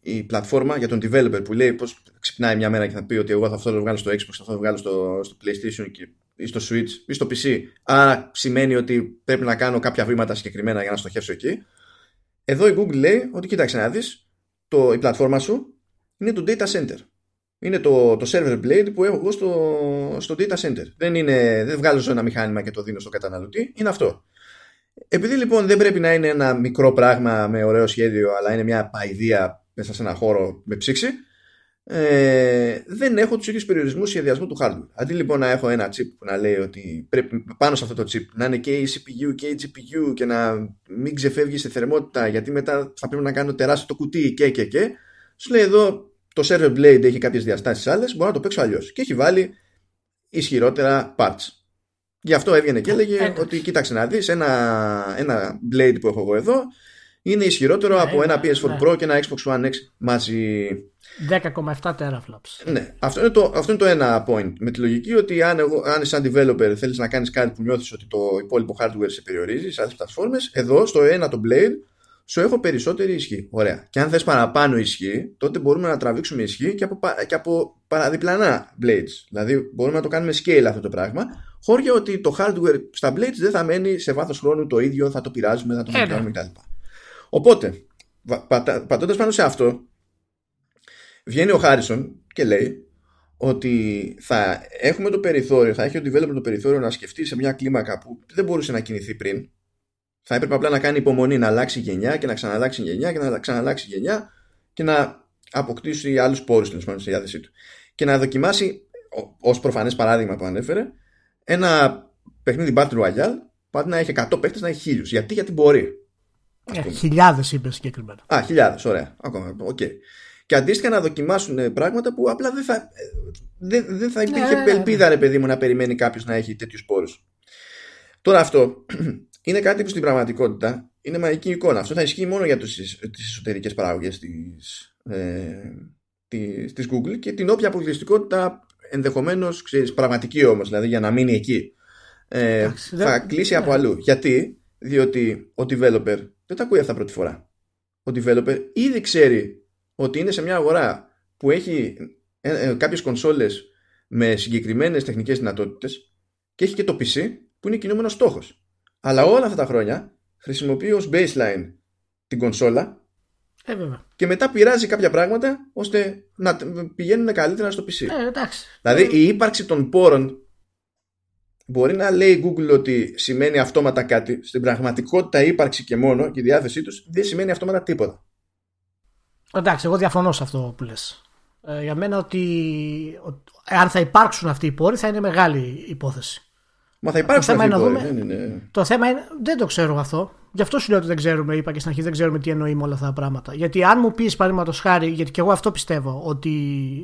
η πλατφόρμα για τον developer που λέει πως ξυπνάει μια μέρα και θα πει ότι εγώ θα αυτό το βγάλω στο Xbox, θα αυτό το βγάλω στο, στο PlayStation και, ή στο Switch ή στο PC. Άρα σημαίνει ότι πρέπει να κάνω κάποια βήματα συγκεκριμένα για να στοχεύσω εκεί. Εδώ η Google λέει ότι κοίταξε να δεις, το, η πλατφόρμα σου είναι το data center. Είναι το, το server blade που έχω εγώ στο, στο data center. Δεν, είναι, δεν βγάζω ένα μηχάνημα και το δίνω στο καταναλωτή. Είναι αυτό. Επειδή λοιπόν δεν πρέπει να είναι ένα μικρό πράγμα με ωραίο σχέδιο, αλλά είναι μια παϊδία μέσα σε ένα χώρο με ψήξη, ε, δεν έχω τους ίδιους περιορισμούς σχεδιασμού του hardware. Αντί λοιπόν να έχω ένα chip που να λέει ότι πρέπει πάνω σε αυτό το chip να είναι και η CPU και η GPU και να μην ξεφεύγει σε θερμότητα γιατί μετά θα πρέπει να κάνω τεράστιο το κουτί και και και, σου λέει εδώ το server blade έχει κάποιες διαστάσεις άλλες, μπορώ να το παίξω αλλιώς. Και έχει βάλει ισχυρότερα parts. Γι' αυτό έβγαινε και έλεγε ότι κοίταξε να δεις ένα, ένα blade που έχω εγώ εδώ είναι ισχυρότερο ναι, από ένα PS4 ναι. Pro και ένα Xbox One X μαζί. 10,7 teraflops. Ναι, αυτό είναι, το, αυτό είναι το ένα point. Με τη λογική ότι αν, εγώ, αν σαν developer θέλεις να κάνεις κάτι που νιώθεις ότι το υπόλοιπο hardware σε περιορίζει σε άλλες πλατφόρμες, εδώ στο ένα το Blade σου έχω περισσότερη ισχύ. Ωραία. Και αν θες παραπάνω ισχύ, τότε μπορούμε να τραβήξουμε ισχύ και από, και από παραδιπλανά blades. Δηλαδή μπορούμε να το κάνουμε scale αυτό το πράγμα, χώρια ότι το hardware στα blades δεν θα μένει σε βάθος χρόνου το ίδιο, θα το πειράζουμε, θα το κάνουμε κτλ. Οπότε, πατώντας πάνω σε αυτό, βγαίνει ο Χάρισον και λέει ότι θα έχουμε το περιθώριο, θα έχει ο developer το περιθώριο να σκεφτεί σε μια κλίμακα που δεν μπορούσε να κινηθεί πριν. Θα έπρεπε απλά να κάνει υπομονή να αλλάξει γενιά και να ξαναλλάξει γενιά και να ξαναλλάξει γενιά και να αποκτήσει άλλους πόρους στην στη διάθεσή του. Και να δοκιμάσει, ως προφανές παράδειγμα που ανέφερε, ένα παιχνίδι Battle Royale που να έχει 100 παίχτε να έχει χίλιους. Γιατί, γιατί μπορεί. Ε, χιλιάδες είπε συγκεκριμένα. Α, χιλιάδες, ωραία. Ακόμα, okay. Και αντίστοιχα να δοκιμάσουν ε, πράγματα που απλά δεν θα, ε, δεν, δεν θα υπήρχε ναι, ναι, ναι, ελπίδα, ρε παιδί μου, να περιμένει κάποιος να έχει τέτοιους πόρους. Τώρα αυτό είναι κάτι που στην πραγματικότητα είναι μαγική εικόνα. Αυτό θα ισχύει μόνο για τις, τις εσωτερικές παράγωγες της, ε, της, της Google και την όποια αποκλειστικότητα ενδεχομένως, ξέρεις, πραγματική όμως, δηλαδή για να μείνει εκεί, ε, θα κλείσει από αλλού. Γιατί, διότι ο developer δεν τα ακούει αυτά πρώτη φορά. Ο developer ήδη ξέρει ότι είναι σε μια αγορά που έχει ε, ε, κάποιες κονσόλες με συγκεκριμένες τεχνικές δυνατότητες και έχει και το PC που είναι κινούμενος στόχος. Αλλά όλα αυτά τα χρόνια χρησιμοποιεί ως baseline την κονσόλα ε, και μετά πειράζει κάποια πράγματα ώστε να πηγαίνουν καλύτερα στο PC. Ε, εντάξει. Δηλαδή η ύπαρξη των πόρων μπορεί να λέει η Google ότι σημαίνει αυτόματα κάτι. Στην πραγματικότητα η ύπαρξη και μόνο και η διάθεσή τους δεν σημαίνει αυτόματα τίποτα. Εντάξει, εγώ διαφωνώ σε αυτό που λες. Ε, για μένα ότι αν θα υπάρξουν αυτοί οι πόροι θα είναι μεγάλη υπόθεση. Μα θα υπάρξουν το θέμα, δούμε, δεν είναι... το θέμα είναι, δεν το ξέρω αυτό. Γι' αυτό σου λέω ότι δεν ξέρουμε, είπα και στην αρχή, δεν ξέρουμε τι εννοεί με όλα αυτά τα πράγματα. Γιατί αν μου πεις, παραδείγματος χάρη, γιατί και εγώ αυτό πιστεύω, ότι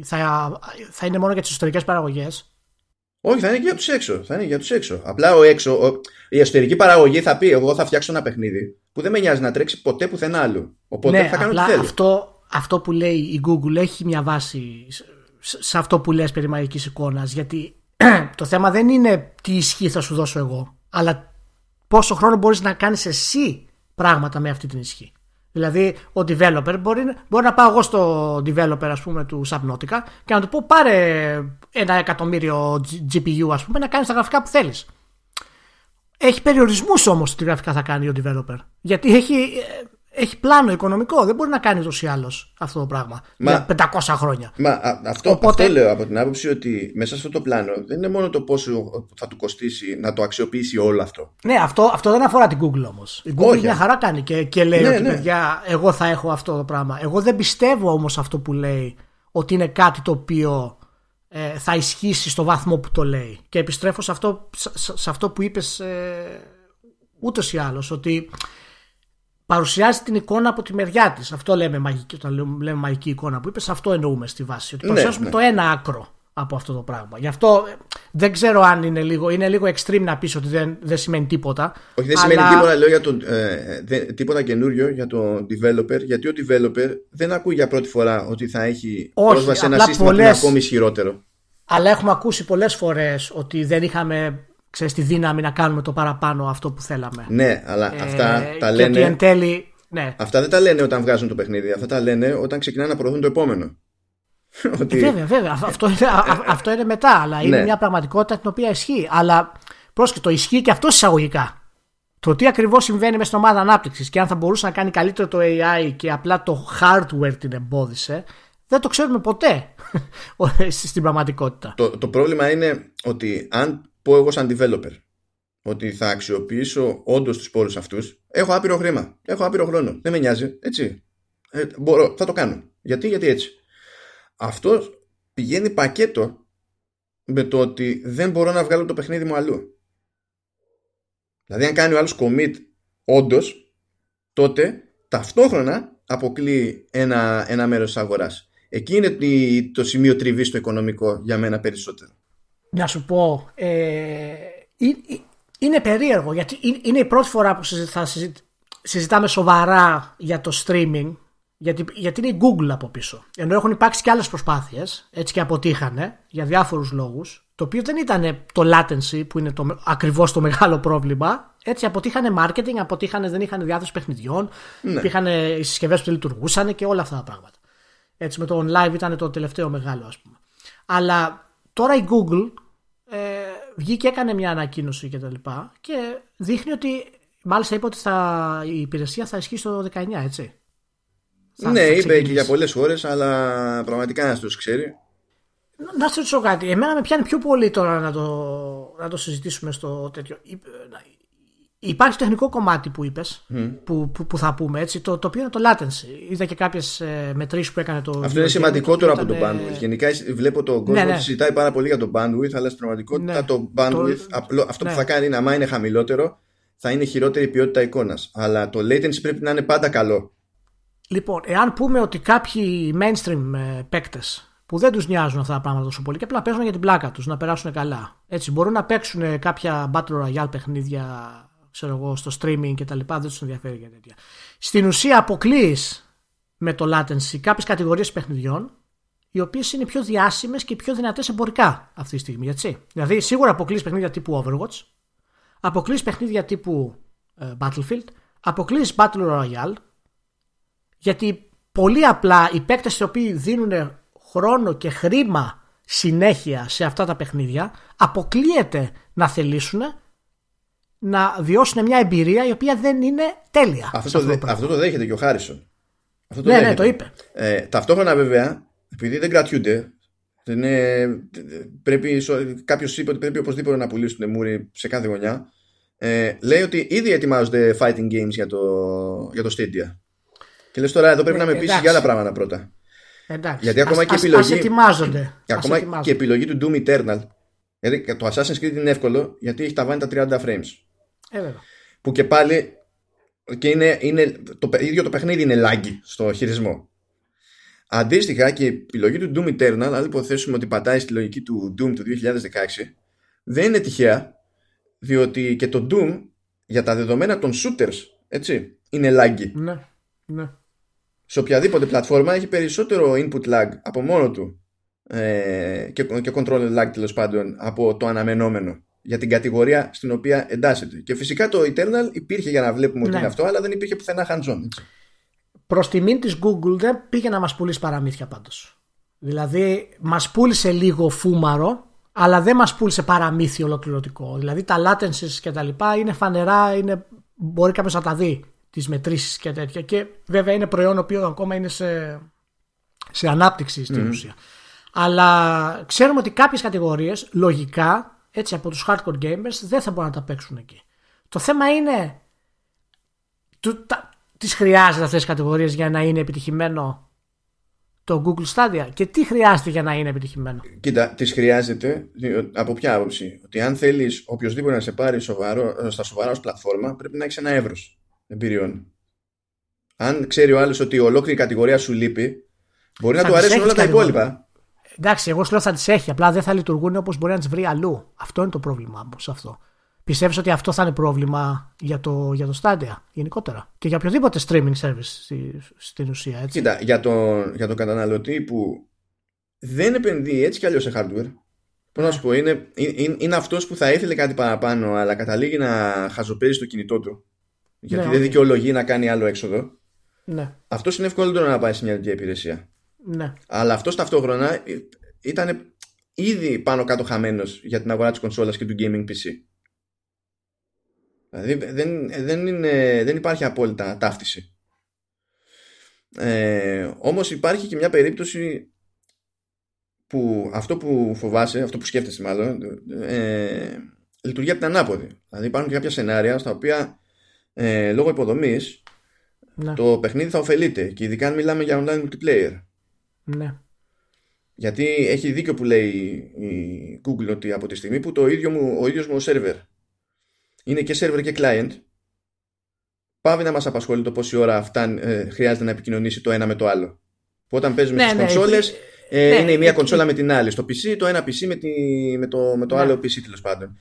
θα, θα είναι μόνο για τις εσωτερικέ παραγωγές. Όχι, θα είναι και για τους έξω. Θα είναι για τους έξω. Απλά ο έξω, ο, η εσωτερική παραγωγή θα πει: Εγώ θα φτιάξω ένα παιχνίδι που δεν με νοιάζει να τρέξει ποτέ πουθενά άλλου. Οπότε ναι, θα κάνω απλά τι θέλω. Αυτό, αυτό που λέει η Google έχει μια βάση σε αυτό που λες περί μαγικής εικόνας γιατί το θέμα δεν είναι τι ισχύ θα σου δώσω εγώ, αλλά πόσο χρόνο μπορείς να κάνεις εσύ πράγματα με αυτή την ισχύ. Δηλαδή, ο developer μπορεί, μπορεί να πάω εγώ στο developer ας πούμε, του Subnautica και να του πω πάρε ένα εκατομμύριο GPU ας πούμε, να κάνεις τα γραφικά που θέλεις. Έχει περιορισμούς όμως τι γραφικά θα κάνει ο developer. Γιατί έχει ε, έχει πλάνο οικονομικό. Δεν μπορεί να κάνει ούτως ή άλλως αυτό το πράγμα μα, για 500 χρόνια. Μα αυτό, Οπότε... αυτό λέω από την άποψη ότι μέσα σε αυτό το πλάνο δεν είναι μόνο το πόσο θα του κοστίσει να το αξιοποιήσει όλο αυτό. Ναι, αυτό, αυτό δεν αφορά την Google όμως. Η Google μια χαρά κάνει και, και λέει ναι, ότι ναι. παιδιά, εγώ θα έχω αυτό το πράγμα. Εγώ δεν πιστεύω όμως αυτό που λέει ότι είναι κάτι το οποίο ε, θα ισχύσει στο βαθμό που το λέει. Και επιστρέφω σε αυτό, σε, αυτό που είπες ε, ούτως ή άλλως. Ότι παρουσιάζει την εικόνα από τη μεριά της. Αυτό λέμε μαγική, όταν λέμε μαγική εικόνα που είπες, αυτό εννοούμε στη βάση. Ότι ναι, παρουσιάζουμε ναι. το ένα άκρο από αυτό το πράγμα. Γι' αυτό ε, δεν ξέρω αν είναι λίγο, είναι λίγο extreme να πεις ότι δεν, δεν σημαίνει τίποτα. Όχι, δεν αλλά... σημαίνει τίποτα, λέω για το, ε, τίποτα καινούριο για το developer, γιατί ο developer δεν ακούει για πρώτη φορά ότι θα έχει Όχι, πρόσβαση σε ένα σύστημα πολλές... που είναι ακόμη ισχυρότερο. Αλλά έχουμε ακούσει πολλές φορές ότι δεν είχαμε ξέρεις, τη δύναμη να κάνουμε το παραπάνω αυτό που θέλαμε. Ναι, αλλά ε, αυτά τα λένε. εν τέλει, ναι. Αυτά δεν τα λένε όταν βγάζουν το παιχνίδι. Αυτά τα λένε όταν ξεκινάνε να προωθούν το επόμενο. ότι... Βέβαια, βέβαια. Αυτό είναι, αυτό είναι μετά. Αλλά είναι ναι. μια πραγματικότητα την οποία ισχύει. Αλλά πρόσχετο, ισχύει και αυτό εισαγωγικά. Το τι ακριβώς συμβαίνει μες στην ομάδα ανάπτυξης και αν θα μπορούσε να κάνει καλύτερο το AI και απλά το hardware την εμπόδισε, δεν το ξέρουμε ποτέ στην πραγματικότητα. Το, το πρόβλημα είναι ότι αν πω εγώ σαν developer ότι θα αξιοποιήσω όντως τους πόρους αυτούς, έχω άπειρο χρήμα. Έχω άπειρο χρόνο. Δεν με νοιάζει. Έτσι. Ε, μπορώ, θα το κάνω. Γιατί, γιατί έτσι. Αυτό πηγαίνει πακέτο με το ότι δεν μπορώ να βγάλω το παιχνίδι μου αλλού. Δηλαδή, αν κάνει ο άλλος commit όντως, τότε ταυτόχρονα αποκλείει ένα, ένα μέρος της αγοράς. Εκεί είναι το σημείο τριβής στο οικονομικό για μένα περισσότερο να σου πω, ε, είναι περίεργο γιατί είναι η πρώτη φορά που θα συζητάμε σοβαρά για το streaming γιατί, γιατί είναι η Google από πίσω. Ενώ έχουν υπάρξει και άλλες προσπάθειες έτσι και αποτύχανε για διάφορους λόγους το οποίο δεν ήταν το latency που είναι το, ακριβώς το μεγάλο πρόβλημα έτσι αποτύχανε marketing, αποτύχανε, δεν είχαν διάθεση παιχνιδιών ναι. υπήρχαν οι συσκευές που δεν λειτουργούσαν και όλα αυτά τα πράγματα. Έτσι με το live ήταν το τελευταίο μεγάλο ας πούμε. Αλλά τώρα η Google ε, βγήκε έκανε μια ανακοίνωση και τα λοιπά και δείχνει ότι μάλιστα είπε ότι θα, η υπηρεσία θα ισχύει στο 19 έτσι. Ναι είπε και για πολλές ώρες αλλά πραγματικά να το ξέρει. Να σου ρωτήσω κάτι. Εμένα με πιάνει πιο πολύ τώρα να το, να το συζητήσουμε στο τέτοιο Υπάρχει τεχνικό κομμάτι που είπες, που, που, που, θα πούμε έτσι, το, το οποίο είναι το latency. Είδα και κάποιες μετρήσεις που έκανε το. Αυτό είναι σημαντικότερο από το bandwidth. Γενικά βλέπω τον κόσμο ναι, ναι. συζητάει πάρα πολύ για το bandwidth, αλλά στην πραγματικότητα ναι. το bandwidth, το... απλό, αυτό που ναι. θα κάνει είναι, άμα είναι χαμηλότερο, θα είναι χειρότερη ποιότητα εικόνας. Αλλά το latency πρέπει να είναι πάντα καλό. Λοιπόν, εάν πούμε ότι κάποιοι mainstream ε, παίκτες που δεν τους νοιάζουν αυτά τα πράγματα τόσο πολύ και απλά παίζουν για την πλάκα τους, να περάσουν καλά. Έτσι, μπορούν να παίξουν κάποια Battle Royale παιχνίδια ξέρω εγώ, στο streaming και τα λοιπά, δεν τους ενδιαφέρει για τέτοια. Στην ουσία αποκλείει με το latency κάποιες κατηγορίες παιχνιδιών οι οποίες είναι πιο διάσημες και πιο δυνατές εμπορικά αυτή τη στιγμή. Έτσι. Δηλαδή, σίγουρα αποκλείει παιχνίδια τύπου Overwatch, αποκλείει παιχνίδια τύπου ε, Battlefield, αποκλείει Battle Royale, γιατί πολύ απλά οι παίκτες οι οποίοι δίνουν χρόνο και χρήμα συνέχεια σε αυτά τα παιχνίδια αποκλείεται να θελήσουν να βιώσουν μια εμπειρία η οποία δεν είναι τέλεια. Αυτό, το, αυτό το δέχεται και ο Χάρισον. Αυτό το ναι, ναι, το είπε. Ε, ταυτόχρονα βέβαια, επειδή δεν κρατιούνται, δεν είναι, πρέπει, κάποιος είπε ότι πρέπει οπωσδήποτε να πουλήσουν μούρι σε κάθε γωνιά. Ε, λέει ότι ήδη ετοιμάζονται fighting games για το, για το Stadia. Και λες τώρα εδώ πρέπει ε, να με πείσει για άλλα πράγματα πρώτα. Εντάξει. Γιατί ακόμα ας, και επιλογή. Ας ετοιμάζονται. Ακόμα ετοιμάζονται. και επιλογή του Doom Eternal. Γιατί το Assassin's Creed είναι εύκολο γιατί έχει τα βάνει τα 30 frames. Ε, που και πάλι και είναι, είναι, το ίδιο το παιχνίδι είναι λάγκη στο χειρισμό. Αντίστοιχα και η επιλογή του Doom Eternal, αν υποθέσουμε ότι πατάει στη λογική του Doom του 2016, δεν είναι τυχαία, διότι και το Doom για τα δεδομένα των shooters, έτσι, είναι λάγκη. Ναι, ναι. Σε οποιαδήποτε πλατφόρμα έχει περισσότερο input lag από μόνο του ε, και, και control lag τέλος πάντων από το αναμενόμενο για την κατηγορία στην οποία εντάσσεται. Και φυσικά το Eternal υπήρχε για να βλέπουμε ότι ναι. είναι αυτό, αλλά δεν υπήρχε πουθενά hands-on. προς τιμήν της Google δεν πήγε να μας πουλήσει παραμύθια πάντως. Δηλαδή μας πούλησε λίγο φούμαρο αλλά δεν μας πούλησε παραμύθι ολοκληρωτικό. Δηλαδή τα latencies και τα λοιπά είναι φανερά, είναι, μπορεί κάποιος να τα δει τις μετρήσεις και τέτοια και βέβαια είναι προϊόν οποίος ακόμα είναι σε, σε ανάπτυξη στην ουσία. Αλλά ξέρουμε ότι κάποιες κατηγορίες λογικά έτσι από τους hardcore gamers δεν θα μπορούν να τα παίξουν εκεί. Το θέμα είναι του, τα, τις χρειάζεται αυτές τις κατηγορίες για να είναι επιτυχημένο το Google Stadia; Και τι χρειάζεται για να είναι επιτυχημένο; Κοίτα, τις χρειάζεται από ποια άποψη; Ότι αν θέλεις οποιοδήποτε να σε πάρει σοβαρό, στα σοβαρά ως πλατφόρμα πρέπει να έχεις ένα εύρος εμπειριών. Αν ξέρει ο άλλος ότι η ολόκληρη κατηγορία σου λείπει μπορεί να του αρέσουν όλα τα υπόλοιπα. Εντάξει, εγώ σου λέω θα τις έχει. Απλά δεν θα λειτουργούν όπως μπορεί να τις βρει αλλού. Αυτό είναι το πρόβλημά μου σε αυτό. Πιστεύεις ότι αυτό θα είναι πρόβλημα για το, για το Stadia γενικότερα; Και για οποιοδήποτε streaming service στην ουσία. Έτσι; Κοίτα, για τον για το καταναλωτή που δεν επενδύει έτσι κι αλλιώς σε hardware. Πώς να σου πω, είναι, είναι, είναι αυτός που θα ήθελε κάτι παραπάνω, αλλά καταλήγει να χαζοπέζει το κινητό του. Γιατί ναι, δεν δικαιολογεί να κάνει άλλο έξοδο. Ναι. Αυτός είναι εύκολο να πάει σε μια τέτοια υπηρεσία. Ναι. Αλλά αυτός ταυτόχρονα ήταν ήδη πάνω κάτω χαμένος για την αγορά της κονσόλας και του gaming PC. Δηλαδή δεν, δεν, είναι, δεν υπάρχει απόλυτα ταύτιση. Ε, όμως υπάρχει και μια περίπτωση που αυτό που φοβάσαι, αυτό που σκέφτεσαι μάλλον, ε, λειτουργεί από την ανάποδη. Δηλαδή υπάρχουν και κάποια σενάρια στα οποία ε, λόγω υποδομής ναι. το παιχνίδι θα ωφελείται και ειδικά αν μιλάμε για online multiplayer. Ναι. Γιατί έχει δίκιο που λέει η Google ότι από τη στιγμή που το ίδιο μου, ο ίδιος μου ο server είναι και server και client πάβει να μας απασχολεί το πόση ώρα αυτά ε, χρειάζεται να επικοινωνήσει το ένα με το άλλο. Που όταν παίζουμε ναι, στις ναι, κονσόλες ε, ναι, είναι η μία κονσόλα με την άλλη. Στο PC το ένα PC με, τη, με το, με το ναι. άλλο PC τέλος πάντων.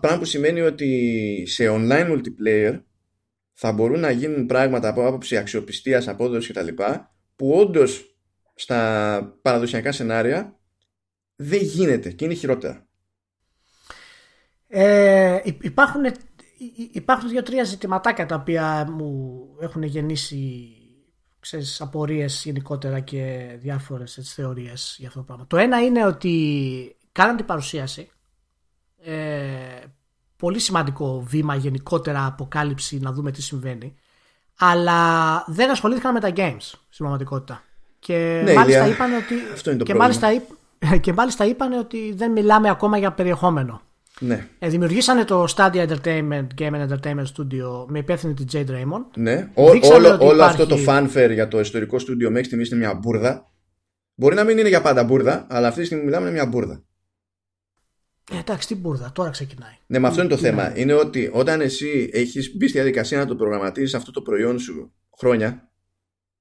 Πράγμα που σημαίνει ότι σε online multiplayer θα μπορούν να γίνουν πράγματα από άποψη αξιοπιστίας, απόδοσης κτλ. που όντως στα παραδοσιακά σενάρια δεν γίνεται και είναι χειρότερα. Ε, υπάρχουν, υπάρχουν δύο-τρία ζητηματάκια τα οποία μου έχουν γεννήσει ξέρεις, απορίες γενικότερα και διάφορες έτσι, θεωρίες για αυτό το πράγμα. Το ένα είναι ότι κάναν την παρουσίαση ε, πολύ σημαντικό βήμα γενικότερα αποκάλυψη να δούμε τι συμβαίνει αλλά δεν ασχολήθηκαν με τα games στην πραγματικότητα. Και ναι, μάλιστα είπαν ότι. Αυτό είναι το και, μάλιστα, και μάλιστα είπαν ότι δεν μιλάμε ακόμα για περιεχόμενο. Ναι. Ε, δημιουργήσανε το Stadia Entertainment Game and Entertainment Studio με υπεύθυνη τη Jade Raymond. Ναι. όλο, όλο υπάρχει... αυτό το fanfare για το ιστορικό στούντιο μέχρι στιγμής είναι μια μπουρδα. Μπορεί να μην είναι για πάντα μπουρδα, αλλά αυτή τη στιγμή μιλάμε είναι μια μπουρδα. Ε, εντάξει, τι μπουρδα, τώρα ξεκινάει. Ναι, με αυτό είναι το θέμα. Είναι ότι όταν εσύ έχεις μπει στη διαδικασία να το προγραμματίσεις αυτό το προϊόν σου χρόνια,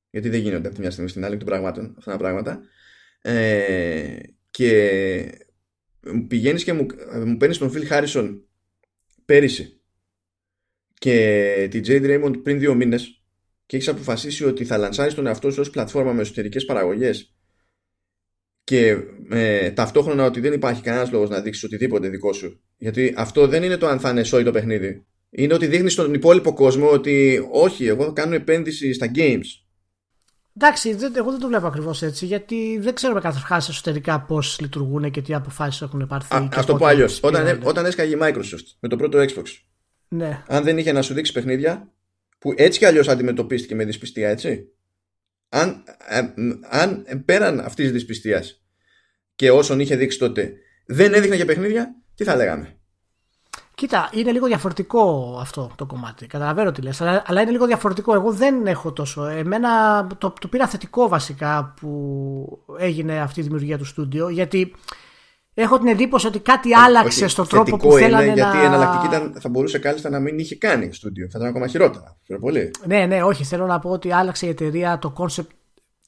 γιατί δεν γίνονται από τη μια στιγμή στην άλλη των πραγμάτων αυτά τα πράγματα. Ε, και πηγαίνεις και μου, μου παίρνεις τον Phil Harrison πέρυσι και την Jade Raymond πριν δύο μήνες και έχεις αποφασίσει ότι θα λανσάρεις τον εαυτό σου ως πλατφόρμα με εσωτερικές παραγωγές και ε, ταυτόχρονα ότι δεν υπάρχει κανένας λόγος να δείξεις οτιδήποτε δικό σου. Γιατί αυτό δεν είναι το αν θα είναι σόι το παιχνίδι. Είναι ότι δείχνεις στον υπόλοιπο κόσμο ότι όχι, εγώ θα κάνω επένδυση στα games Εντάξει, δεν, εγώ δεν το βλέπω ακριβώς έτσι, γιατί δεν ξέρουμε καταρχά εσωτερικά πώς λειτουργούν και τι αποφάσεις έχουν πάρθει. Α το πω αλλιώς. Όταν, όταν έσκαγε η Microsoft με το πρώτο Xbox, ναι. αν δεν είχε να σου δείξει παιχνίδια, που έτσι κι αλλιώς αντιμετωπίστηκε με δυσπιστία, έτσι. Αν, ε, αν πέραν αυτής της δυσπιστίας και όσων είχε δείξει τότε δεν έδειχνε για παιχνίδια, τι θα λέγαμε; Κοίτα, είναι λίγο διαφορετικό αυτό το κομμάτι. Καταλαβαίνω τι λες, αλλά, αλλά είναι λίγο διαφορετικό. Εγώ δεν έχω τόσο. Εμένα το, το πήρα θετικό βασικά που έγινε αυτή η δημιουργία του στούντιο, γιατί έχω την εντύπωση ότι κάτι άλλαξε στον τρόπο που θέλανε είναι, γιατί η εναλλακτική ήταν, θα μπορούσε κάλλιστα να μην είχε κάνει στούντιο. Θα ήταν ακόμα χειρότερα. Πολύ. Ναι, ναι, όχι. Θέλω να πω ότι άλλαξε η εταιρεία το concept.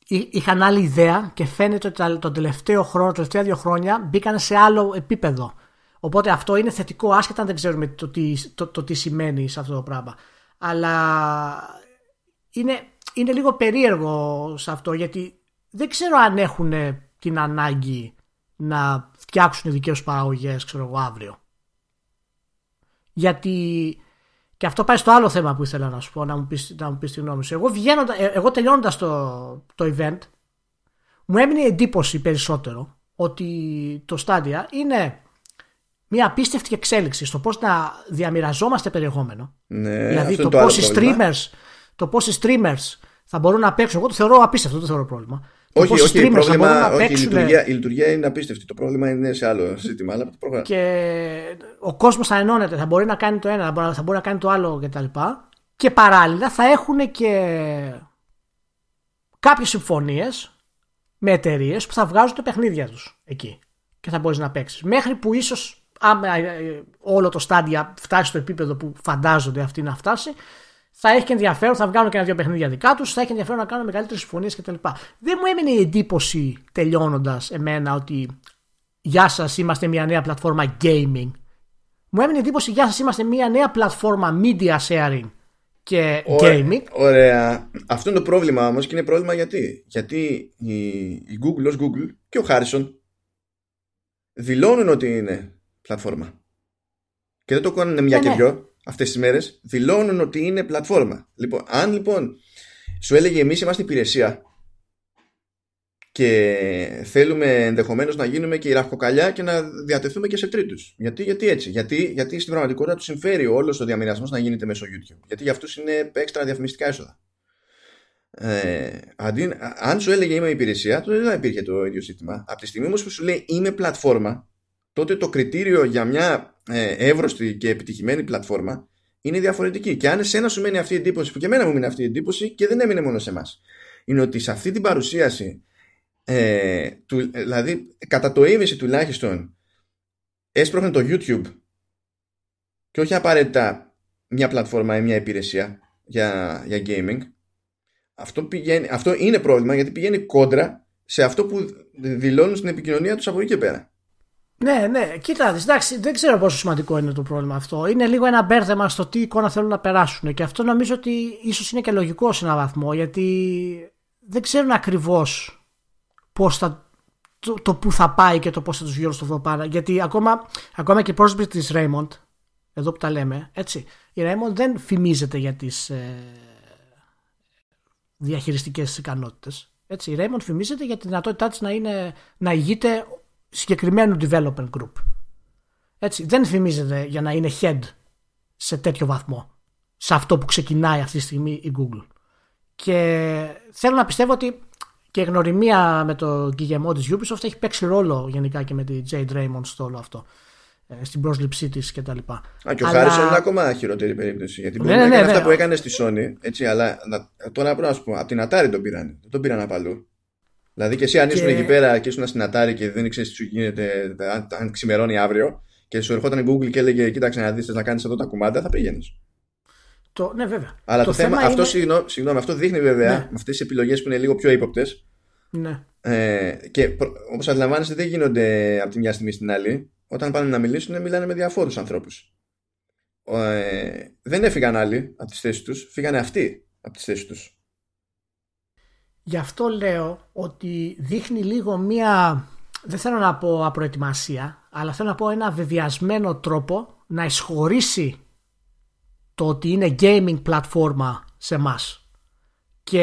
Είχαν άλλη ιδέα και φαίνεται ότι τον τελευταίο χρόνο, τα τελευταία δύο χρόνια μπήκαν σε άλλο επίπεδο. Οπότε αυτό είναι θετικό, άσχετα αν δεν ξέρουμε το τι, το, το τι σημαίνει σε αυτό το πράγμα. Αλλά είναι, είναι λίγο περίεργο σε αυτό γιατί δεν ξέρω αν έχουν την ανάγκη να φτιάξουν δικές τους παραγωγές, ξέρω εγώ, αύριο. Γιατί Και αυτό πάει στο άλλο θέμα που ήθελα να σου πω, να μου πεις, να μου πεις τη γνώμη σου. Εγώ, βγαίνοντα, ε, εγώ τελειώνοντας το, το event, μου έμεινε εντύπωση περισσότερο ότι το Stadia είναι μια απίστευτη εξέλιξη στο πώς να διαμοιραζόμαστε περιεχόμενο. Ναι, δηλαδή αυτό το, είναι το άλλο πώς οι πρόβλημα. streamers, το πώς οι streamers θα μπορούν να παίξουν. Εγώ το θεωρώ απίστευτο, δεν το θεωρώ πρόβλημα. Το Όχι, πώς οι όχι, streamers θα μπορούν πρόβλημα, να όχι η, παίξουν λειτουργία, η λειτουργία είναι απίστευτη. Το πρόβλημα είναι σε άλλο ζήτημα. Αλλά το πρόγραμμα. και ο κόσμος θα ενώνεται, θα μπορεί να κάνει το ένα, θα μπορεί- θα μπορεί να κάνει το άλλο κτλ. Και παράλληλα θα έχουν και κάποιες συμφωνίες με εταιρείες που θα βγάζουν τα παιχνίδια τους εκεί και θα μπορείς να παίξεις. Μέχρι που ίσως άμα ε, όλο το στάδια φτάσει στο επίπεδο που φαντάζονται αυτοί να φτάσει, θα έχει και ενδιαφέρον, θα βγάλουν και ένα-δύο παιχνίδια δικά τους, θα έχει ενδιαφέρον να κάνουν μεγαλύτερες συμφωνίες κτλ. Δεν μου έμεινε η εντύπωση τελειώνοντας εμένα ότι Γεια σας, είμαστε μια νέα πλατφόρμα gaming. Μου έμεινε η εντύπωση, Γεια σας, είμαστε μια νέα πλατφόρμα media sharing και Ωραία, gaming. Ωραία. Αυτό είναι το πρόβλημα όμως και είναι πρόβλημα γιατί. Γιατί η, η Google ως Google και ο Harrison δηλώνουν ότι είναι πλατφόρμα. Και δεν το κάνουν μια Ναι, και ναι. δυο αυτές τις μέρες. Δηλώνουν ότι είναι πλατφόρμα. Λοιπόν, αν λοιπόν σου έλεγε εμείς είμαστε υπηρεσία και θέλουμε ενδεχομένως να γίνουμε και η ραχοκαλιά και να διατεθούμε και σε τρίτους. Γιατί, γιατί έτσι. Γιατί, γιατί στην πραγματικότητα τους συμφέρει όλος ο διαμοιρασμός να γίνεται μέσω YouTube. Γιατί για αυτούς είναι έξτρα διαφημιστικά έσοδα. Ε, αντί, αν σου έλεγε είμαι υπηρεσία, τότε δεν θα υπήρχε το ίδιο ζήτημα. Από τη στιγμή όμως που σου λέει είμαι πλατφόρμα, τότε το κριτήριο για μια ε, εύρωστη και επιτυχημένη πλατφόρμα είναι διαφορετική. Και αν εσένα σου μένει αυτή η εντύπωση, που και εμένα μου μένει αυτή η εντύπωση και δεν έμεινε μόνο σε εμάς, είναι ότι σε αυτή την παρουσίαση, ε, του, δηλαδή κατά το ίμιση τουλάχιστον, έσπροχνε το YouTube και όχι απαραίτητα μια πλατφόρμα ή μια υπηρεσία για, για gaming. Αυτό, πηγαίνει, αυτό είναι πρόβλημα γιατί πηγαίνει κόντρα σε αυτό που δηλώνουν στην επικοινωνία τους από εκεί και πέρα. Ναι, ναι, κοίτα, εντάξει, δεν ξέρω πόσο σημαντικό είναι το πρόβλημα αυτό. Είναι λίγο ένα μπέρδεμα στο τι εικόνα θέλουν να περάσουν. Και αυτό νομίζω ότι ίσως είναι και λογικό σε έναν βαθμό, γιατί δεν ξέρουν ακριβώς πώς θα, το, το που θα πάει και το πώς θα τους βγει όλο στο πάνω. Γιατί ακόμα, ακόμα και η πρόσωπη της Raymond, εδώ που τα λέμε, έτσι, η Raymond δεν φημίζεται για τις ε, διαχειριστικές ικανότητες. Έτσι, η Raymond φημίζεται για τη δυνατότητά της να, είναι, να ηγείται συγκεκριμένου development group. Έτσι, δεν φημίζεται για να είναι head σε τέτοιο βαθμό. Σε αυτό που ξεκινάει αυτή τη στιγμή η Google. Και θέλω να πιστεύω ότι και η γνωριμία με το Guillemot της Ubisoft έχει παίξει ρόλο γενικά και με τη Jade Raymond στο όλο αυτό. ε, Στην πρόσληψή της κτλ. Α, και ο Αλλά- Χάρισον είναι ακόμα χειρότερη περίπτωση. Γιατί μπορεί Ναι, να ναι, έκανε ναι, αυτά ναι. που έκανε στη Sony, έτσι, αλλά να, τώρα πρέπει να σου πω, από την Atari τον πήραν. Δεν τον πήραν απ' αλλού. Δηλαδή και εσύ αν ήσουν Και- εκεί πέρα και ήσουν στην Atari και δεν ήξερε τι σου γίνεται, αν, αν ξημερώνει αύριο και σου ερχόταν η Google και έλεγε Κοίταξε να δεις να κάνεις εδώ τα κουμάντα, θα πήγαινες. Το, ναι, βέβαια. Αλλά το, θέμα, αυτό, είναι- συγγνώμη, συγγνώμη, αυτό δείχνει βέβαια Ναι. με αυτές τις επιλογές που είναι λίγο πιο ύποπτες. Ναι. Ε, και όπως αντιλαμβάνεστε, δεν γίνονται από τη μια στιγμή στην άλλη. Όταν πάνε να μιλήσουν, μιλάνε με διαφόρους ανθρώπους. Ε, δεν έφυγαν άλλοι από τις θέσεις τους, φύγανε αυτοί από τις θέσεις τους. Γι' αυτό λέω ότι δείχνει λίγο μία, δεν θέλω να πω απροετοιμασία, αλλά θέλω να πω ένα βεβαιασμένο τρόπο να εισχωρήσει το ότι είναι gaming πλατφόρμα σε εμάς. Και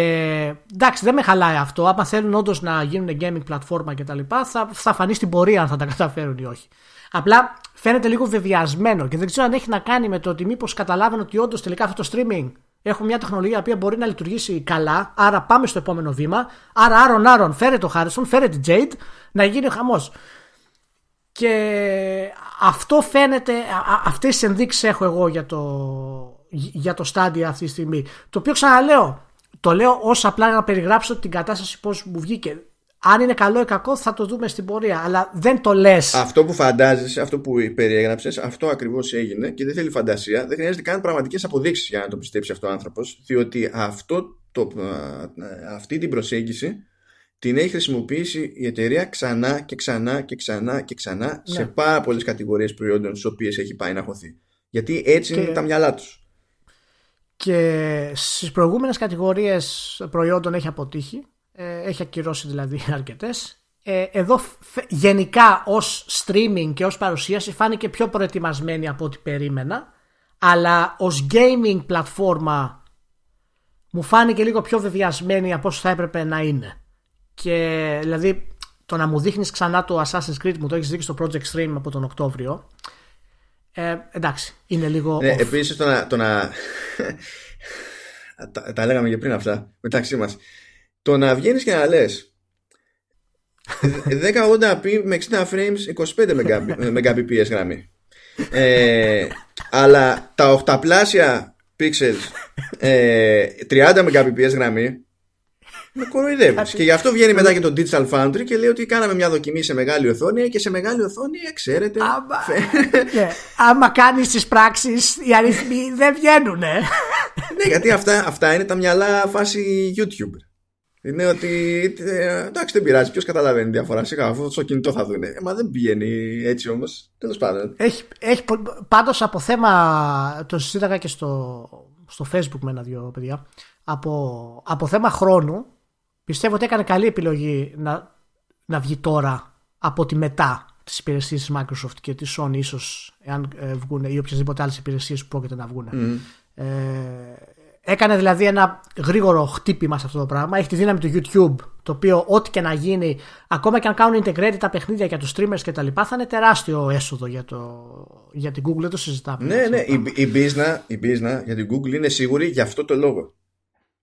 εντάξει, δεν με χαλάει αυτό. Άμα θέλουν όντως να γίνουν gaming πλατφόρμα κτλ., θα, θα φανεί στην πορεία αν θα τα καταφέρουν ή όχι. Απλά φαίνεται λίγο βεβαιασμένο και δεν ξέρω αν έχει να κάνει με το ότι μήπως καταλάβουν ότι όντως τελικά αυτό το streaming έχουμε μια τεχνολογία που μπορεί να λειτουργήσει καλά. Άρα πάμε στο επόμενο βήμα. Άρα, Άρον Άρον, φέρε το Χάρισον, φέρε την Jade να γίνει ο χαμός. Και αυτό φαίνεται, α- α- αυτές τις ενδείξεις έχω εγώ για το, για το Stadia αυτή τη στιγμή. Το οποίο ξαναλέω, το λέω ως απλά να περιγράψω την κατάσταση πώς μου βγήκε. Αν είναι καλό ή κακό θα το δούμε στην πορεία, αλλά δεν το λες. Αυτό που φαντάζεσαι, αυτό που περιέγραψες, αυτό ακριβώς έγινε και δεν θέλει φαντασία. Δεν χρειάζεται καν πραγματικές αποδείξεις για να το πιστέψει αυτό ο άνθρωπος, διότι αυτό το, α, αυτή την προσέγγιση την έχει χρησιμοποιήσει η εταιρεία ξανά και ξανά και ξανά και ξανά σε πάρα πολλές κατηγορίες προϊόντων στις οποίες έχει πάει να χωθεί. Γιατί έτσι Και- είναι τα μυαλά τους. Και στις προηγούμενες κατηγορίες προϊόντων έχει αποτύχει. Ε, έχει ακυρώσει δηλαδή αρκετές. Ε, εδώ φ- γενικά ως streaming και ως παρουσίαση φάνηκε πιο προετοιμασμένη από ό,τι περίμενα. αλλά ως gaming πλατφόρμα μου φάνηκε λίγο πιο βεβαιασμένη από όσο θα έπρεπε να είναι. Και δηλαδή το να μου δείχνεις ξανά το Assassin's Creed μου το έχεις δείξει στο Project Stream από τον Οκτώβριο ε, εντάξει, είναι λίγο ναι, Επίσης το να, το να... τα, τα λέγαμε και πριν αυτά μεταξύ μας το να βγαίνεις και να λες 1080p με 60 frames 25 Mbps γραμμή ε, αλλά τα οχταπλάσια pixels ε, 30 Mbps γραμμή με κοροϊδεύεις. και γι' αυτό βγαίνει μετά και το Digital Foundry και λέει ότι κάναμε μια δοκιμή σε μεγάλη οθόνη και σε μεγάλη οθόνη, ξέρετε. Άμα, ναι, άμα κάνεις τις πράξεις, οι αριθμοί δεν βγαίνουν. ναι, γιατί αυτά, αυτά είναι τα μυαλά φάση YouTube. Είναι ότι ε, εντάξει δεν πειράζει, ποιος καταλαβαίνει διαφορά. Σιγά, αυτό στο κινητό θα δουν. Ε, μα δεν πηγαίνει έτσι όμως. Τέλος πάντων. Έχει, έχει, Πάντως από θέμα. Το συζήταγα και στο, στο Facebook με ένα-δυο παιδιά. Από, από θέμα χρόνου πιστεύω ότι έκανε καλή επιλογή να, να βγει τώρα από τη μετά τις υπηρεσίες της Microsoft και της Sony, ίσως εάν ε, βγουν ή οποιασδήποτε άλλες υπηρεσίες που πρόκειται να βγουν. Mm. Ε, Έκανε δηλαδή ένα γρήγορο χτύπημα σε αυτό το πράγμα. Έχει τη δύναμη του YouTube, το οποίο ό,τι και να γίνει, ακόμα και αν κάνουν integrate τα παιχνίδια για τους streamers και τα λοιπά, θα είναι τεράστιο έσοδο για, το, για την Google. Δεν το συζητάμε. Ναι, ναι. Η, η, business, η business για την Google είναι σίγουρη για αυτό το λόγο.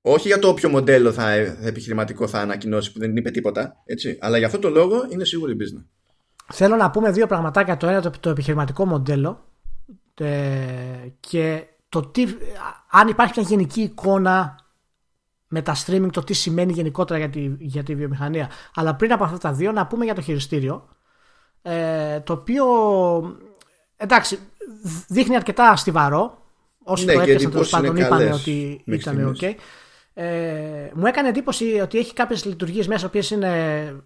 Όχι για το όποιο μοντέλο θα, επιχειρηματικό θα ανακοινώσει που δεν είπε τίποτα, έτσι, αλλά για αυτό το λόγο είναι σίγουρη η business. Θέλω να πούμε δύο πραγματάκια. Το ένα το, το επιχειρηματικό μοντέλο ε, και το τι, αν υπάρχει μια γενική εικόνα με τα streaming, το τι σημαίνει γενικότερα για τη, για τη βιομηχανία. Αλλά πριν από αυτά τα δύο, να πούμε για το χειριστήριο. Ε, το οποίο εντάξει, δείχνει αρκετά στιβαρό. Όσοι ναι, το έπιασαν τέλος πάντων είπαν ότι ήταν OK. Ε, μου έκανε εντύπωση ότι έχει κάποιες λειτουργίες μέσα που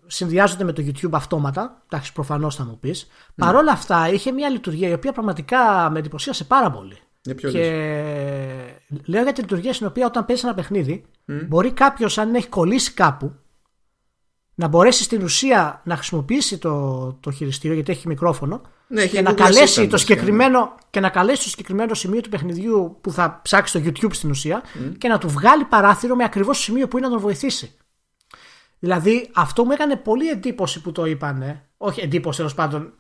συνδυάζονται με το YouTube αυτόματα. Εντάξει, προφανώς θα μου πεις. Mm. Παρ' όλα αυτά, είχε μια λειτουργία η οποία πραγματικά με εντυπωσίασε πάρα πολύ. Και λέω για τη λειτουργία στην οποία όταν παίζεις ένα παιχνίδι, μπορεί κάποιος, αν έχει κολλήσει κάπου, να μπορέσει στην ουσία να χρησιμοποιήσει το, το χειριστήριο, γιατί έχει μικρόφωνο, ναι, και, να καλέσει το συγκεκριμένο, και να καλέσει το συγκεκριμένο σημείο του παιχνιδιού που θα ψάξει στο YouTube στην ουσία και να του βγάλει παράθυρο με ακριβώς το σημείο που είναι να τον βοηθήσει. Δηλαδή αυτό μου έκανε πολύ εντύπωση που το είπανε. Όχι εντύπωση τέλος πάντων.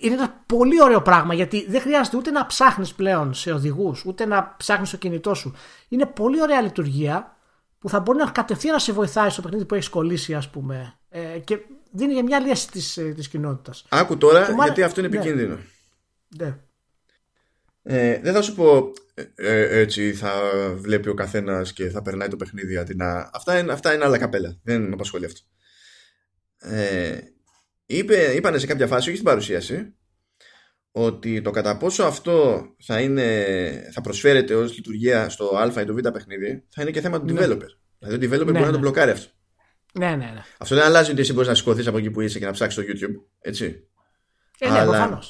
Είναι ένα πολύ ωραίο πράγμα γιατί δεν χρειάζεται ούτε να ψάχνεις πλέον σε οδηγούς, ούτε να ψάχνεις στο κινητό σου. Είναι πολύ ωραία λειτουργία που θα μπορεί να κατευθείαν να σε βοηθάει στο παιχνίδι που έχεις κολλήσει, ας πούμε. Ε, και δίνει για μια λύση της της κοινότητας. Άκου τώρα, γιατί αυτό είναι ναι. επικίνδυνο. Ναι. Ε, δεν θα σου πω ε, ε, έτσι θα βλέπει ο καθένας και θα περνάει το παιχνίδι αντί να. Αυτά είναι, αυτά είναι άλλα καπέλα. Δεν με απασχολεί αυτό. Ε, είπε, είπανε σε κάποια φάση, όχι στην παρουσίαση, ότι το κατά πόσο αυτό θα, είναι, θα προσφέρεται ως λειτουργία στο α ή το β παιχνίδι θα είναι και θέμα του ναι. developer. Δηλαδή ο developer ναι, μπορεί να το ναι. μπλοκάρει αυτό. Ναι, ναι, ναι. Αυτό δεν αλλάζει ότι εσύ μπορείς να σηκωθείς από εκεί που είσαι και να ψάξεις στο YouTube. Έτσι. Ε, ναι, Αλλά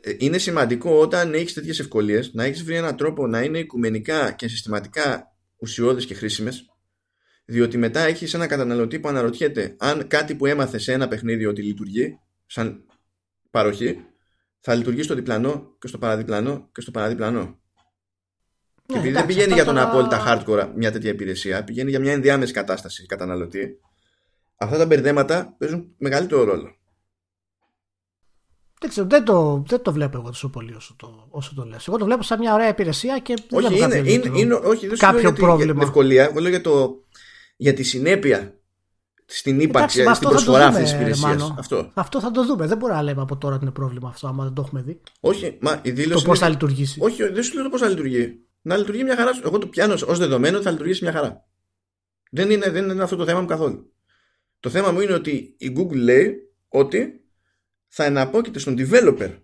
ε, είναι σημαντικό όταν έχεις τέτοιες ευκολίες να έχεις βρει έναν τρόπο να είναι οικουμενικά και συστηματικά ουσιώδεις και χρήσιμες. Διότι μετά έχεις ένα καταναλωτή που αναρωτιέται αν κάτι που έμαθε σε ένα παιχνίδι ότι λειτουργεί, σαν παροχή, θα λειτουργεί στο διπλανό και στο παραδιπλανό και στο παραδιπλανό. Ναι, και επειδή δεν πηγαίνει για τον απόλυτα hardcore μια τέτοια υπηρεσία, πηγαίνει για μια ενδιάμεση κατάσταση καταναλωτή, αυτά τα μπερδέματα παίζουν μεγαλύτερο ρόλο. Δεν, ξέρω, δεν, το, δεν το βλέπω εγώ τόσο πολύ όσο το, όσο το λες. Εγώ το βλέπω σαν μια ωραία υπηρεσία και δεν όχι, είναι, είναι, είναι, είναι, όχι, δεν κάποιο για πρόβλημα. Για την ευκολία, εγώ λέω για, το, για τη συνέπεια στην ύπαρξη, στην προσφορά αυτής της υπηρεσίας. Αυτό. αυτό θα το δούμε. Δεν μπορεί να λέμε από τώρα ότι είναι πρόβλημα αυτό, άμα δεν το έχουμε δει. Όχι, μα η δήλωση. Το πώς θα λειτουργήσει. Όχι, δεν σου λέω το πώς θα λειτουργεί. Να λειτουργεί μια χαρά. Εγώ το πιάνω ως δεδομένο ότι θα λειτουργήσει μια χαρά. Δεν είναι, δεν είναι αυτό το θέμα μου καθόλου. Το θέμα μου είναι ότι η Google λέει ότι θα εναπόκειται στον developer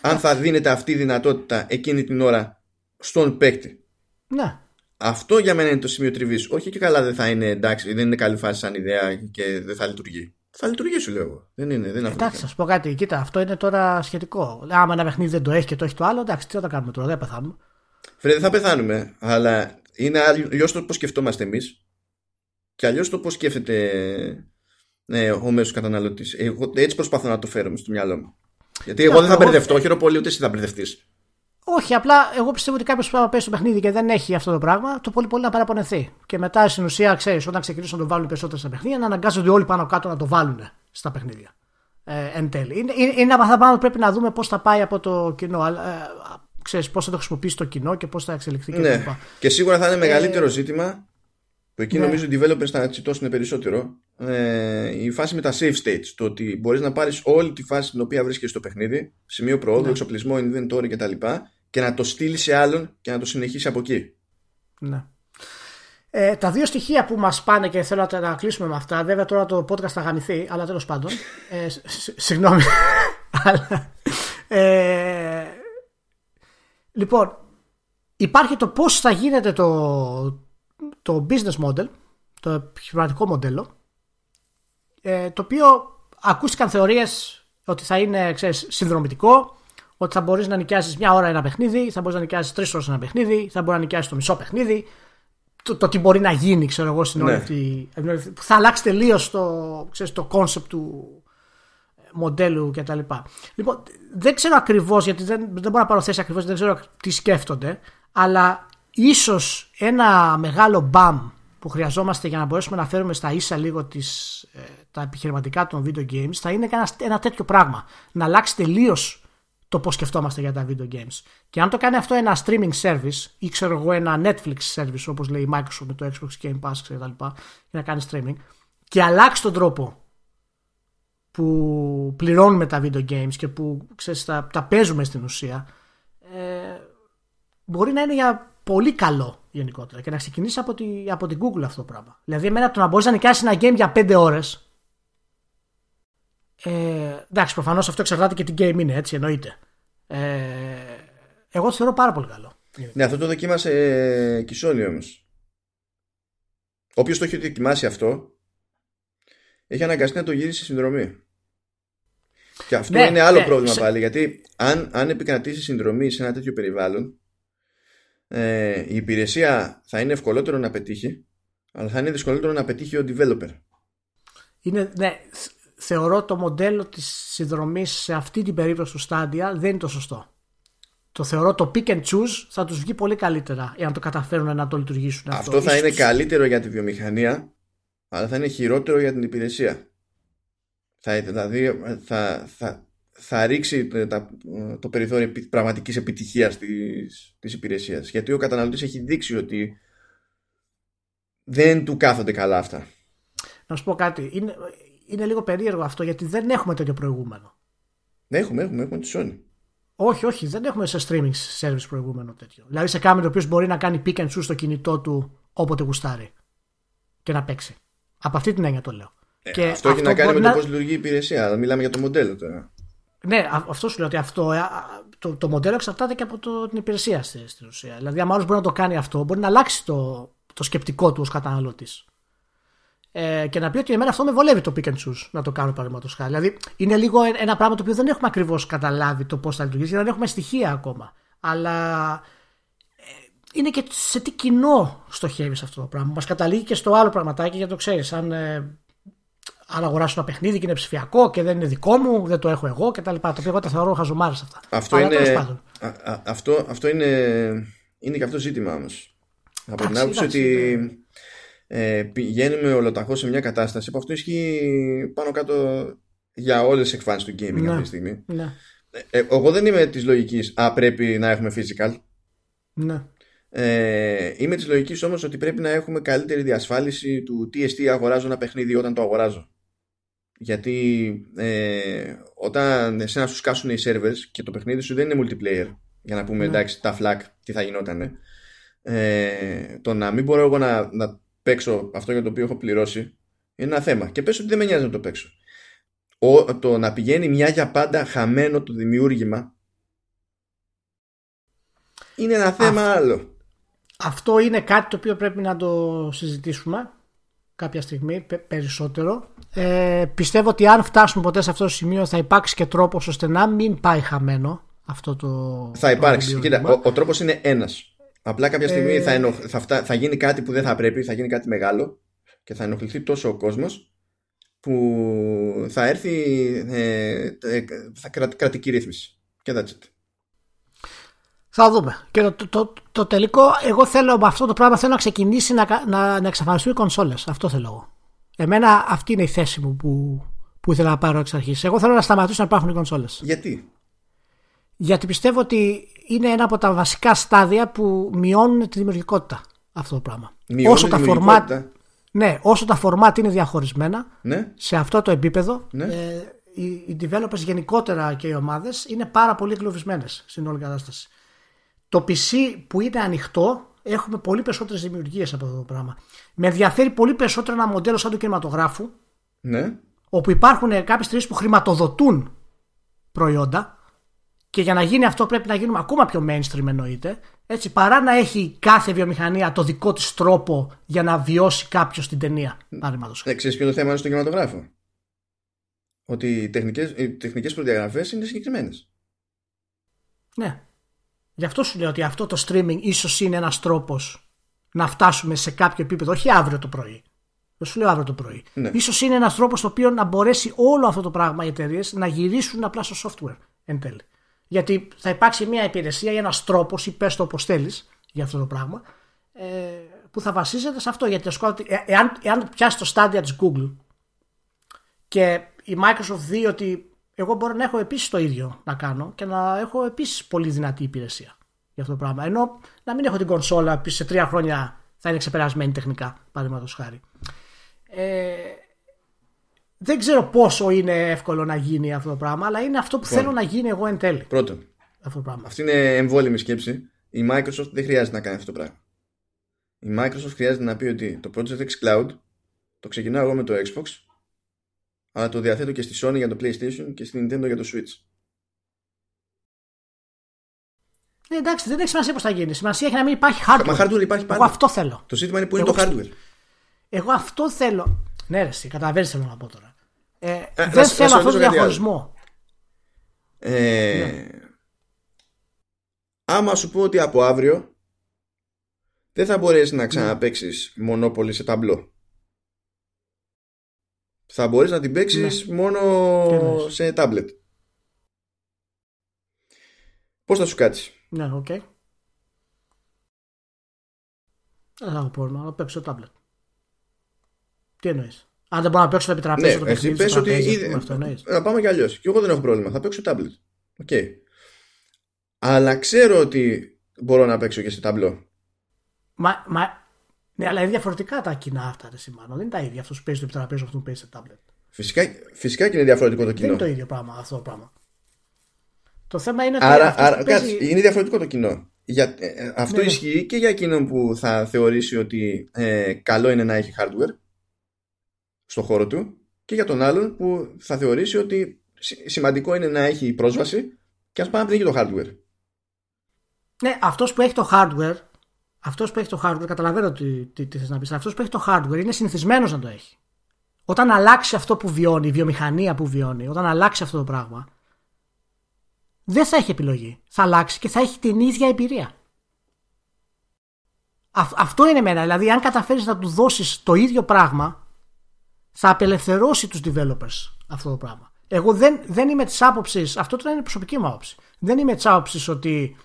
αν θα δίνεται αυτή η δυνατότητα εκείνη την ώρα στον παίκτη. Ναι. Αυτό για μένα είναι το σημείο τριβής. Όχι και καλά δεν θα είναι εντάξει, δεν είναι καλή φάση σαν ιδέα και δεν θα λειτουργεί. Θα λειτουργήσει, λέω εγώ. Δεν είναι, δεν είναι εντάξει, θα σου πω κάτι. Κοίτα, αυτό είναι τώρα σχετικό. Άμα ένα παιχνίδι δεν το έχει και το έχει το άλλο, εντάξει, τι θα κάνουμε τώρα, δεν πεθάνουμε. Φρέ, δεν θα πεθάνουμε, αλλά είναι αλλιώς το πώς σκεφτόμαστε εμείς και αλλιώς το πώς σκέφτεται ναι, ο μέσος καταναλωτής. Έτσι προσπαθώ να το φέρω στο μυαλό μου. Γιατί εγώ δεν θα μπερδευτώ, χαίρομαι πολύ, ούτε εσύ θα μπερδευτείς. Όχι, απλά εγώ πιστεύω ότι κάποιος που παίζει το παιχνίδι και δεν έχει αυτό το πράγμα, το πολύ πολύ να παραπονεθεί. Και μετά στην ουσία, ξέρεις, όταν ξεκινήσουν να το βάλουν περισσότερο στα παιχνίδια, να αναγκάζονται όλοι πάνω κάτω να το βάλουν στα παιχνίδια. Ε, εν τέλει. Είναι, είναι, είναι από αυτά που πρέπει να δούμε πώς θα πάει από το κοινό. Ε, ξέρεις, πώς θα το χρησιμοποιήσει το κοινό και πώς θα εξελιχθεί και ναι. Και σίγουρα θα είναι μεγαλύτερο ε, ζήτημα που εκεί ναι. νομίζω οι developers θα τσιτώσουν περισσότερο ε, η φάση με τα save states. Το ότι μπορείς να πάρεις όλη τη φάση την οποία βρίσκεσαι στο παιχνίδι, σημείο προόδου, ναι. εξοπλισμό, inventory κτλ. και να το στείλεις σε άλλον και να το συνεχίσεις από εκεί. Ναι. Ε, τα δύο στοιχεία που μας πάνε και θέλω να τα κλείσουμε με αυτά, βέβαια τώρα το podcast θα γαμηθεί, αλλά τέλος πάντων, ε, συγγνώμη, ε, λοιπόν, υπάρχει το πώς θα γίνεται το, το business model, το επιχειρηματικό μοντέλο, ε, το οποίο ακούστηκαν θεωρίες ότι θα είναι ξέρεις, συνδρομητικό, ότι θα μπορείς να νοικιάσεις μια ώρα ένα παιχνίδι, θα μπορείς να νοικιάσεις τρεις ώρες ένα παιχνίδι, θα μπορεί να νοικιάσεις το μισό παιχνίδι, το, το τι μπορεί να γίνει, ξέρω εγώ, στην ναι. αυτή. Θα αλλάξει τελείως το, το concept του μοντέλου κτλ. Λοιπόν, δεν ξέρω ακριβώς, γιατί δεν, δεν μπορώ να πάρω θέση ακριβώς, δεν ξέρω τι σκέφτονται, αλλά ίσως ένα μεγάλο μπαμ που χρειαζόμαστε για να μπορέσουμε να φέρουμε στα ίσα λίγο τις, ε, τα επιχειρηματικά των video games θα είναι ένα, ένα τέτοιο πράγμα. Να αλλάξει τελείως το πώς σκεφτόμαστε για τα video games. Και αν το κάνει αυτό ένα streaming service ή ξέρω εγώ ένα Netflix service όπως λέει η Microsoft με το Xbox Game Pass και τα λοιπά για να κάνει streaming και αλλάξει τον τρόπο που πληρώνουμε τα video games και που ξέρεις, τα, τα παίζουμε στην ουσία ε, μπορεί να είναι για πολύ καλό γενικότερα και να ξεκινήσει από, τη, από την Google αυτό το πράγμα. Δηλαδή, εμένα το να μπορείς να νοικιάσεις ένα game για 5 ώρες ε, εντάξει, προφανώς αυτό εξαρτάται και τι game είναι, έτσι εννοείται. Ε, εγώ το θεωρώ πάρα πολύ καλό. Ναι, αυτό το δοκίμασε ε, και η Sony όμως. Όποιος το έχει δοκιμάσει αυτό, έχει αναγκαστεί να το γυρίσει συνδρομή. Και αυτό ναι, είναι άλλο ναι, πρόβλημα πάλι, γιατί αν, αν επικρατήσει συνδρομή σε ένα τέτοιο περιβάλλον, ε, η υπηρεσία θα είναι ευκολότερο να πετύχει, αλλά θα είναι δυσκολότερο να πετύχει ο developer. Είναι, ναι, θεωρώ το μοντέλο της συνδρομής σε αυτή την περίπτωση του Stadia δεν είναι το σωστό. Το θεωρώ το pick and choose θα τους βγει πολύ καλύτερα εάν το καταφέρουν να το λειτουργήσουν. Αυτό, αυτό θα είναι καλύτερο για τη βιομηχανία αλλά θα είναι χειρότερο για την υπηρεσία. Θα, δηλαδή θα, θα, θα ρίξει το περιθώριο πραγματικής επιτυχίας της, της υπηρεσίας γιατί ο καταναλωτής έχει δείξει ότι δεν του κάθονται καλά αυτά. Να σου πω κάτι. Είναι, είναι λίγο περίεργο αυτό γιατί δεν έχουμε τέτοιο προηγούμενο. Ναι, έχουμε, έχουμε, έχουμε τη Sony. Όχι, όχι, δεν έχουμε σε streaming service προηγούμενο τέτοιο. Δηλαδή σε κάμερο το οποίος μπορεί να κάνει pick and choose στο κινητό του όποτε γουστάρει και να παίξει. Από αυτή την έννοια το λέω. Ε, και αυτό, έχει να κάνει με το να... πώς λειτουργεί η υπηρεσία. Αλλά μιλάμε για το μοντέλο τώρα. Ναι, αυτό σου λέω ότι αυτό, ε, το, το μοντέλο εξαρτάται και από το, την υπηρεσία στην ουσία. Δηλαδή, αν άλλος μπορεί να το κάνει αυτό, μπορεί να αλλάξει το, το σκεπτικό του ως καταναλωτής ε, και να πει ότι εμένα αυτό με βολεύει το pick and choose να το κάνω παραδείγματος χάρη. Δηλαδή είναι λίγο ένα πράγμα το οποίο δεν έχουμε ακριβώς καταλάβει το πώς θα λειτουργήσει, γιατί δεν έχουμε στοιχεία ακόμα. Αλλά ε, είναι και σε τι κοινό στοχεύεις αυτό το πράγμα. Μας καταλήγει και στο άλλο πραγματάκι για το ξέρεις. Αν, ε, αν αγοράσω ένα παιχνίδι και είναι ψηφιακό και δεν είναι δικό μου, δεν το έχω εγώ κτλ. Το οποίο εγώ τα θεωρώ χαζομάρες αυτά. Αυτό Αλλά, είναι, α, α, αυτό, αυτό είναι, είναι και αυτό ζήτημα όμως. Από την άποψη ότι ε, πηγαίνουμε ολοταχώς σε μια κατάσταση που αυτό ισχύει πάνω κάτω για όλες τις εκφάνσεις του gaming ναι, αυτή τη στιγμή. Ναι. Ε, ε, εγώ δεν είμαι της λογικής «Α, πρέπει να έχουμε physical». Ναι. Ε, είμαι της λογικής όμως ότι πρέπει να έχουμε καλύτερη διασφάλιση του τι εστί αγοράζω ένα παιχνίδι όταν το αγοράζω. Γιατί ε, όταν εσένα σου σκάσουν οι servers και το παιχνίδι σου δεν είναι multiplayer για να πούμε ναι. εντάξει τα flag τι θα γινότανε ε, το να μην μπορώ εγώ να, να παίξω αυτό για το οποίο έχω πληρώσει είναι ένα θέμα. Και πες ότι δεν με νοιάζει να το παίξω. Ο, το να πηγαίνει μια για πάντα χαμένο το δημιούργημα είναι ένα θέμα άλλο. Αυτό είναι κάτι το οποίο πρέπει να το συζητήσουμε κάποια στιγμή περισσότερο. Ε, πιστεύω ότι αν φτάσουμε ποτέ σε αυτό το σημείο θα υπάρξει και τρόπος ώστε να μην πάει χαμένο αυτό το Θα υπάρξει. Κοίτα, ο, ο τρόπος είναι ένας. Απλά κάποια στιγμή ε... θα, θα, θα γίνει κάτι που δεν θα πρέπει, θα γίνει κάτι μεγάλο και θα ενοχληθεί τόσο ο κόσμος που θα έρθει ε, ε, θα κρατική ρύθμιση. Και that's it. Θα δούμε. Και το, το, το, τελικό, εγώ θέλω με αυτό το πράγμα θέλω να ξεκινήσει να, να, να εξαφανιστούν οι κονσόλες. Αυτό θέλω εγώ. Εμένα αυτή είναι η θέση μου που, που ήθελα να πάρω εξ αρχής. Εγώ θέλω να σταματήσουν να υπάρχουν οι κονσόλες. Γιατί; Γιατί πιστεύω ότι είναι ένα από τα βασικά στάδια που μειώνουν τη δημιουργικότητα αυτό το πράγμα. Μειώνουν όσο τη τα δημιουργικότητα. format, ναι, όσο τα format είναι διαχωρισμένα Ναι. σε αυτό το επίπεδο, Ναι. ε, οι, οι developers γενικότερα και οι ομάδες είναι πάρα πολύ εγκλωβισμένες στην όλη κατάσταση. Το PC που είναι ανοιχτό έχουμε πολύ περισσότερες δημιουργίες από αυτό το πράγμα. Με ενδιαφέρει πολύ περισσότερο ένα μοντέλο σαν του κινηματογράφου Ναι. όπου υπάρχουν κάποιες εταιρείε που χρηματοδοτούν προϊόντα και για να γίνει αυτό πρέπει να γίνουμε ακόμα πιο mainstream εννοείται έτσι, παρά να έχει κάθε βιομηχανία το δικό της τρόπο για να βιώσει κάποιος την ταινία. παραδείγματος χάρη. Ε, ξέρεις ποιο είναι το θέμα είναι στον κινηματογράφο; Ότι οι τεχνικές, οι τεχνικές προδιαγραφές είναι συγκεκριμένες. Ναι. Γι' αυτό σου λέω ότι αυτό το streaming ίσως είναι ένας τρόπος να φτάσουμε σε κάποιο επίπεδο, όχι αύριο το πρωί. Δεν σου λέω αύριο το πρωί. Ναι. Ίσως είναι ένας τρόπος το οποίο να μπορέσει όλο αυτό το πράγμα οι εταιρείες να γυρίσουν απλά στο software εν τέλει. Γιατί θα υπάρξει μια υπηρεσία ή ένας τρόπος ή πες το όπως θέλεις για αυτό το πράγμα ε, που θα βασίζεται σε αυτό. Γιατί ας πούμε, ότι, ε, εάν, εάν πιάσεις το στάδια της Google και η Microsoft δει ότι εγώ μπορώ να έχω επίσης το ίδιο να κάνω και να έχω επίσης πολύ δυνατή υπηρεσία για αυτό το πράγμα. Ενώ να μην έχω την κονσόλα που σε τρία χρόνια θα είναι ξεπερασμένη τεχνικά, παραδείγματος χάρη. Ε, δεν ξέρω πόσο είναι εύκολο να γίνει αυτό το πράγμα, αλλά είναι αυτό που Λοιπόν. θέλω να γίνει εγώ εν τέλει. Πρώτον, Αυτό το πράγμα. αυτή είναι εμβόλυμη σκέψη. Η Microsoft δεν χρειάζεται να κάνει αυτό το πράγμα. Η Microsoft χρειάζεται να πει ότι το Project X Cloud το ξεκινάω εγώ με το Xbox, αλλά το διαθέτω και στη Sony για το PlayStation και στη Nintendo για το Switch. Ε, εντάξει, δεν έχει σημασία πώς θα γίνει. Σημασία έχει να μην υπάρχει hardware. Μα hardware υπάρχει Εγώ πάντα. αυτό θέλω. Το ζήτημα είναι που είναι Εγώ το hardware. Εγώ αυτό θέλω. Ναι, ρε, εσύ, καταλαβαίνεις τι θέλω να πω τώρα. Ε, να δεν σε- να σε θέλω αυτό το ρωτήσω κάτι διαχωρισμό. Ε, Άμα σου πω ότι από αύριο δεν θα μπορέσεις να ξαναπαίξεις Monopoly σε ταμπλό. Θα μπορείς να την παίξεις μόνο Τι εννοείς; σε tablet. Πώς θα σου κάτσει; Ναι, οκ. Δεν θα έχω πρόβλημα να παίξω το tablet. Τι εννοείς; Αν δεν μπορώ να παίξω το επιτραπέζιο Ναι, το εσύ παιχνίδι. πες στο ότι τραπέζι, ήδη- ας πούμε, Αυτό εννοείς. Να πάμε κι αλλιώς. Και εγώ δεν έχω πρόβλημα. Θα παίξω tablet. Οκ. Αλλά ξέρω ότι μπορώ να παίξω και σε ταμπλό. Μα, μα, ναι, αλλά είναι διαφορετικά τα κοινά αυτά, ρε Σιμάνο. Δεν είναι τα ίδια αυτός που παίζει το επιτραπέζιο αυτό που παίζει σε tablet. Φυσικά, φυσικά και είναι διαφορετικό το Δεν κοινό. είναι το ίδιο πράγμα αυτό το πράγμα. Το θέμα είναι ότι Άρα, αυτός άρα που κάτσε, παίζει- είναι διαφορετικό το κοινό. Για, ε, ε, αυτό Ναι, ναι. ισχύει και για εκείνον που θα θεωρήσει ότι ε, καλό είναι να έχει hardware στο χώρο του και για τον άλλον που θα θεωρήσει ότι σι- σημαντικό είναι να έχει πρόσβαση και ας πάμε να έχει το hardware. Ναι, αυτός που έχει το hardware, αυτός που έχει το hardware, καταλαβαίνω τι, τι, τι θες να πεις. Αυτός που έχει το hardware είναι συνηθισμένος να το έχει. Όταν αλλάξει αυτό που βιώνει, η βιομηχανία που βιώνει, όταν αλλάξει αυτό το πράγμα, δεν θα έχει επιλογή. Θα αλλάξει και θα έχει την ίδια εμπειρία. Α- αυτό είναι εμένα. Δηλαδή, αν καταφέρεις να του δώσεις το ίδιο πράγμα, θα απελευθερώσει τους developers αυτό το πράγμα. Εγώ δεν, δεν είμαι της άποψης, αυτό τώρα είναι προσωπική μου άποψη. Δεν είμαι της άποψης ότι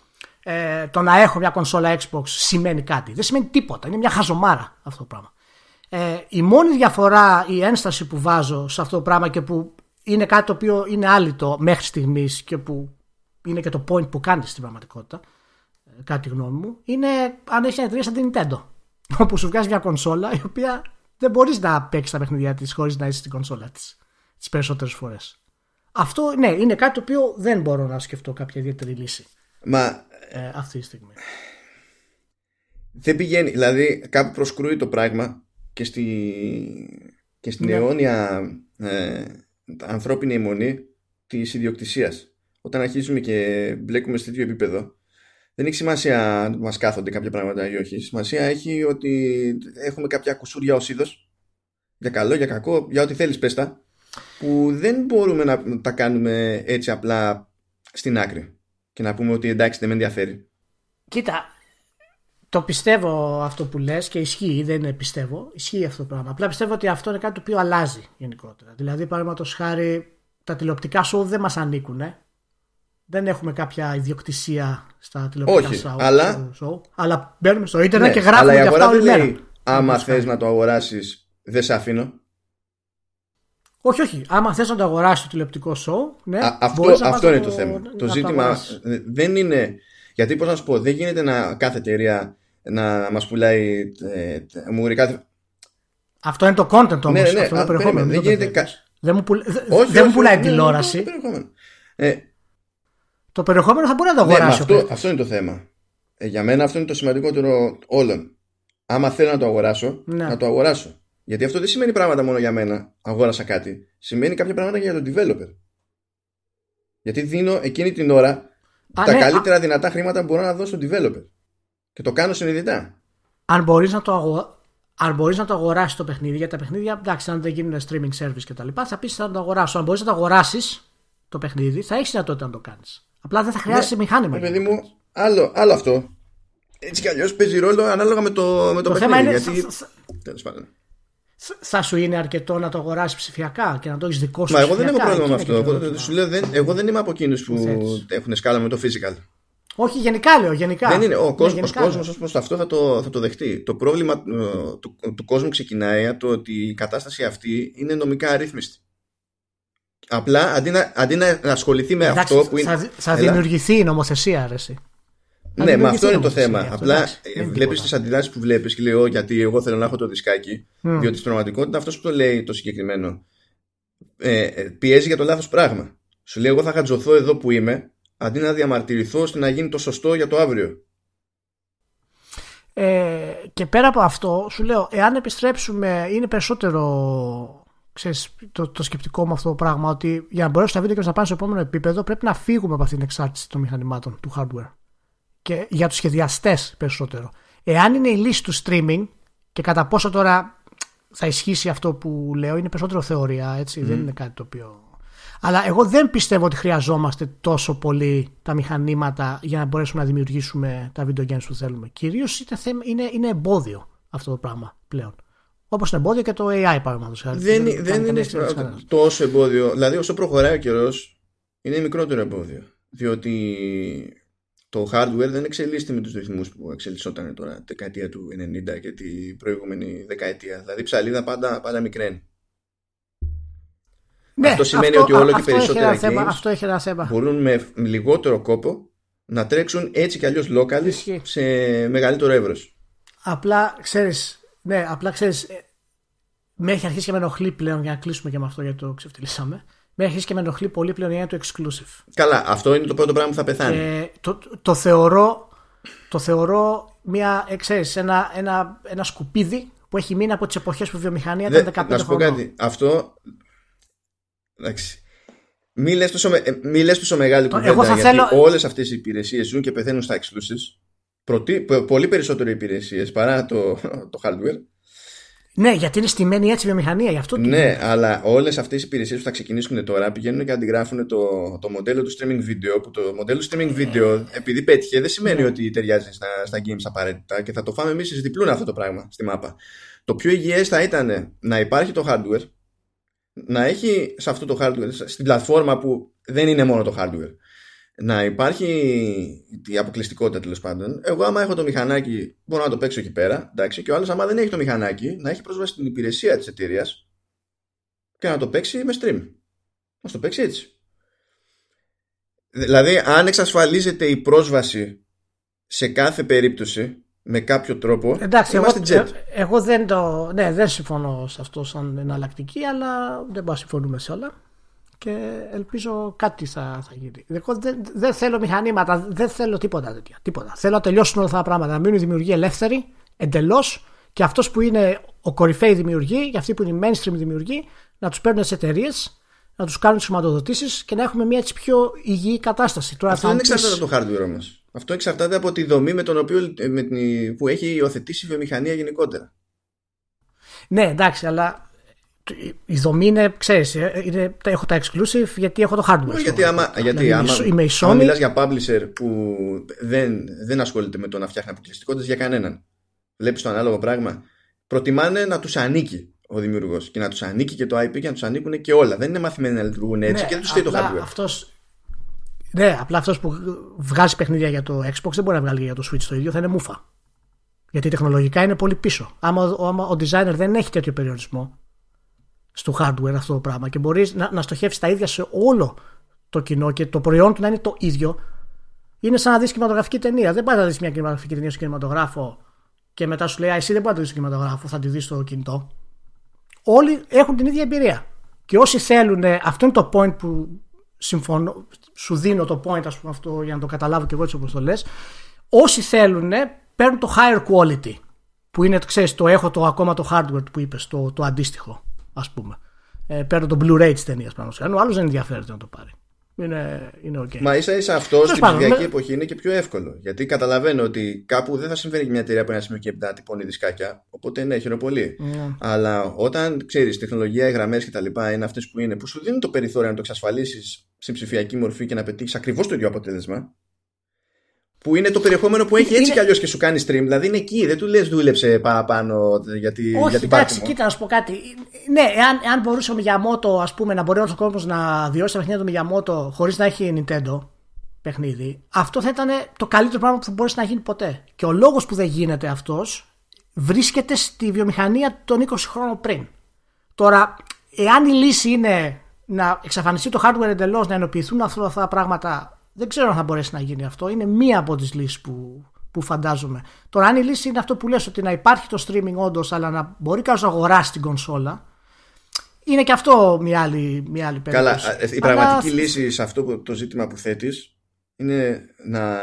ε, το να έχω μια κονσόλα Xbox σημαίνει κάτι. Δεν σημαίνει τίποτα. Είναι μια χαζομάρα αυτό το πράγμα. Ε, η μόνη διαφορά, η ένσταση που βάζω σε αυτό το πράγμα και που είναι κάτι το οποίο είναι άλυτο μέχρι στιγμής και που είναι και το point που κάνει στην πραγματικότητα, ε, κατά τη γνώμη μου, είναι αν έχει μια εταιρεία σαν την Nintendo. Όπου σου βγάζει μια κονσόλα η οποία δεν μπορείς να παίξεις τα παιχνίδια της χωρίς να είσαι στην κονσόλα της τις περισσότερες φορές. Αυτό ναι, είναι κάτι το οποίο δεν μπορώ να σκεφτώ κάποια ιδιαίτερη λύση Μα ε, αυτή τη στιγμή. δεν πηγαίνει, δηλαδή κάπου προσκρούει το πράγμα και, στη, και στην Ναι. αιώνια ε, ανθρώπινη αιμονή της ιδιοκτησίας. Όταν αρχίζουμε και μπλέκουμε σε τέτοιο επίπεδο, δεν έχει σημασία αν μας κάθονται κάποια πράγματα ή όχι. Σημασία έχει ότι έχουμε κάποια κουσούρια ως είδος, για καλό, για κακό, για ό,τι θέλεις πες τα, που δεν μπορούμε να τα κάνουμε έτσι απλά στην άκρη και να πούμε ότι εντάξει δεν με ενδιαφέρει. Κοίτα, το πιστεύω αυτό που λες και ισχύει, δεν είναι πιστεύω, ισχύει αυτό το πράγμα. Απλά πιστεύω ότι αυτό είναι κάτι το οποίο αλλάζει γενικότερα. Δηλαδή, παραδείγματος χάρη, τα τηλεοπτικά show δεν μας ανήκουν. Δεν έχουμε κάποια ιδιοκτησία στα τηλεοπτικά Όχι, show, αλλά- show, αλλά μπαίνουμε στο ίντερνετ Ναι, και γράφουμε αλλά η για αυτά αγορά όλη δεν μέρα. λέει άμα Όπως θες κάνει. να το αγοράσεις δεν σε αφήνω. Όχι, όχι. Άμα θες να το αγοράσεις το τηλεοπτικό show, ναι, Α, αυτό μπορείς να αυτό πας είναι να το θέμα. να Το ζήτημα αγοράσεις. ε, δεν είναι. Γιατί πώς να σου πω, δεν γίνεται να κάθε εταιρεία να μας πουλάει ε, ε, μουρικά. Αυτό είναι το content όμως. Ναι, ναι, αυτό είναι α, το περιεχόμενο. περίμενε, μην δεν το γίνεται μπερδεύεις. Δεν μου, πουλ- δε- Όχι, δεν μου όχι, πουλάει ναι, ναι, τηλεόραση. ναι, το περιεχόμενο. Ε, Το περιεχόμενο θα μπορεί να το ναι, μα αγοράσει. ο αυτό, παίκτης. αυτό είναι το θέμα. Ε, για μένα αυτό είναι το σημαντικότερο όλων. Άμα θέλω να το αγοράσω, Ναι. να το αγοράσω. Γιατί αυτό δεν σημαίνει πράγματα μόνο για μένα. Αγόρασα κάτι. Σημαίνει κάποια πράγματα και για τον developer. Γιατί δίνω εκείνη την ώρα Α, τα ναι, καλύτερα δυνατά χρήματα που μπορώ να δώσω στον developer. Και το κάνω συνειδητά. αν μπορείς να το αγο... Αν μπορείς να το αγοράσεις το παιχνίδι, γιατί τα παιχνίδια, εντάξει, αν δεν γίνουν streaming service κτλ., θα πεις θα το αγοράσω. Αν μπορείς να το αγοράσεις το παιχνίδι, θα έχεις δυνατότητα να το κάνεις. Απλά δεν θα χρειάζεσαι μηχάνημα. Ε, για παιδί να το μου, άλλο, άλλο αυτό. Έτσι κι αλλιώς παίζει ρόλο ανάλογα με το, με το, Το θέμα παιχνίδι. είναι. γιατί... θα- θα- Τέλος πάντων. Θα σου είναι αρκετό να το αγοράσεις ψηφιακά και να το έχεις δικό σου Μα εγώ δεν έχω ψηφιακά. πρόβλημα με Εκεί είναι αυτό. και το Εγώ, ερώτημα. σου λέω, δεν, εγώ δεν είμαι από εκείνους που θέτεις. έχουν σκάλα με το physical. Όχι, γενικά λέω. Γενικά. Δεν είναι. Ο, Ναι, κόσμος, ο γενικά κόσμος λέω. ως προς αυτό θα το, θα το δεχτεί. Το πρόβλημα ε, του, του κόσμου ξεκινάει από το ότι η κατάσταση αυτή είναι νομικά αρρύθμιστη. Απλά αντί να, αντί να ασχοληθεί με Εντάξει, αυτό που είναι. θα, θα Έλα. δημιουργηθεί η νομοθεσία, αρέσει. Θα Ναι, μα αυτό δημιουργηθεί είναι το νομοθεσία, θέμα. αυτό, Απλά εντάξει, δεν είναι βλέπεις τίποτα. τις αντιδράσεις που βλέπεις και λέει: «Ω, Γιατί εγώ θέλω να έχω το δισκάκι. Μμ. Διότι στην πραγματικότητα αυτός που το λέει το συγκεκριμένο ε, ε, πιέζει για το λάθος πράγμα. Σου λέει: Εγώ θα χατζωθώ εδώ που είμαι, αντί να διαμαρτυρηθώ ώστε να γίνει το σωστό για το αύριο. Ε, και πέρα από αυτό, σου λέω, εάν επιστρέψουμε, είναι περισσότερο ξέρεις, το, το σκεπτικό μου αυτό το πράγμα, ότι για να μπορέσουν τα βίντεο games να πάνε στο επόμενο επίπεδο, πρέπει να φύγουμε από αυτήν την εξάρτηση των μηχανημάτων, του hardware. Και για τους σχεδιαστές περισσότερο. Εάν είναι η λύση του streaming, και κατά πόσο τώρα θα ισχύσει αυτό που λέω, είναι περισσότερο θεωρία, έτσι, δεν είναι κάτι το οποίο... Αλλά εγώ δεν πιστεύω ότι χρειαζόμαστε τόσο πολύ τα μηχανήματα για να μπορέσουμε να δημιουργήσουμε τα video games που θέλουμε. Κυρίως είναι, θέμα, είναι, είναι εμπόδιο αυτό το πράγμα πλέον. Όπως είναι εμπόδιο και το AI παραδείγματος. χάρη. δεν, κάνει δεν καμία είναι εξέλιξη κανένας. τόσο εμπόδιο. Δηλαδή, όσο προχωράει ο καιρός, είναι μικρότερο εμπόδιο. Διότι το hardware δεν εξελίσσεται με τους ρυθμούς που εξελισσόταν τώρα τη δεκαετία του 90 και την προηγούμενη δεκαετία. Δηλαδή, η ψαλίδα πάντα, πάντα μικραίνει. Ναι, Αυτό σημαίνει ότι όλο και αυτό έχει περισσότερα ένα θέμα, games Αυτό έχει ένα θέμα. Μπορούν με λιγότερο κόπο να τρέξουν έτσι κι αλλιώς local Ισχύει. σε μεγαλύτερο εύρος. Απλά ξέρεις, ναι, απλά ξέρεις, ε, με έχει αρχίσει και με ενοχλεί πλέον για να κλείσουμε και με αυτό γιατί το ξεφτυλίσαμε. Με έχει αρχίσει και με ενοχλεί πολύ πλέον η έννοια του exclusive. Καλά, αυτό είναι το πρώτο πράγμα που θα πεθάνει. Και το, το θεωρώ, το θεωρώ μια, ε, ξέρεις, ένα, ένα, ένα σκουπίδι που έχει μείνει από τις εποχές που η βιομηχανία Δε- ήταν 15 να σου πω χρονών. κάτι. Αυτό. Εντάξει. Μη λες τόσο, με- ε, μη λες τόσο μεγάλη Το- κουβέντα εγώ θα γιατί θέλω- όλες αυτές οι υπηρεσίες ζουν και πεθαίνουν στα exclusives. Προτί, πο- πολύ περισσότερο υπηρεσίες παρά το, το hardware. Ναι, γιατί είναι στημένη έτσι η βιομηχανία, γι' αυτό το Ναι, αλλά όλες αυτές οι υπηρεσίες που θα ξεκινήσουν τώρα πηγαίνουν και αντιγράφουν το, το μοντέλο του streaming video. Που το μοντέλο του streaming video, επειδή πέτυχε, δεν σημαίνει Ναι. ότι ταιριάζει στα, στα games απαραίτητα και θα το φάμε εμείς εις διπλούν αυτό το πράγμα στη μάπα. Το πιο υγιές θα ήταν να υπάρχει το hardware, να έχει σε αυτό το hardware, στην πλατφόρμα που δεν είναι μόνο το hardware, να υπάρχει η αποκλειστικότητα τέλος πάντων. Εγώ, άμα έχω το μηχανάκι, μπορώ να το παίξω εκεί πέρα. Εντάξει, και ο άλλος, άμα δεν έχει το μηχανάκι, να έχει πρόσβαση στην υπηρεσία της εταιρείας και να το παίξει με stream. Να το παίξει έτσι. Δηλαδή, αν εξασφαλίζεται η πρόσβαση σε κάθε περίπτωση με κάποιο τρόπο, Εντάξει, εγώ, είμαστε jet. ε, εγώ δεν το. Ναι, δεν συμφωνώ σε αυτό σαν εναλλακτική, αλλά δεν μπορούμε να συμφωνούμε σε όλα. Και ελπίζω κάτι θα, θα γίνει. Εγώ δεν, δεν θέλω μηχανήματα, δεν θέλω τίποτα τέτοια. Τίποτα. Θέλω να τελειώσουν όλα αυτά τα πράγματα. Να μείνουν οι δημιουργοί ελεύθεροι, εντελώς. Και αυτός που είναι ο κορυφαίοι δημιουργοί, και αυτοί που είναι οι mainstream δημιουργοί, να τους παίρνουν τι εταιρείες, να τους κάνουν τις χρηματοδοτήσεις και να έχουμε μια έτσι πιο υγιή κατάσταση. Τώρα Αυτό θα δεν μου πεις- εξαρτάται από το hardware όμως. Αυτό εξαρτάται από τη δομή με τον οποίο, με την, που έχει υιοθετήσει η βιομηχανία γενικότερα. Ναι, εντάξει, αλλά η δομή είναι, ξέρεις, ε, είναι, τα- έχω τα exclusive γιατί έχω το hardware. Όχι, γιατί άμα, γιατί Δηλαδή, άμα, είμαι η άμα Sony. μιλάς για publisher που δεν, δεν ασχολείται με το να φτιάχνει αποκλειστικότητες για κανέναν. Βλέπεις το ανάλογο πράγμα. Προτιμάνε να τους ανήκει ο δημιουργός και να τους ανήκει και το IP και να τους ανήκουν και όλα. Δεν είναι μαθημένοι να λειτουργούν έτσι Ναι, και δεν τους φταίει το απλά hardware. Αυτός, Ναι, απλά αυτός που βγάζει παιχνίδια για το Xbox δεν μπορεί να βγάλει για το Switch το ίδιο, θα είναι μούφα. Γιατί τεχνολογικά είναι πολύ πίσω. Άμα, άμα ο designer δεν έχει τέτοιο περιορισμό στο hardware αυτό το πράγμα και μπορείς να, να στοχεύσεις τα ίδια σε όλο το κοινό και το προϊόν του να είναι το ίδιο, είναι σαν να δεις κινηματογραφική ταινία. Δεν πάει να δεις μια κινηματογραφική ταινία στο κινηματογράφο και μετά σου λέει Α, εσύ δεν μπορεί να τη δει στο κινηματογράφο, θα τη δεις στο κινητό. Όλοι έχουν την ίδια εμπειρία. Και όσοι θέλουν, αυτό είναι το point που συμφωνώ, σου δίνω το point, ας πούμε, αυτό για να το καταλάβω και εγώ έτσι όπως το λες. Όσοι θέλουν, παίρνουν το higher quality. Που είναι, ξέρεις, το έχω το ακόμα το hardware που είπες, το, το αντίστοιχο, ας πούμε. Ε, παίρνω το Blu-ray της ταινίας πάνω Ο άλλος δεν ενδιαφέρεται να το πάρει είναι, είναι okay. Μα ίσα ίσα αυτό στην ψηφιακή εποχή είναι και πιο εύκολο. Γιατί καταλαβαίνω ότι κάπου δεν θα συμβαίνει μια εταιρεία που ένα σημείο και μετά τυπώνει δισκάκια. Οπότε ναι, χαίρομαι πολύ. Ναι. Αλλά όταν ξέρεις, τεχνολογία, οι γραμμές κτλ. είναι αυτές που είναι, που σου δίνουν το περιθώριο να το εξασφαλίσεις σε ψηφιακή μορφή και να πετύχεις ακριβώς το ίδιο αποτέλεσμα που είναι το περιεχόμενο που έχει έτσι είναι... κι αλλιώς και σου κάνει stream. Δηλαδή είναι εκεί, δεν του λες δούλεψε παραπάνω γιατί, Όχι, για την εντάξει, κοίτα να σου πω κάτι. Ναι, εάν, εάν μπορούσε ο Μιγιαμότο ας πούμε, να μπορεί ο κόσμος να βιώσει τα παιχνίδια του Μιγιαμότο χωρίς να έχει Nintendo παιχνίδι, αυτό θα ήταν το καλύτερο πράγμα που θα μπορούσε να γίνει ποτέ. Και ο λόγος που δεν γίνεται αυτός βρίσκεται στη βιομηχανία των 20 χρόνων πριν. Τώρα, εάν η λύση είναι να εξαφανιστεί το hardware εντελώς, να ενοποιηθούν αυτά τα πράγματα δεν ξέρω αν θα μπορέσει να γίνει αυτό. Είναι μία από τις λύσεις που, που φαντάζομαι. Τώρα, αν η λύση είναι αυτό που λες ότι να υπάρχει το streaming όντως, αλλά να μπορεί κάποιος να αγοράσει την κονσόλα, είναι και αυτό μια άλλη, μια άλλη περίπτωση. Καλά, η πραγματική λύση σε αυτό το ζήτημα που θέτεις είναι να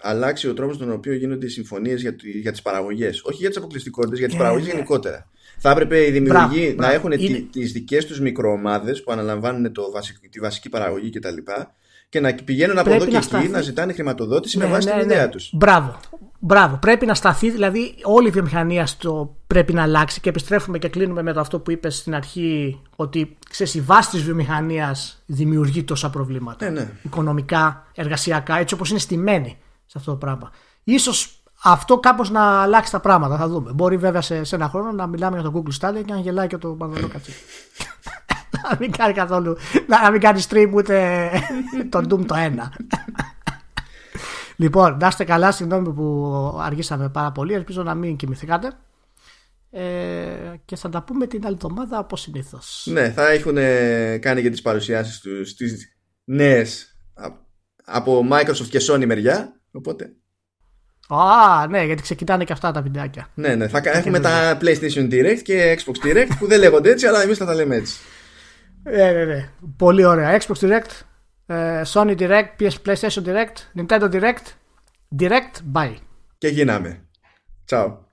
αλλάξει ο τρόπος τον οποίο γίνονται οι συμφωνίες για, για τις παραγωγές. Όχι για τις αποκλειστικότητες, για τις yeah, παραγωγές γενικότερα. Θα έπρεπε οι δημιουργοί να έχουν είναι... τις δικές τους μικροομάδες που αναλαμβάνουν το τη βασική παραγωγή κτλ και να πηγαίνουν από εδώ και εκεί να ζητάνε χρηματοδότηση με ναι, βάση ναι, την ιδέα ναι. τους. Μπράβο. Μπράβο. Πρέπει να σταθεί, δηλαδή όλη η βιομηχανία στο πρέπει να αλλάξει και επιστρέφουμε και κλείνουμε με το αυτό που είπες στην αρχή ότι ξέρεις, η βάση της βιομηχανίας δημιουργεί τόσα προβλήματα. Ναι, Οικονομικά, εργασιακά, έτσι όπως είναι στημένη σε αυτό το πράγμα. Ίσως αυτό κάπως να αλλάξει τα πράγματα, θα δούμε. Μπορεί βέβαια σε, σε ένα χρόνο να μιλάμε για το Google Stadia και να γελάει και το Παδονό Κατσίκι να μην κάνει καθόλου. Να μην κάνει stream ούτε το Doom το ένα. λοιπόν, να είστε καλά. Συγγνώμη που αργήσαμε πάρα πολύ. Ελπίζω να μην κοιμηθήκατε. Ε, και θα τα πούμε την άλλη εβδομάδα όπως συνήθως. Ναι, θα έχουν κάνει και τις παρουσιάσεις τους στι νέες από Microsoft και Sony μεριά. Οπότε. Α, ναι, γιατί ξεκινάνε και αυτά τα βιντεάκια. Ναι, ναι, θα έχουμε τα PlayStation Direct και Xbox Direct που δεν λέγονται έτσι, αλλά εμείς θα τα λέμε έτσι. Ναι, ναι, ναι. Πολύ ωραία. Xbox Direct, ε, Sony Direct, PS PlayStation Direct, Nintendo Direct, Direct, bye. Και γίναμε. Ciao.